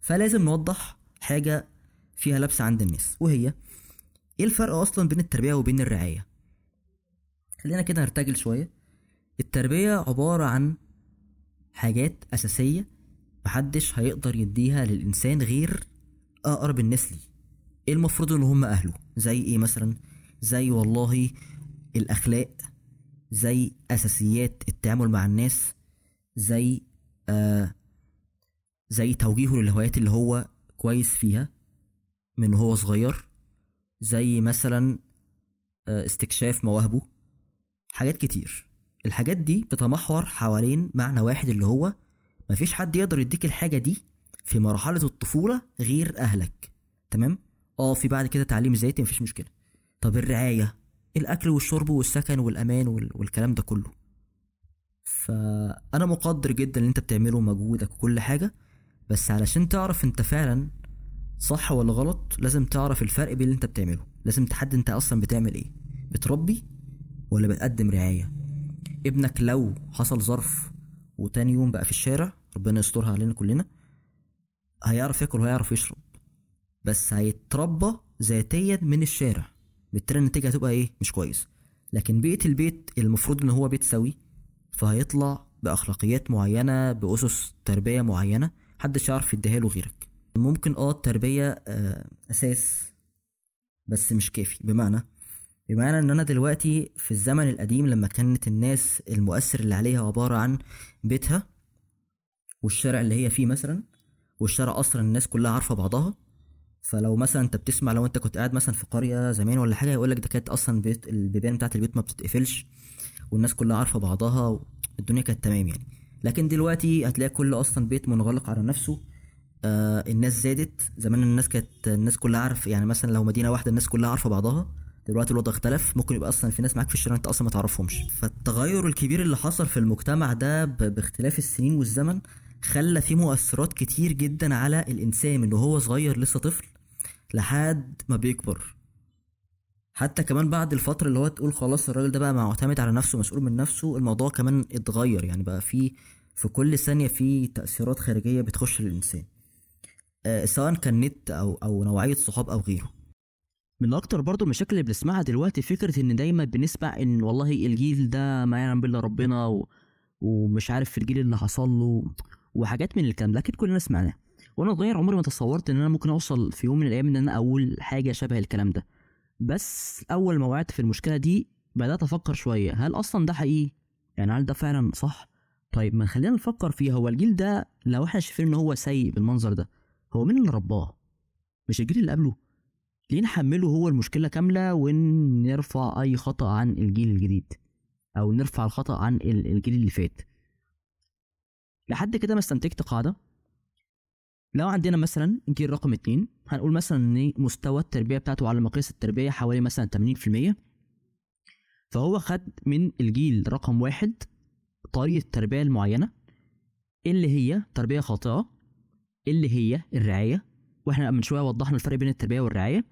B: فلازم نوضح حاجة فيها لبس عند الناس وهي إيه الفرق أصلا بين التربية وبين الرعاية؟ خلينا كده نرتجل شوية. التربية عبارة عن حاجات أساسية محدش هيقدر يديها للإنسان غير أقرب الناس ليه. إيه المفروض إن هم أهله زي إيه مثلا؟ زي والله الأخلاق زي أساسيات التعامل مع الناس زي آه زي توجيهه للهوايات اللي هو كويس فيها من وهو صغير. زي مثلا آه استكشاف مواهبه. حاجات كتير. الحاجات دي بتتمحور حوالين معنى واحد اللي هو مفيش حد يقدر يديك الحاجة دي في مرحلة الطفولة غير أهلك. تمام؟ آه في بعد كده تعليم ذاتي مفيش مشكلة. طب الرعاية الأكل والشرب والسكن والأمان وال... والكلام ده كله. فأنا مقدر جدا اللي أنت بتعمله مجهودك وكل حاجة بس علشان تعرف أنت فعلا صح ولا غلط لازم تعرف الفرق بين اللي أنت بتعمله. لازم تحدد أنت أصلا بتعمل إيه. بتربي ولا بتقدم رعاية. ابنك لو حصل ظرف وتاني يوم بقى في الشارع ربنا يسترها علينا كلنا هيعرف ياكل وهيعرف يشرب. بس هيتربى ذاتيا من الشارع. بالتالي النتيجة هتبقى إيه؟ مش كويس. لكن بيئة البيت المفروض ان هو بيت سوي فهيطلع بأخلاقيات معينة بأسس تربية معينة محدش يعرف يديها له غيرك. ممكن آه التربية آه أساس بس مش كافي. بمعنى بمعنى إن أنا دلوقتي في الزمن القديم لما كانت الناس المؤثر اللي عليها عبارة عن بيتها والشارع اللي هي فيه مثلا والشارع أصلا الناس كلها عارفة بعضها فلو مثلا أنت بتسمع لو أنت كنت قاعد مثلا في قرية زمان ولا حاجة يقول لك ده كانت أصلا بيت البيبان بتاعت البيوت ما بتتقفلش والناس كلها عارفة بعضها والدنيا كانت تمام يعني. لكن دلوقتي هتلاقي كل أصلا بيت منغلق على نفسه آه الناس زادت. زمان الناس كانت الناس كلها عارف يعني مثلا لو مدينة واحدة الناس كلها عارفة بعضها دلوقتي الوضع اختلف. ممكن يبقى أصلا في ناس معاك في الشارع أنت أصلا ما تعرفهمش. فالتغير الكبير اللي حصل في المجتمع ده باختلاف السنين والزمن خلى فيه مؤثرات كتير جدا على الإنسان من وهو صغير لسه طفل لحد ما بيكبر. حتى كمان بعد الفترة اللي هو تقول خلاص الراجل ده بقى معتمد على نفسه مسؤول من نفسه الموضوع كمان اتغير. يعني بقى في في كل ثانية في تأثيرات خارجية بتخش للإنسان. آه، سواء كان نت أو أو نوعية صحاب أو غيره. من أكتر برضو المشاكل اللي بنسمعها دلوقتي فكرة إن دايما بنسمع إن والله الجيل ده ما يعلم بالله ربنا و... ومش عارف الجيل اللي حصل له وحاجات من الكلام ده. أكيد كلنا سمعناه وأنا صغير عمري ما تصورت إن أنا ممكن أوصل في يوم من الأيام إن أنا أقول حاجة شبه الكلام ده. بس أول ما وقعت في المشكلة دي بدأت أفكر شوية. هل أصلا ده حقيقي؟ يعني هل ده فعلا صح؟ طيب ما خلينا نفكر فيها. هو الجيل ده لو إحنا شايفين إن هو سيء بالمنظر ده. هو مين اللي رباه؟ مش الجيل اللي قبله. ليه نحمله هو المشكلة كاملة ونرفع أي خطأ عن الجيل الجديد؟ أو نرفع الخطأ عن ال- الجيل اللي فات. لحد كده ما استنتجت قاعدة. لو عندنا مثلا جيل رقم اتنين هنقول مثلا إن مستوى التربية بتاعته على مقياس التربية حوالي مثلا 80% فهو خد من الجيل رقم واحد طريقة التربيه المعينة اللي هي تربية خاطئة. اللي هي الرعاية وإحنا من شوية وضحنا الفرق بين التربية والرعاية.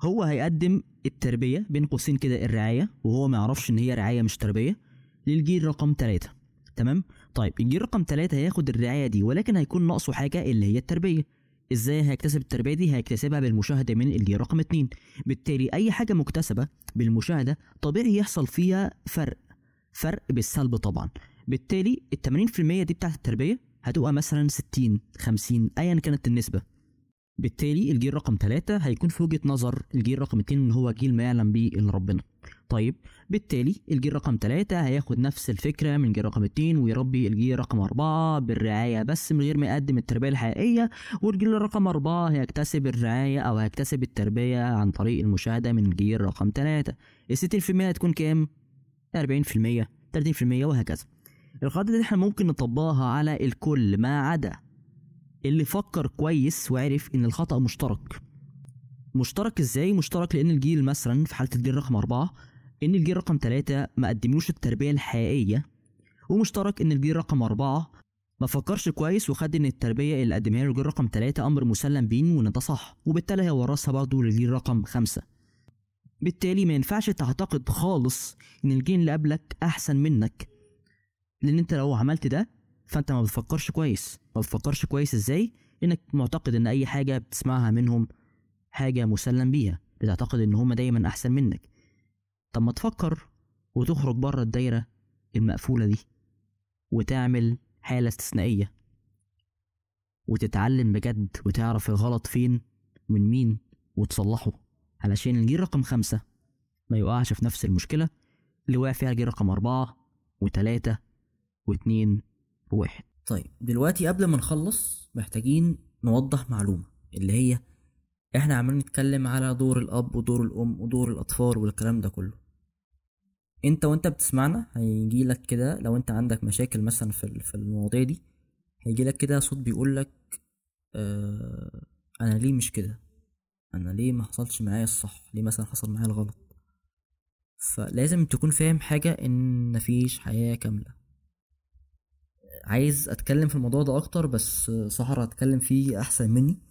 B: هو هيقدم التربية بين قوسين كده الرعاية وهو ما يعرفش إن هي رعاية مش تربية للجيل رقم ثلاثة تمام؟ طيب الجيل رقم ثلاثة هياخد الرعاية دي ولكن هيكون ناقصه حاجة اللي هي التربية. إزاي هيكتسب التربية دي؟ هيكتسبها بالمشاهدة من الجيل رقم اتنين. بالتالي أي حاجة مكتسبة بالمشاهدة طبيعي يحصل فيها فرق فرق بالسلب طبعا. بالتالي ال 80% دي بتاعت التربية هتبقى مثلا 60 50 ايا كانت النسبة. بالتالي الجيل رقم ثلاثة هيكون في وجهة نظر الجيل رقم اتنين إن هو جيل ما يعلم به إلا ربنا. طيب بالتالي الجيل رقم ثلاثة هياخد نفس الفكرة من الجيل رقم اتنين ويربي الجيل رقم أربعة بالرعاية بس من غير ما يقدم التربية الحقيقية والجيل رقم أربعة هيكتسب الرعاية أو هيكتسب التربية عن طريق المشاهدة من الجيل رقم ثلاثة الستين في المية هتكون كام؟ أربعين في المية تلاتين في المية وهكذا. القاعدة دي إحنا ممكن نطبقها على الكل ما عدا اللي فكر كويس وعرف إن الخطأ مشترك. مشترك إزاي؟ مشترك لأن الجيل مثلا في حالة الجيل رقم أربعة إن الجيل رقم ثلاثة ما قدملوش التربية الحقيقية ومشترك إن الجيل رقم أربعة ما فكرش كويس وخد إن التربية اللي قدمها له الجيل رقم ثلاثة أمر مسلم بيه وإن ده صح وبالتالي هيورثها برضه للجيل رقم خمسة. بالتالي ما ينفعش تعتقد خالص إن الجيل اللي قبلك أحسن منك لأن انت لو عملت ده فانت ما بتفكرش كويس. ما بتفكرش كويس إزاي؟ انك معتقد ان اي حاجة بتسمعها منهم حاجة مسلم بيها. بتعتقد ان هم دايما أحسن منك. طب ما تفكر وتخرج بره الدايرة المقفولة دي وتعمل حالة استثنائية وتتعلم بجد وتعرف الغلط فين من مين وتصلحه. علشان الجيل رقم خمسة ما يقعش في نفس المشكلة اللي وقع فيها الجيل رقم أربعة وتلاتة واتنين وواحد طيب دلوقتي قبل ما نخلص محتاجين نوضح معلومة اللي هي إحنا عمالين نتكلم على دور الأب ودور الأم ودور الأطفال والكلام ده كله. انت وانت بتسمعنا هيجيلك كده لو انت عندك مشاكل مثلا في في المواضيع دي هيجيلك كده صوت بيقولك آه أنا ليه مش كده؟ أنا ليه ما حصلش معايا الصح؟ ليه مثلا حصل معايا الغلط؟ فلازم تكون فاهم حاجة إن مفيش حياة كاملة. عايز اتكلم في الموضوع ده أكتر بس سهر هتكلم فيه احسن مني.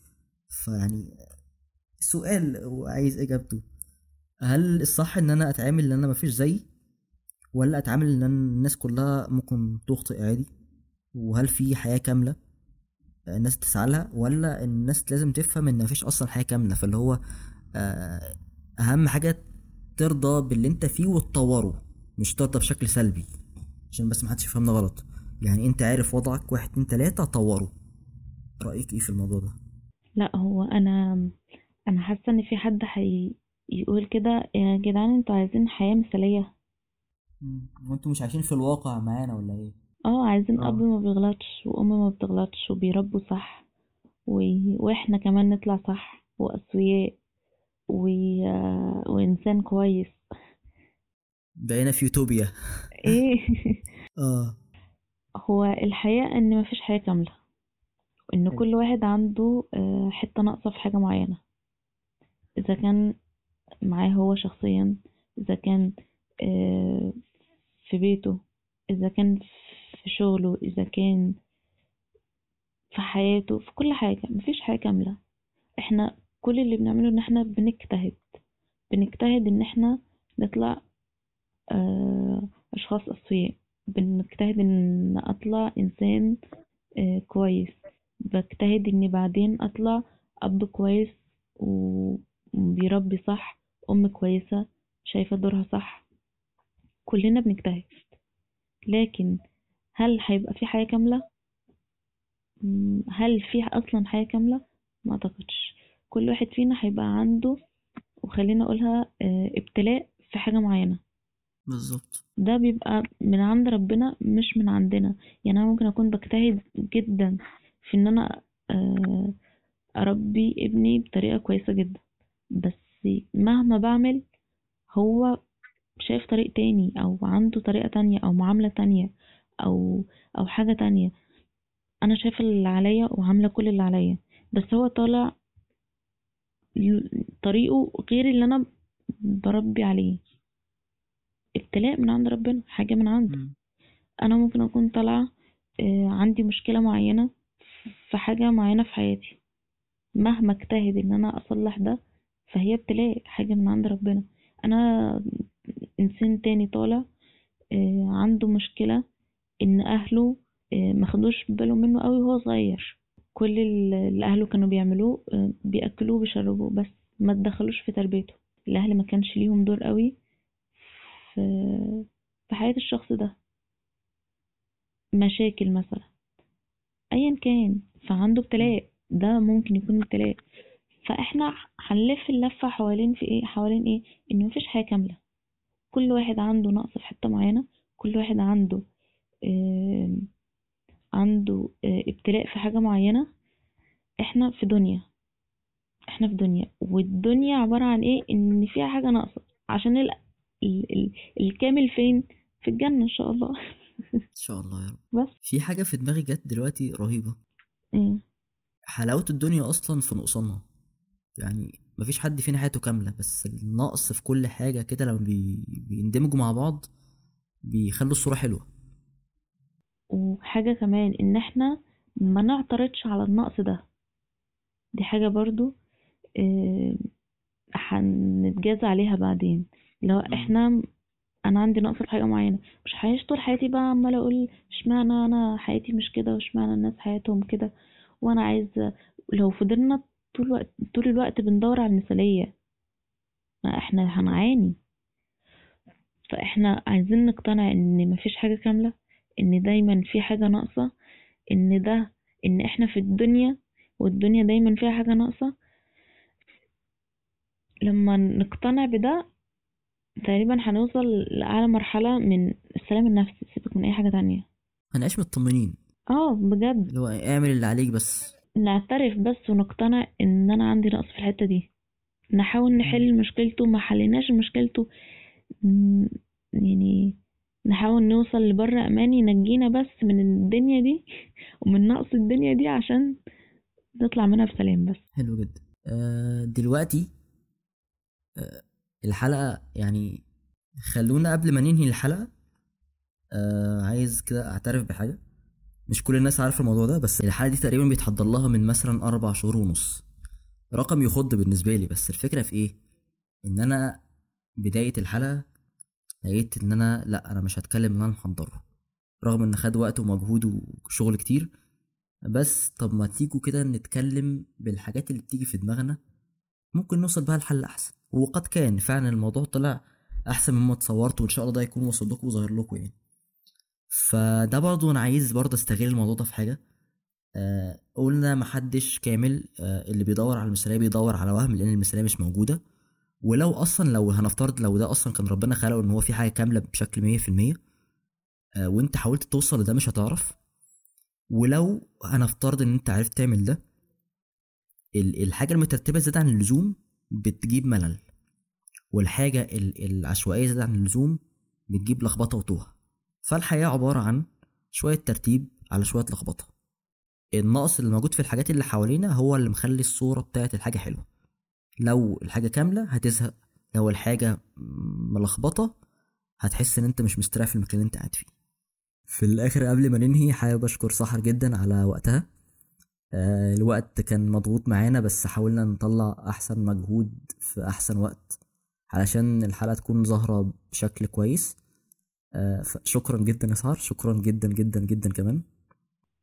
B: فيعني سؤال وعايز اجابته. هل الصح ان أنا اتعامل ان أنا مفيش زيي ولا اتعامل ان الناس كلها ممكن تخطئ عادي؟ وهل في حياة كاملة الناس تسعى لها ولا الناس لازم تفهم ان مفيش أصلا حياة كاملة؟ فاللي هو آه، اهم حاجة ترضى باللي انت فيه وتطوره مش ترضى بشكل سلبي. عشان بس محدش يفهمنا غلط. يعني انت عارف وضعك واحد اتنين تلاتة طوره رأيك إيه في الموضوع ده؟
C: لا هو أنا أنا حاسة إن في حد حي يقول كده يا جدعان أنتوا عايزين حياة مثالية.
B: وانتوا مش عايشين في الواقع معانا ولا إيه؟
C: آه عايزين
B: آه.
C: أب ما بيغلطش وأم ما بتغلطش وبيربوا صح و... وإحنا كمان نطلع صح وأسوياء و... وإنسان كويس.
B: بقينا في يوتوبيا.
C: إيه؟ (laughs)
B: آه.
C: هو الحقيقة إن مفيش حياة كاملة ان كل واحد عنده آه، حتة ناقصة في حاجة معينة. إذا كان معاه هو شخصيا إذا كان آه، في بيته إذا كان في شغله إذا كان في حياته في كل حاجة مفيش حاجة كاملة. إحنا كل اللي بنعمله إن إحنا بنجتهد بنجتهد إن إحنا نطلع آه، أشخاص أسوياء. بنجتهد إن أطلع إنسان آه، كويس. بجتهد إني بعدين أطلع أب كويس و- بيربي صح أم كويسة شايفة دورها صح. كلنا بنجتهد. لكن هل هيبقى في حياة كاملة؟ هل في أصلا حياة كاملة؟ ما أعتقدش. كل واحد فينا هيبقى عنده وخلينا أقولها آه، ابتلاء في حاجة معينة.
B: بالظبط.
C: ده بيبقى من عند ربنا مش من عندنا. يعني أنا ممكن أكون بجتهد جدا في إن أنا آه، أربي ابني بطريقة كويسة جدا. بس مهما بعمل هو شايف طريق تاني أو عنده طريقة تانية أو معاملة تانية أو أو حاجة تانية. أنا شايفة اللي عليا وعاملة كل اللي عليا. بس هو طالع طريقه غير اللي أنا بربي عليه. ابتلاء من عند ربنا حاجة من عنده. أنا ممكن أكون طالعة آه، عندي مشكلة معينة في حاجة معينة في حياتي. مهما اجتهد إن أنا أصلح ده فهي ابتلاء حاجة من عند ربنا. أنا إنسان تاني طالع آه، عنده مشكلة إن أهله آه، ماخدوش بالهم منه قوي وهو صغير. كل ال- اللي أهله كانوا بيعملوه آه، بيأكلوه بيشربوه بس ما تدخلوش في تربيته. الأهل ما كانش ليهم دور قوي في في حياة الشخص ده. مشاكل مثلا. ايا كان فعنده ابتلاء. ده ممكن يكون ابتلاء. فإحنا هنلف اللفة حوالين في إيه؟ حوالين إيه؟ ان مفيش حياة كاملة. كل واحد عنده نقص في حتة معينة. كل واحد عنده آه عنده آه ابتلاء في حاجة معينة. إحنا في دنيا. إحنا في دنيا. والدنيا عبارة عن إيه؟ إن فيها حاجة ناقصة. عشان الكامل فين؟ في الجنة إن شاء الله.
B: إن شاء الله يا رب. (laughs)
C: بس.
B: في حاجة في دماغي جت دلوقتي رهيبة.
C: إيه.
B: حلاوة الدنيا أصلا في نقصانها. يعني مفيش حد فينا حياته كاملة بس النقص في كل حاجة كده لما بي... بيندمجوا مع بعض بيخلوا الصورة حلوة.
C: وحاجة كمان إن إحنا ما نعترضش على النقص ده. دي حاجة برضو آه، هنتجازى عليها بعدين. لو
B: مم.
C: إحنا أنا عندي نقص في حاجة معينة. مش هعيش طول حياتي بقى عمالة أقول إشمعنى أنا حياتي مش كده وإشمعنى الناس حياتهم كده. وأنا عايزة لو فضلنا طول الوقت طول الوقت بندور على المثالية ما إحنا هنعاني. فإحنا عايزين نقتنع إن مفيش حاجة كاملة إن دايما في حاجة ناقصة إن ده إن إحنا في الدنيا والدنيا دايما فيها حاجة ناقصة. لما نقتنع بده تقريبا هنوصل لأعلى مرحلة من السلام النفسي. سيبك من أي حاجة تانية.
B: هنعيش مطمنين.
C: آه بجد.
B: اللي هو اعمل اللي عليك بس.
C: نعترف بس ونقتنع إن أنا عندي نقص في الحتة دي. نحاول نحل مشكلته. ما حليناش مشكلته. يعني نحاول نوصل لبر أمان ينجينا بس من الدنيا دي (laughs) ومن نقص الدنيا دي عشان نطلع منها بسلام بس.
B: حلو جدا. آه دلوقتي آه الحلقة يعني خلونا قبل ما ننهي الحلقة آه عايز كده أعترف بحاجة. مش كل الناس عارفة الموضوع ده بس الحلقة دي تقريبا بيتحضر لها من مثلا أربع شهور ونص. رقم يخض بالنسبة لي بس الفكرة في إيه؟ إن أنا بداية الحلقة لقيت إن أنا لأ أنا مش هتكلم اللي أنا محضره. رغم إن خد وقت ومجهود وشغل كتير. بس طب ما تيجوا كده نتكلم بالحاجات اللي بتيجي في دماغنا. ممكن نوصل بها لحل أحسن. وقد كان فعلا الموضوع طلع أحسن مما تصورت وإن شاء الله ده يكون وصل لكم وظاهر لكم يعني. فده برضو أنا عايز برضو أستغل الموضوع ده في حاجة. آه قلنا محدش كامل آه اللي بيدور على المثالية بيدور على وهم لأن المثالية مش موجودة. ولو أصلا لو هنفترض لو ده أصلا كان ربنا خلقه إن هو في حاجة كاملة بشكل 100% آه وأنت حاولت توصل لده مش هتعرف. ولو هنفترض إن أنت عرفت تعمل ده ال- الحاجة المترتبة زيادة عن اللزوم بتجيب ملل. والحاجة ال- العشوائية زيادة عن اللزوم بتجيب لخبطة وتوه. فالحياة عبارة عن شوية ترتيب على شوية لخبطة. النقص اللي موجود في الحاجات اللي حوالينا هو اللي مخلي الصورة بتاعت الحاجة حلوة. لو الحاجة كاملة هتزهق. لو الحاجة ملخبطة هتحس إن أنت مش مستريح في المكان اللي أنت قاعد فيه. في الآخر قبل ما ننهي حابب أشكر سحر جدا على وقتها. الوقت كان مضغوط معانا بس حاولنا نطلع أحسن مجهود في أحسن وقت علشان الحلقة تكون ظاهرة بشكل كويس. آه، فشكرا جدا يا سحر شكرا جدا جدا جدا كمان.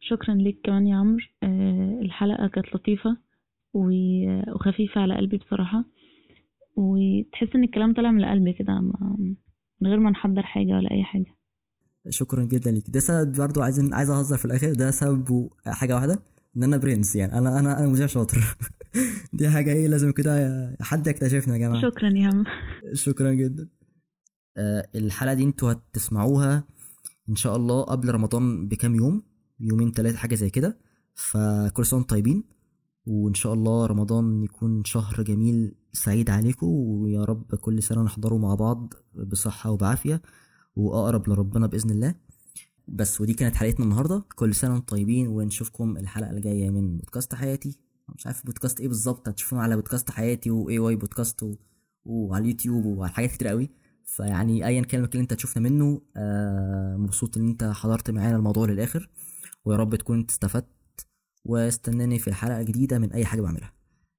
C: شكرا ليك كمان يا عمرو. آه، الحلقة كانت لطيفة و- وخفيفة على قلبي بصراحة. وتحس إن الكلام طالع من القلب كده من غير ما نحضر حاجة ولا أي حاجة.
E: شكرا جدا ليك. ده سبب برضو عايز عايز أهزر في الآخر. ده سببه حاجة واحدة؟ ان أنا برنس يعني. أنا أنا أنا مذيع شاطر. (laughs) دي حاجة إيه لازم كده حد يكتشفنا يا جماعة.
C: شكرا يا عم.
E: شكرا جدا. آه الحلقة دي أنتوا هتسمعوها إن شاء الله قبل رمضان بكام يوم؟ يومين ثلاثة حاجة زي كده. فكل سنة طيبين. وإن شاء الله رمضان يكون شهر جميل سعيد عليكم. ويا رب كل سنة نحضره مع بعض بصحة وبعافية. وأقرب لربنا بإذن الله. بس ودي كانت حلقتنا النهارده. كل سنة وأنتم طيبين ونشوفكم الحلقة الجايه من بودكاست حياتي. مش عارف بودكاست إيه بالظبط هتشوفونا على بودكاست حياتي و AEY بودكاست و... وعلى اليوتيوب وعلى حاجات كتير قوي. فيعني ايا كان اللي انت تشوفنا منه آه مبسوط إن انت حضرت معانا الموضوع للآخر. ويا رب تكون استفدت واستناني في الحلقة الجديده من أي حاجة بعملها.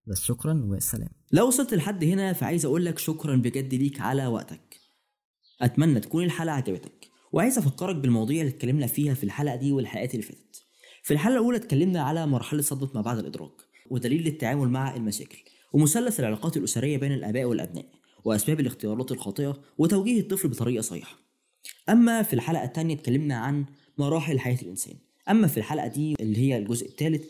E: بس شكرا والسلام
B: لو وصلت لحد هنا فعايز أقول لك شكرا بجد ليك على وقتك. أتمنى تكون الحلقة عجبتك. وعايز أفكرك بالمواضيع اللي اتكلمنا فيها في الحلقة دي والحلقات اللي فاتت. في الحلقة الأولى اتكلمنا على مرحلة صدمة ما بعد الإدراك ودليل للتعامل مع المشاكل ومثلث العلاقات الأسرية بين الآباء والأبناء وأسباب الاختيارات الخاطئة وتوجيه الطفل بطريقة صحيحة. أما في الحلقة الثانية اتكلمنا عن مراحل حياة الإنسان. أما في الحلقة دي اللي هي الجزء الثالث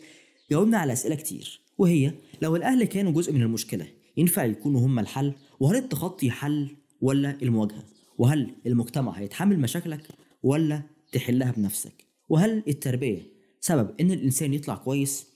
B: جاوبنا على أسئلة كتير وهي لو الأهل كانوا جزء من المشكلة ينفع يكونوا هم الحل؟ وهل التخطي حل ولا المواجهة؟ وهل المجتمع هيتحمل مشاكلك ولا تحلها بنفسك؟ وهل التربية سبب إن الإنسان يطلع كويس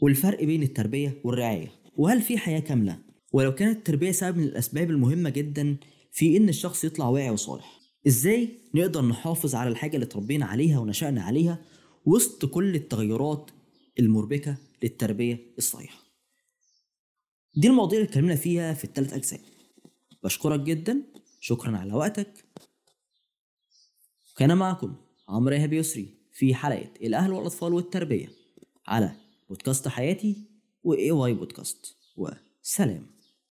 B: والفرق بين التربية والرعاية؟ وهل في حياة كاملة؟ ولو كانت التربية سبب من الأسباب المهمة جدا في إن الشخص يطلع واعي وصالح. إزاي نقدر نحافظ على الحاجة اللي اتربينا عليها ونشأنا عليها وسط كل التغيرات المربكة للتربية الصحيحة؟ دي المواضيع اللي اتكلمنا فيها في الثلاث أجزاء. بشكرك جدا. شكرا على وقتك. كان معكم عمرو إيهاب يسري في حلقة الأهل والأطفال والتربية على بودكاست حياتي و AEY بودكاست. وسلام.